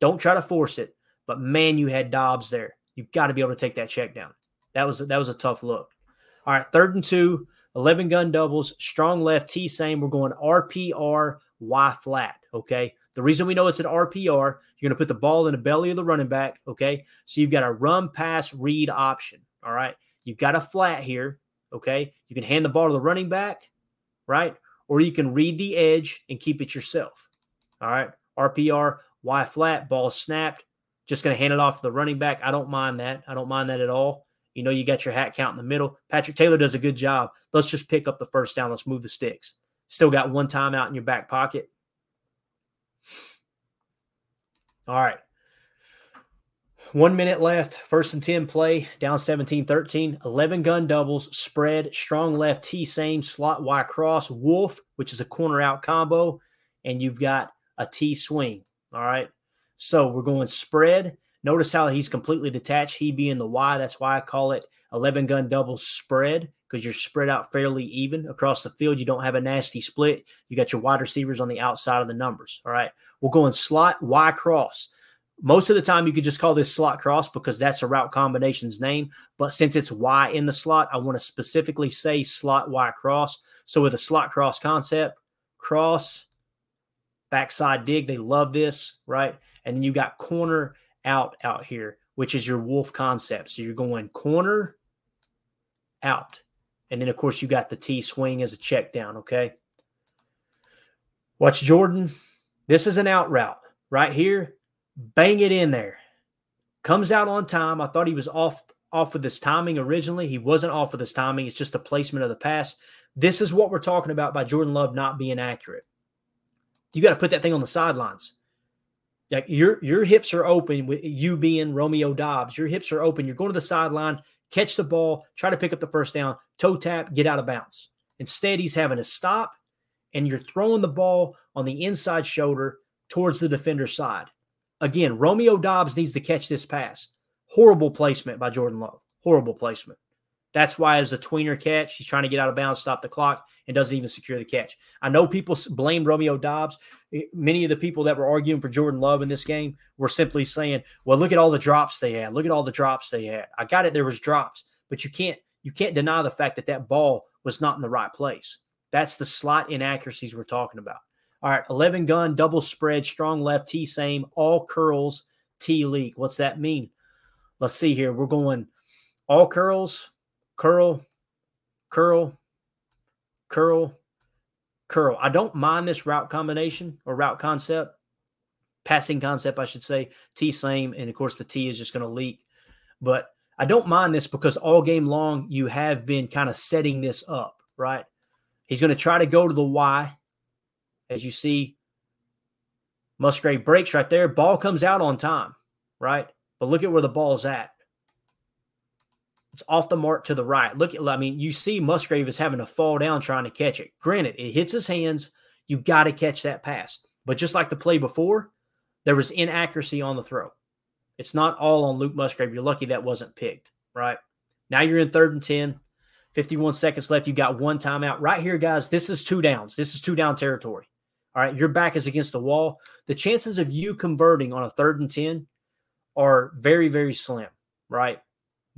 Don't try to force it. But man, you had Doubs there. You've got to be able to take that check down. That was that was a tough look. All right, third and two, 11 gun doubles, strong left T same. We're going RPR Y flat. Okay. The reason we know it's an RPR, you're going to put the ball in the belly of the running back. Okay. So you've got a run, pass, read option. All right. You've got a flat here. Okay. You can hand the ball to the running back, right? Or you can read the edge and keep it yourself. All right. RPR, Y flat, ball snapped. Just going to hand it off to the running back. I don't mind that. I don't mind that at all. You know, you got your hat count in the middle. Patrick Taylor does a good job. Let's just pick up the first down. Let's move the sticks. Still got one timeout in your back pocket. All right. One minute left. First and 10 play, down 17 13. 11 gun doubles, spread, strong left T same, slot Y cross, wolf, which is a corner out combo, and you've got a T swing. All right. So we're going spread. Notice how he's completely detached, he being the Y. That's why I call it 11 gun double spread because you're spread out fairly even across the field. You don't have a nasty split. You got your wide receivers on the outside of the numbers. All right. We'll go in slot Y cross. Most of the time, you could just call this slot cross because that's a route combination's name. But since it's Y in the slot, I want to specifically say slot Y cross. So with a slot cross concept, cross, backside dig, they love this, right? And then you got corner out out here, which is your wolf concept. So you're going corner out. And then, of course, you got the T swing as a check down. Okay. Watch Jordan. This is an out route right here. Bang it in there. Comes out on time. I thought he was off off with this timing originally. He wasn't off with this timing. It's just the placement of the pass. This is what we're talking about by Jordan Love not being accurate. You got to put that thing on the sidelines. Like your your hips are open with you being Romeo Doubs. Your hips are open. You're going to the sideline, catch the ball, try to pick up the first down, toe tap, get out of bounds. Instead, he's having to stop, and you're throwing the ball on the inside shoulder towards the defender's side. Again, Romeo Doubs needs to catch this pass. Horrible placement by Jordan Love. Horrible placement. That's why it was a tweener catch. He's trying to get out of bounds, stop the clock, and doesn't even secure the catch. I know people blame Romeo Doubs. Many of the people that were arguing for Jordan Love in this game were simply saying, "Well, look at all the drops they had. Look at all the drops they had." I got it. There was drops, but you can't you can't deny the fact that that ball was not in the right place. That's the slot inaccuracies we're talking about. All right, 11 gun, double spread, strong left, T same, all curls, T leak. What's that mean? Let's see here. We're going all curls, curl, curl, curl, curl. I don't mind this route combination or route concept, passing concept, I should say. T same, and of course the T is just going to leak. But I don't mind this because all game long you have been kind of setting this up, right? He's going to try to go to the Y. As you see, Musgrave breaks right there. Ball comes out on time, right? But look at where the ball's at. It's off the mark to the right. Look at, I mean, you see Musgrave is having to fall down trying to catch it. Granted, it hits his hands. You got to catch that pass. But just like the play before, there was inaccuracy on the throw. It's not all on Luke Musgrave. You're lucky that wasn't picked, right? Now you're in third and 10, 51 seconds left. You got one timeout. Right here, guys, this is two downs. This is two down territory. All right, your back is against the wall. The chances of you converting on a third and 10 are very, very slim, right?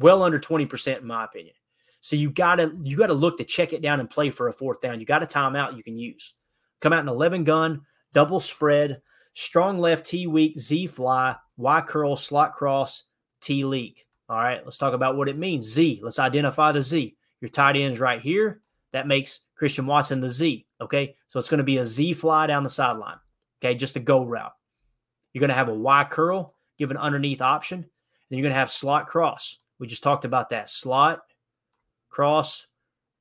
Well under 20% in my opinion. So you gotta you gotta look to check it down and play for a fourth down. You got a timeout you can use. Come out in 11 gun, double spread, strong left T weak, Z fly, Y curl, slot cross, T leak. All right, let's talk about what it means. Z. Let's identify the Z. Your tight end's right here. That makes Christian Watson the Z. Okay, so it's going to be a Z fly down the sideline. Okay, just a go route. You're going to have a Y curl, give an underneath option. Then you're going to have slot cross. We just talked about that slot cross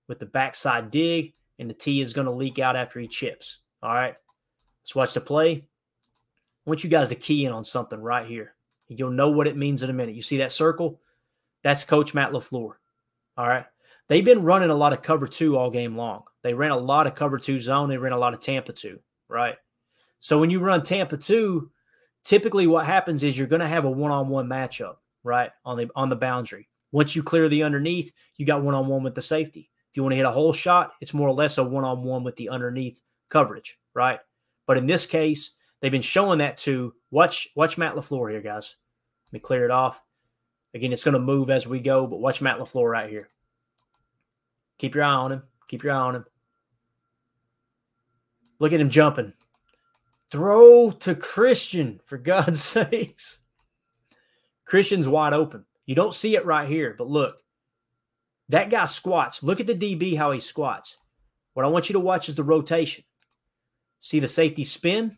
with the backside dig, and the T is going to leak out after he chips. All right. Let's watch the play. I want you guys to key in on something right here. You'll know what it means in a minute. You see that circle? That's Coach Matt LaFleur. All right. They've been running a lot of cover two all game long. They ran a lot of cover two zone. They ran a lot of Tampa two, right? So when you run Tampa two, typically what happens is you're going to have a one-on-one matchup, right? On the on the boundary. Once you clear the underneath, you got one-on-one with the safety. If you want to hit a hole shot, it's more or less a one-on-one with the underneath coverage, right? But in this case, they've been showing that to watch watch Matt LaFleur here, guys. Let me clear it off. Again, it's going to move as we go, but watch Matt LaFleur right here. Keep your eye on him. Keep your eye on him. Look at him jumping. Throw to Christian, for (laughs) God's sakes. Christian's wide open. You don't see it right here, but look. That guy squats. Look at the DB, how he squats. What I want you to watch is the rotation. See the safety spin?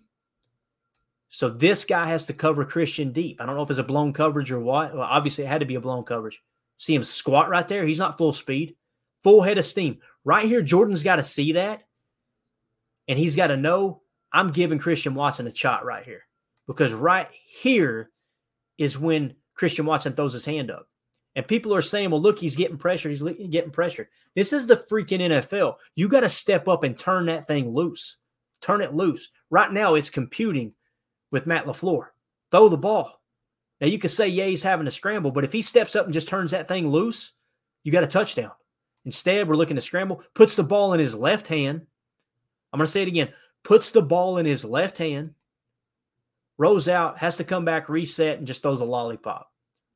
So this guy has to cover Christian deep. I don't know if it's a blown coverage or what. Well, obviously, it had to be a blown coverage. See him squat right there? He's not full speed, full head of steam. Right here, Jordan's got to see that. And he's got to know I'm giving Christian Watson a shot right here. Because right here is when Christian Watson throws his hand up. And people are saying, well, look, he's getting pressure. He's getting pressure. This is the freaking NFL. You got to step up and turn that thing loose. Turn it loose. Right now, it's computing with Matt LaFleur. Throw the ball. Now you could say, yeah, he's having a scramble, but if he steps up and just turns that thing loose, you got a touchdown. Instead, we're looking to scramble, puts the ball in his left hand. I'm going to say it again puts the ball in his left hand, rolls out, has to come back, reset, and just throws a lollipop.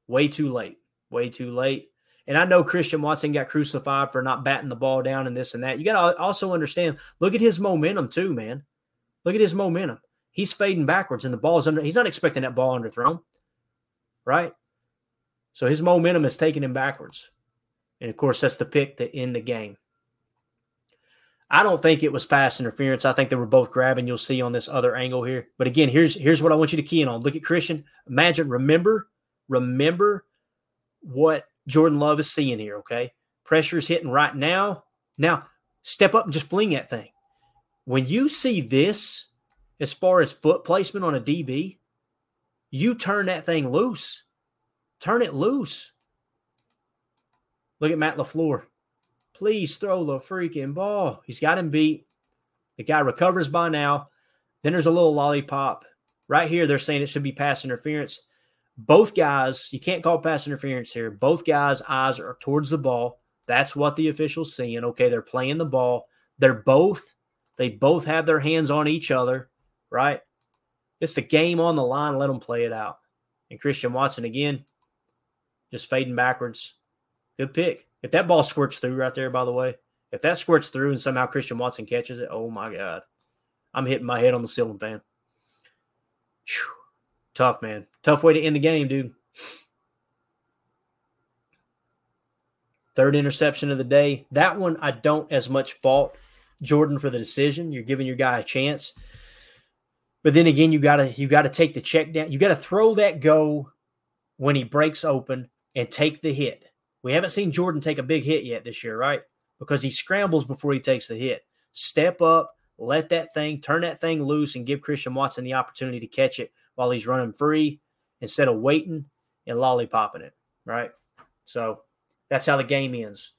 Way too late. Way too late. And I know Christian Watson got crucified for not batting the ball down and this and that. You got to also understand look at his momentum, too, man. Look at his momentum he's fading backwards and the ball is under. He's not expecting that ball underthrown, right? So his momentum is taking him backwards. And of course, that's the pick to end the game. I don't think it was pass interference. I think they were both grabbing. You'll see on this other angle here. But again, here's here's what I want you to key in on. Look at Christian. Imagine, remember, remember what Jordan Love is seeing here. Okay, pressure is hitting right now. Now, step up and just fling that thing. When you see this, as far as foot placement on a DB, you turn that thing loose. Turn it loose. Look at Matt LaFleur. Please throw the freaking ball. He's got him beat. The guy recovers by now. Then there's a little lollipop. Right here, they're saying it should be pass interference. Both guys, you can't call pass interference here. Both guys' eyes are towards the ball. That's what the official's seeing. Okay, they're playing the ball. They're both, they both have their hands on each other right? It's the game on the line. Let them play it out. And Christian Watson again, just fading backwards. Good pick. If that ball squirts through right there, by the way, if that squirts through and somehow Christian Watson catches it, oh my God. I'm hitting my head on the ceiling fan. Whew. Tough, man. Tough way to end the game, dude. Third interception of the day. That one, I don't as much fault Jordan for the decision. You're giving your guy a chance. But then again, you gotta you gotta take the check down. You gotta throw that go when he breaks open and take the hit. We haven't seen Jordan take a big hit yet this year, right? Because he scrambles before he takes the hit. Step up, let that thing, turn that thing loose, and give Christian Watson the opportunity to catch it while he's running free instead of waiting and lollipopping it, right? So that's how the game ends.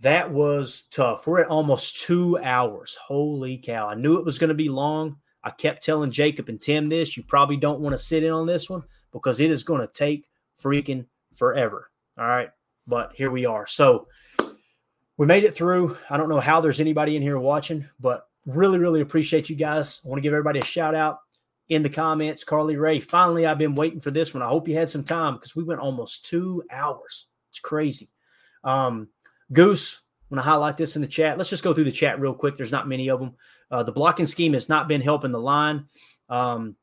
That was tough. We're at almost two hours. Holy cow. I knew it was going to be long. I kept telling Jacob and Tim this. You probably don't want to sit in on this one because it is going to take freaking forever. All right. But here we are. So we made it through. I don't know how there's anybody in here watching, but really, really appreciate you guys. I want to give everybody a shout out in the comments. Carly Ray, finally, I've been waiting for this one. I hope you had some time because we went almost two hours. It's crazy. Um, Goose, going to highlight this in the chat. Let's just go through the chat real quick. There's not many of them. Uh, the blocking scheme has not been helping the line. Um,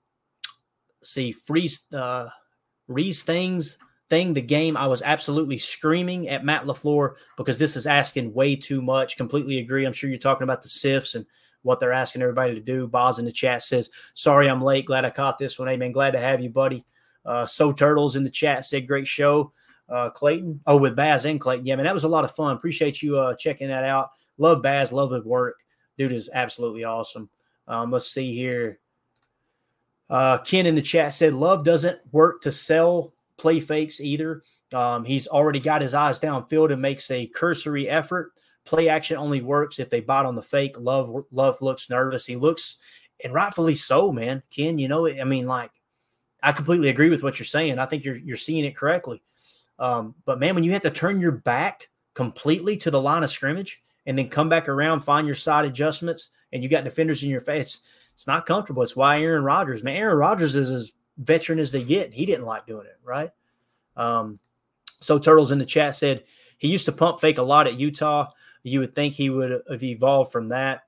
see, freeze, uh, Reese things. Thing, the game, I was absolutely screaming at Matt LaFleur because this is asking way too much. Completely agree. I'm sure you're talking about the sifts and what they're asking everybody to do. Boz in the chat says, Sorry, I'm late. Glad I caught this one. Man, glad to have you, buddy. Uh, so Turtles in the chat said, Great show. Uh, Clayton. Oh, with Baz and Clayton. Yeah, man, that was a lot of fun. Appreciate you uh, checking that out. Love Baz. Love his work. Dude is absolutely awesome. Um, let's see here. Uh, Ken in the chat said, Love doesn't work to sell play fakes either. Um, he's already got his eyes downfield and makes a cursory effort. Play action only works if they bite on the fake. Love Love looks nervous. He looks, and rightfully so, man. Ken, you know, I mean, like, I completely agree with what you're saying. I think you're you're seeing it correctly. Um, but man, when you have to turn your back completely to the line of scrimmage and then come back around, find your side adjustments, and you got defenders in your face, it's not comfortable. It's why Aaron Rodgers, man, Aaron Rodgers is as veteran as they get. He didn't like doing it, right? Um, so Turtles in the chat said he used to pump fake a lot at Utah. You would think he would have evolved from that.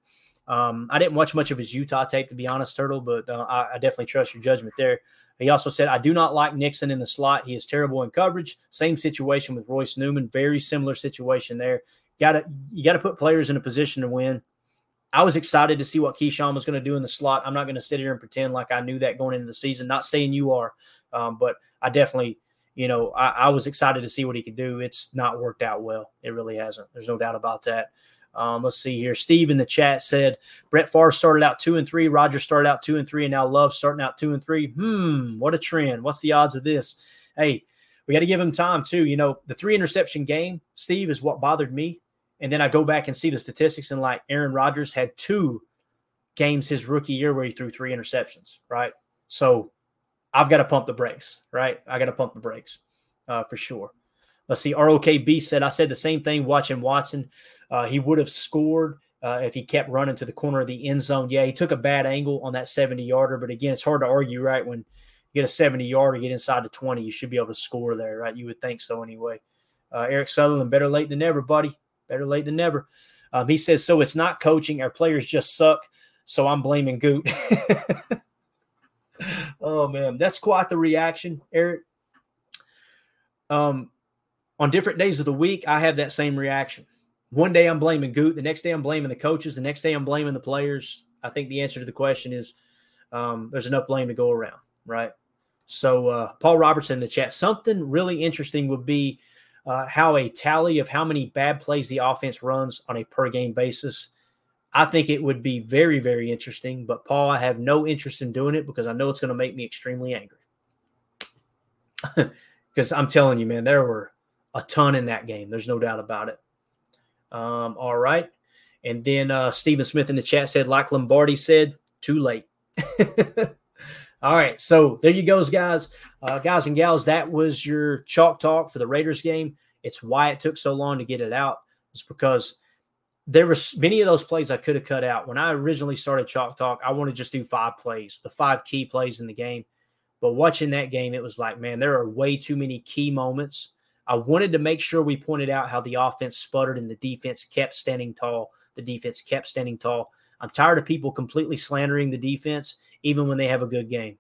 Um, I didn't watch much of his Utah tape, to be honest, Turtle, but uh, I, I, definitely trust your judgment there. He also said, I do not like Nixon in the slot. He is terrible in coverage. Same situation with Royce Newman. Very similar situation there. Got to you got to put players in a position to win. I was excited to see what Keisean was going to do in the slot. I'm not going to sit here and pretend like I knew that going into the season. Not saying you are, um, but I definitely, you know, I, I, was excited to see what he could do. It's not worked out well. It really hasn't. There's no doubt about that. Um, let's see here. Steve in the chat said Brett Favre started out two and three. Roger started out two and three, and now Love starting out two and three. Hmm, what a trend. What's the odds of this? Hey, we got to give him time too. You know, the three interception game, Steve, is what bothered me and then I go back and see the statistics, and like Aaron Rodgers had two games his rookie year where he threw three interceptions, right? So I've got to pump the brakes, right? I got to pump the brakes uh, for sure. Let's see. ROKB said, I said the same thing watching Watson. Uh, he would have scored uh, if he kept running to the corner of the end zone. Yeah, he took a bad angle on that 70 yarder, but again, it's hard to argue, right? When you get a 70 yarder, get inside the 20, you should be able to score there, right? You would think so anyway. Uh, Eric Sutherland, better late than never, buddy. Better late than never. Um, he says, so it's not coaching. Our players just suck. So I'm blaming Gute. (laughs) oh, man. That's quite the reaction, Eric. Um, on different days of the week, I have that same reaction. One day I'm blaming Gute. The next day I'm blaming the coaches. The next day I'm blaming the players. I think the answer to the question is um, there's enough blame to go around, right? So, uh, Paul Robertson in the chat, something really interesting would be uh, how a tally of how many bad plays the offense runs on a per game basis. I think it would be very, very interesting. But Paul, I have no interest in doing it because I know it's going to make me extremely angry. (laughs) Because I'm telling you, man, there were a ton in that game. There's no doubt about it. Um, all right. And then uh, Stephen Smith in the chat said, like Lombardi said, too late. (laughs) All right, so there you goes, guys, uh, guys and gals. That was your chalk talk for the Raiders game. It's why it took so long to get it out. It's because there were many of those plays I could have cut out. When I originally started chalk talk, I wanted to just do five plays, the five key plays in the game. But watching that game, it was like, man, there are way too many key moments. I wanted to make sure we pointed out how the offense sputtered and the defense kept standing tall. The defense kept standing tall. I'm tired of people completely slandering the defense, even when they have a good game.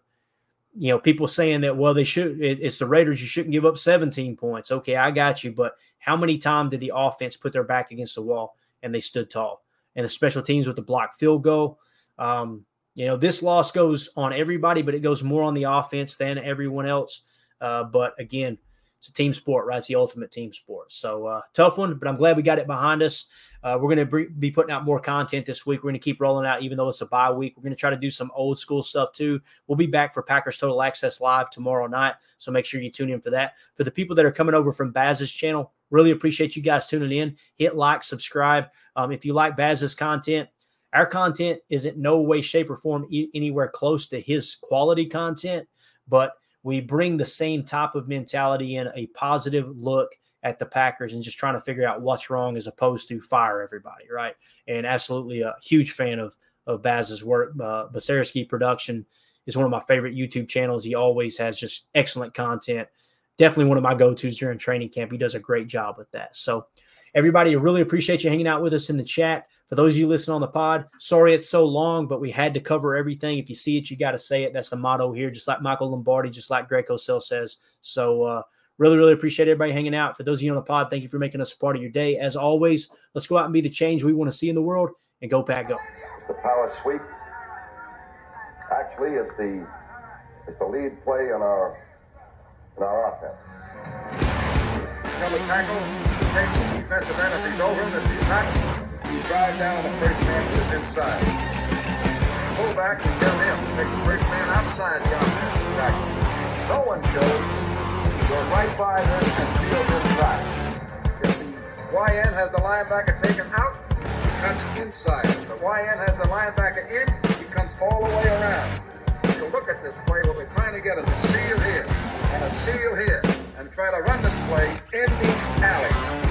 You know, people saying that, well, they should, it's the Raiders, you shouldn't give up 17 points. Okay, I got you. But how many times did the offense put their back against the wall and they stood tall? And the special teams with the block field goal. Um, you know, this loss goes on everybody, but it goes more on the offense than everyone else. Uh, but again, it's a team sport, right? It's the ultimate team sport. So uh, tough one, but I'm glad we got it behind us. Uh, we're going to be putting out more content this week. We're going to keep rolling out, even though it's a bye week. We're going to try to do some old school stuff too. We'll be back for Packers Total Access Live tomorrow night. So make sure you tune in for that. For the people that are coming over from Baz's channel, really appreciate you guys tuning in. Hit like, subscribe. Um, if you like Baz's content, our content isn't no way, shape, or form e- anywhere close to his quality content, but we bring the same type of mentality in a positive look at the Packers and just trying to figure out what's wrong as opposed to fire everybody, right? And absolutely a huge fan of of Baz's work. Uh, Production is one of my favorite YouTube channels. He always has just excellent content. Definitely one of my go tos during training camp. He does a great job with that. So, everybody, I really appreciate you hanging out with us in the chat. For those of you listening on the pod, sorry it's so long, but we had to cover everything. If you see it, you got to say it. That's the motto here, just like Michael Lombardi, just like Greg Cosell says. So, uh, Really, really appreciate everybody hanging out. For those of you on the pod, thank you for making us a part of your day. As always, let's go out and be the change we want to see in the world and go pack up. The power sweep actually is the is the lead play in our in our offense. Come and tackle, take the defensive end if he's over him. If he's not, you drive down the first man who is inside. Pull back and tell him to take the first man outside the offensive tackle. No one goes. You go right by them and field inside. If the YN has the linebacker taken out, he cuts inside. If the YN has the linebacker in, he comes all the way around. If you look at this play, what we're trying to get is a seal here and a seal here and try to run this play in the alley.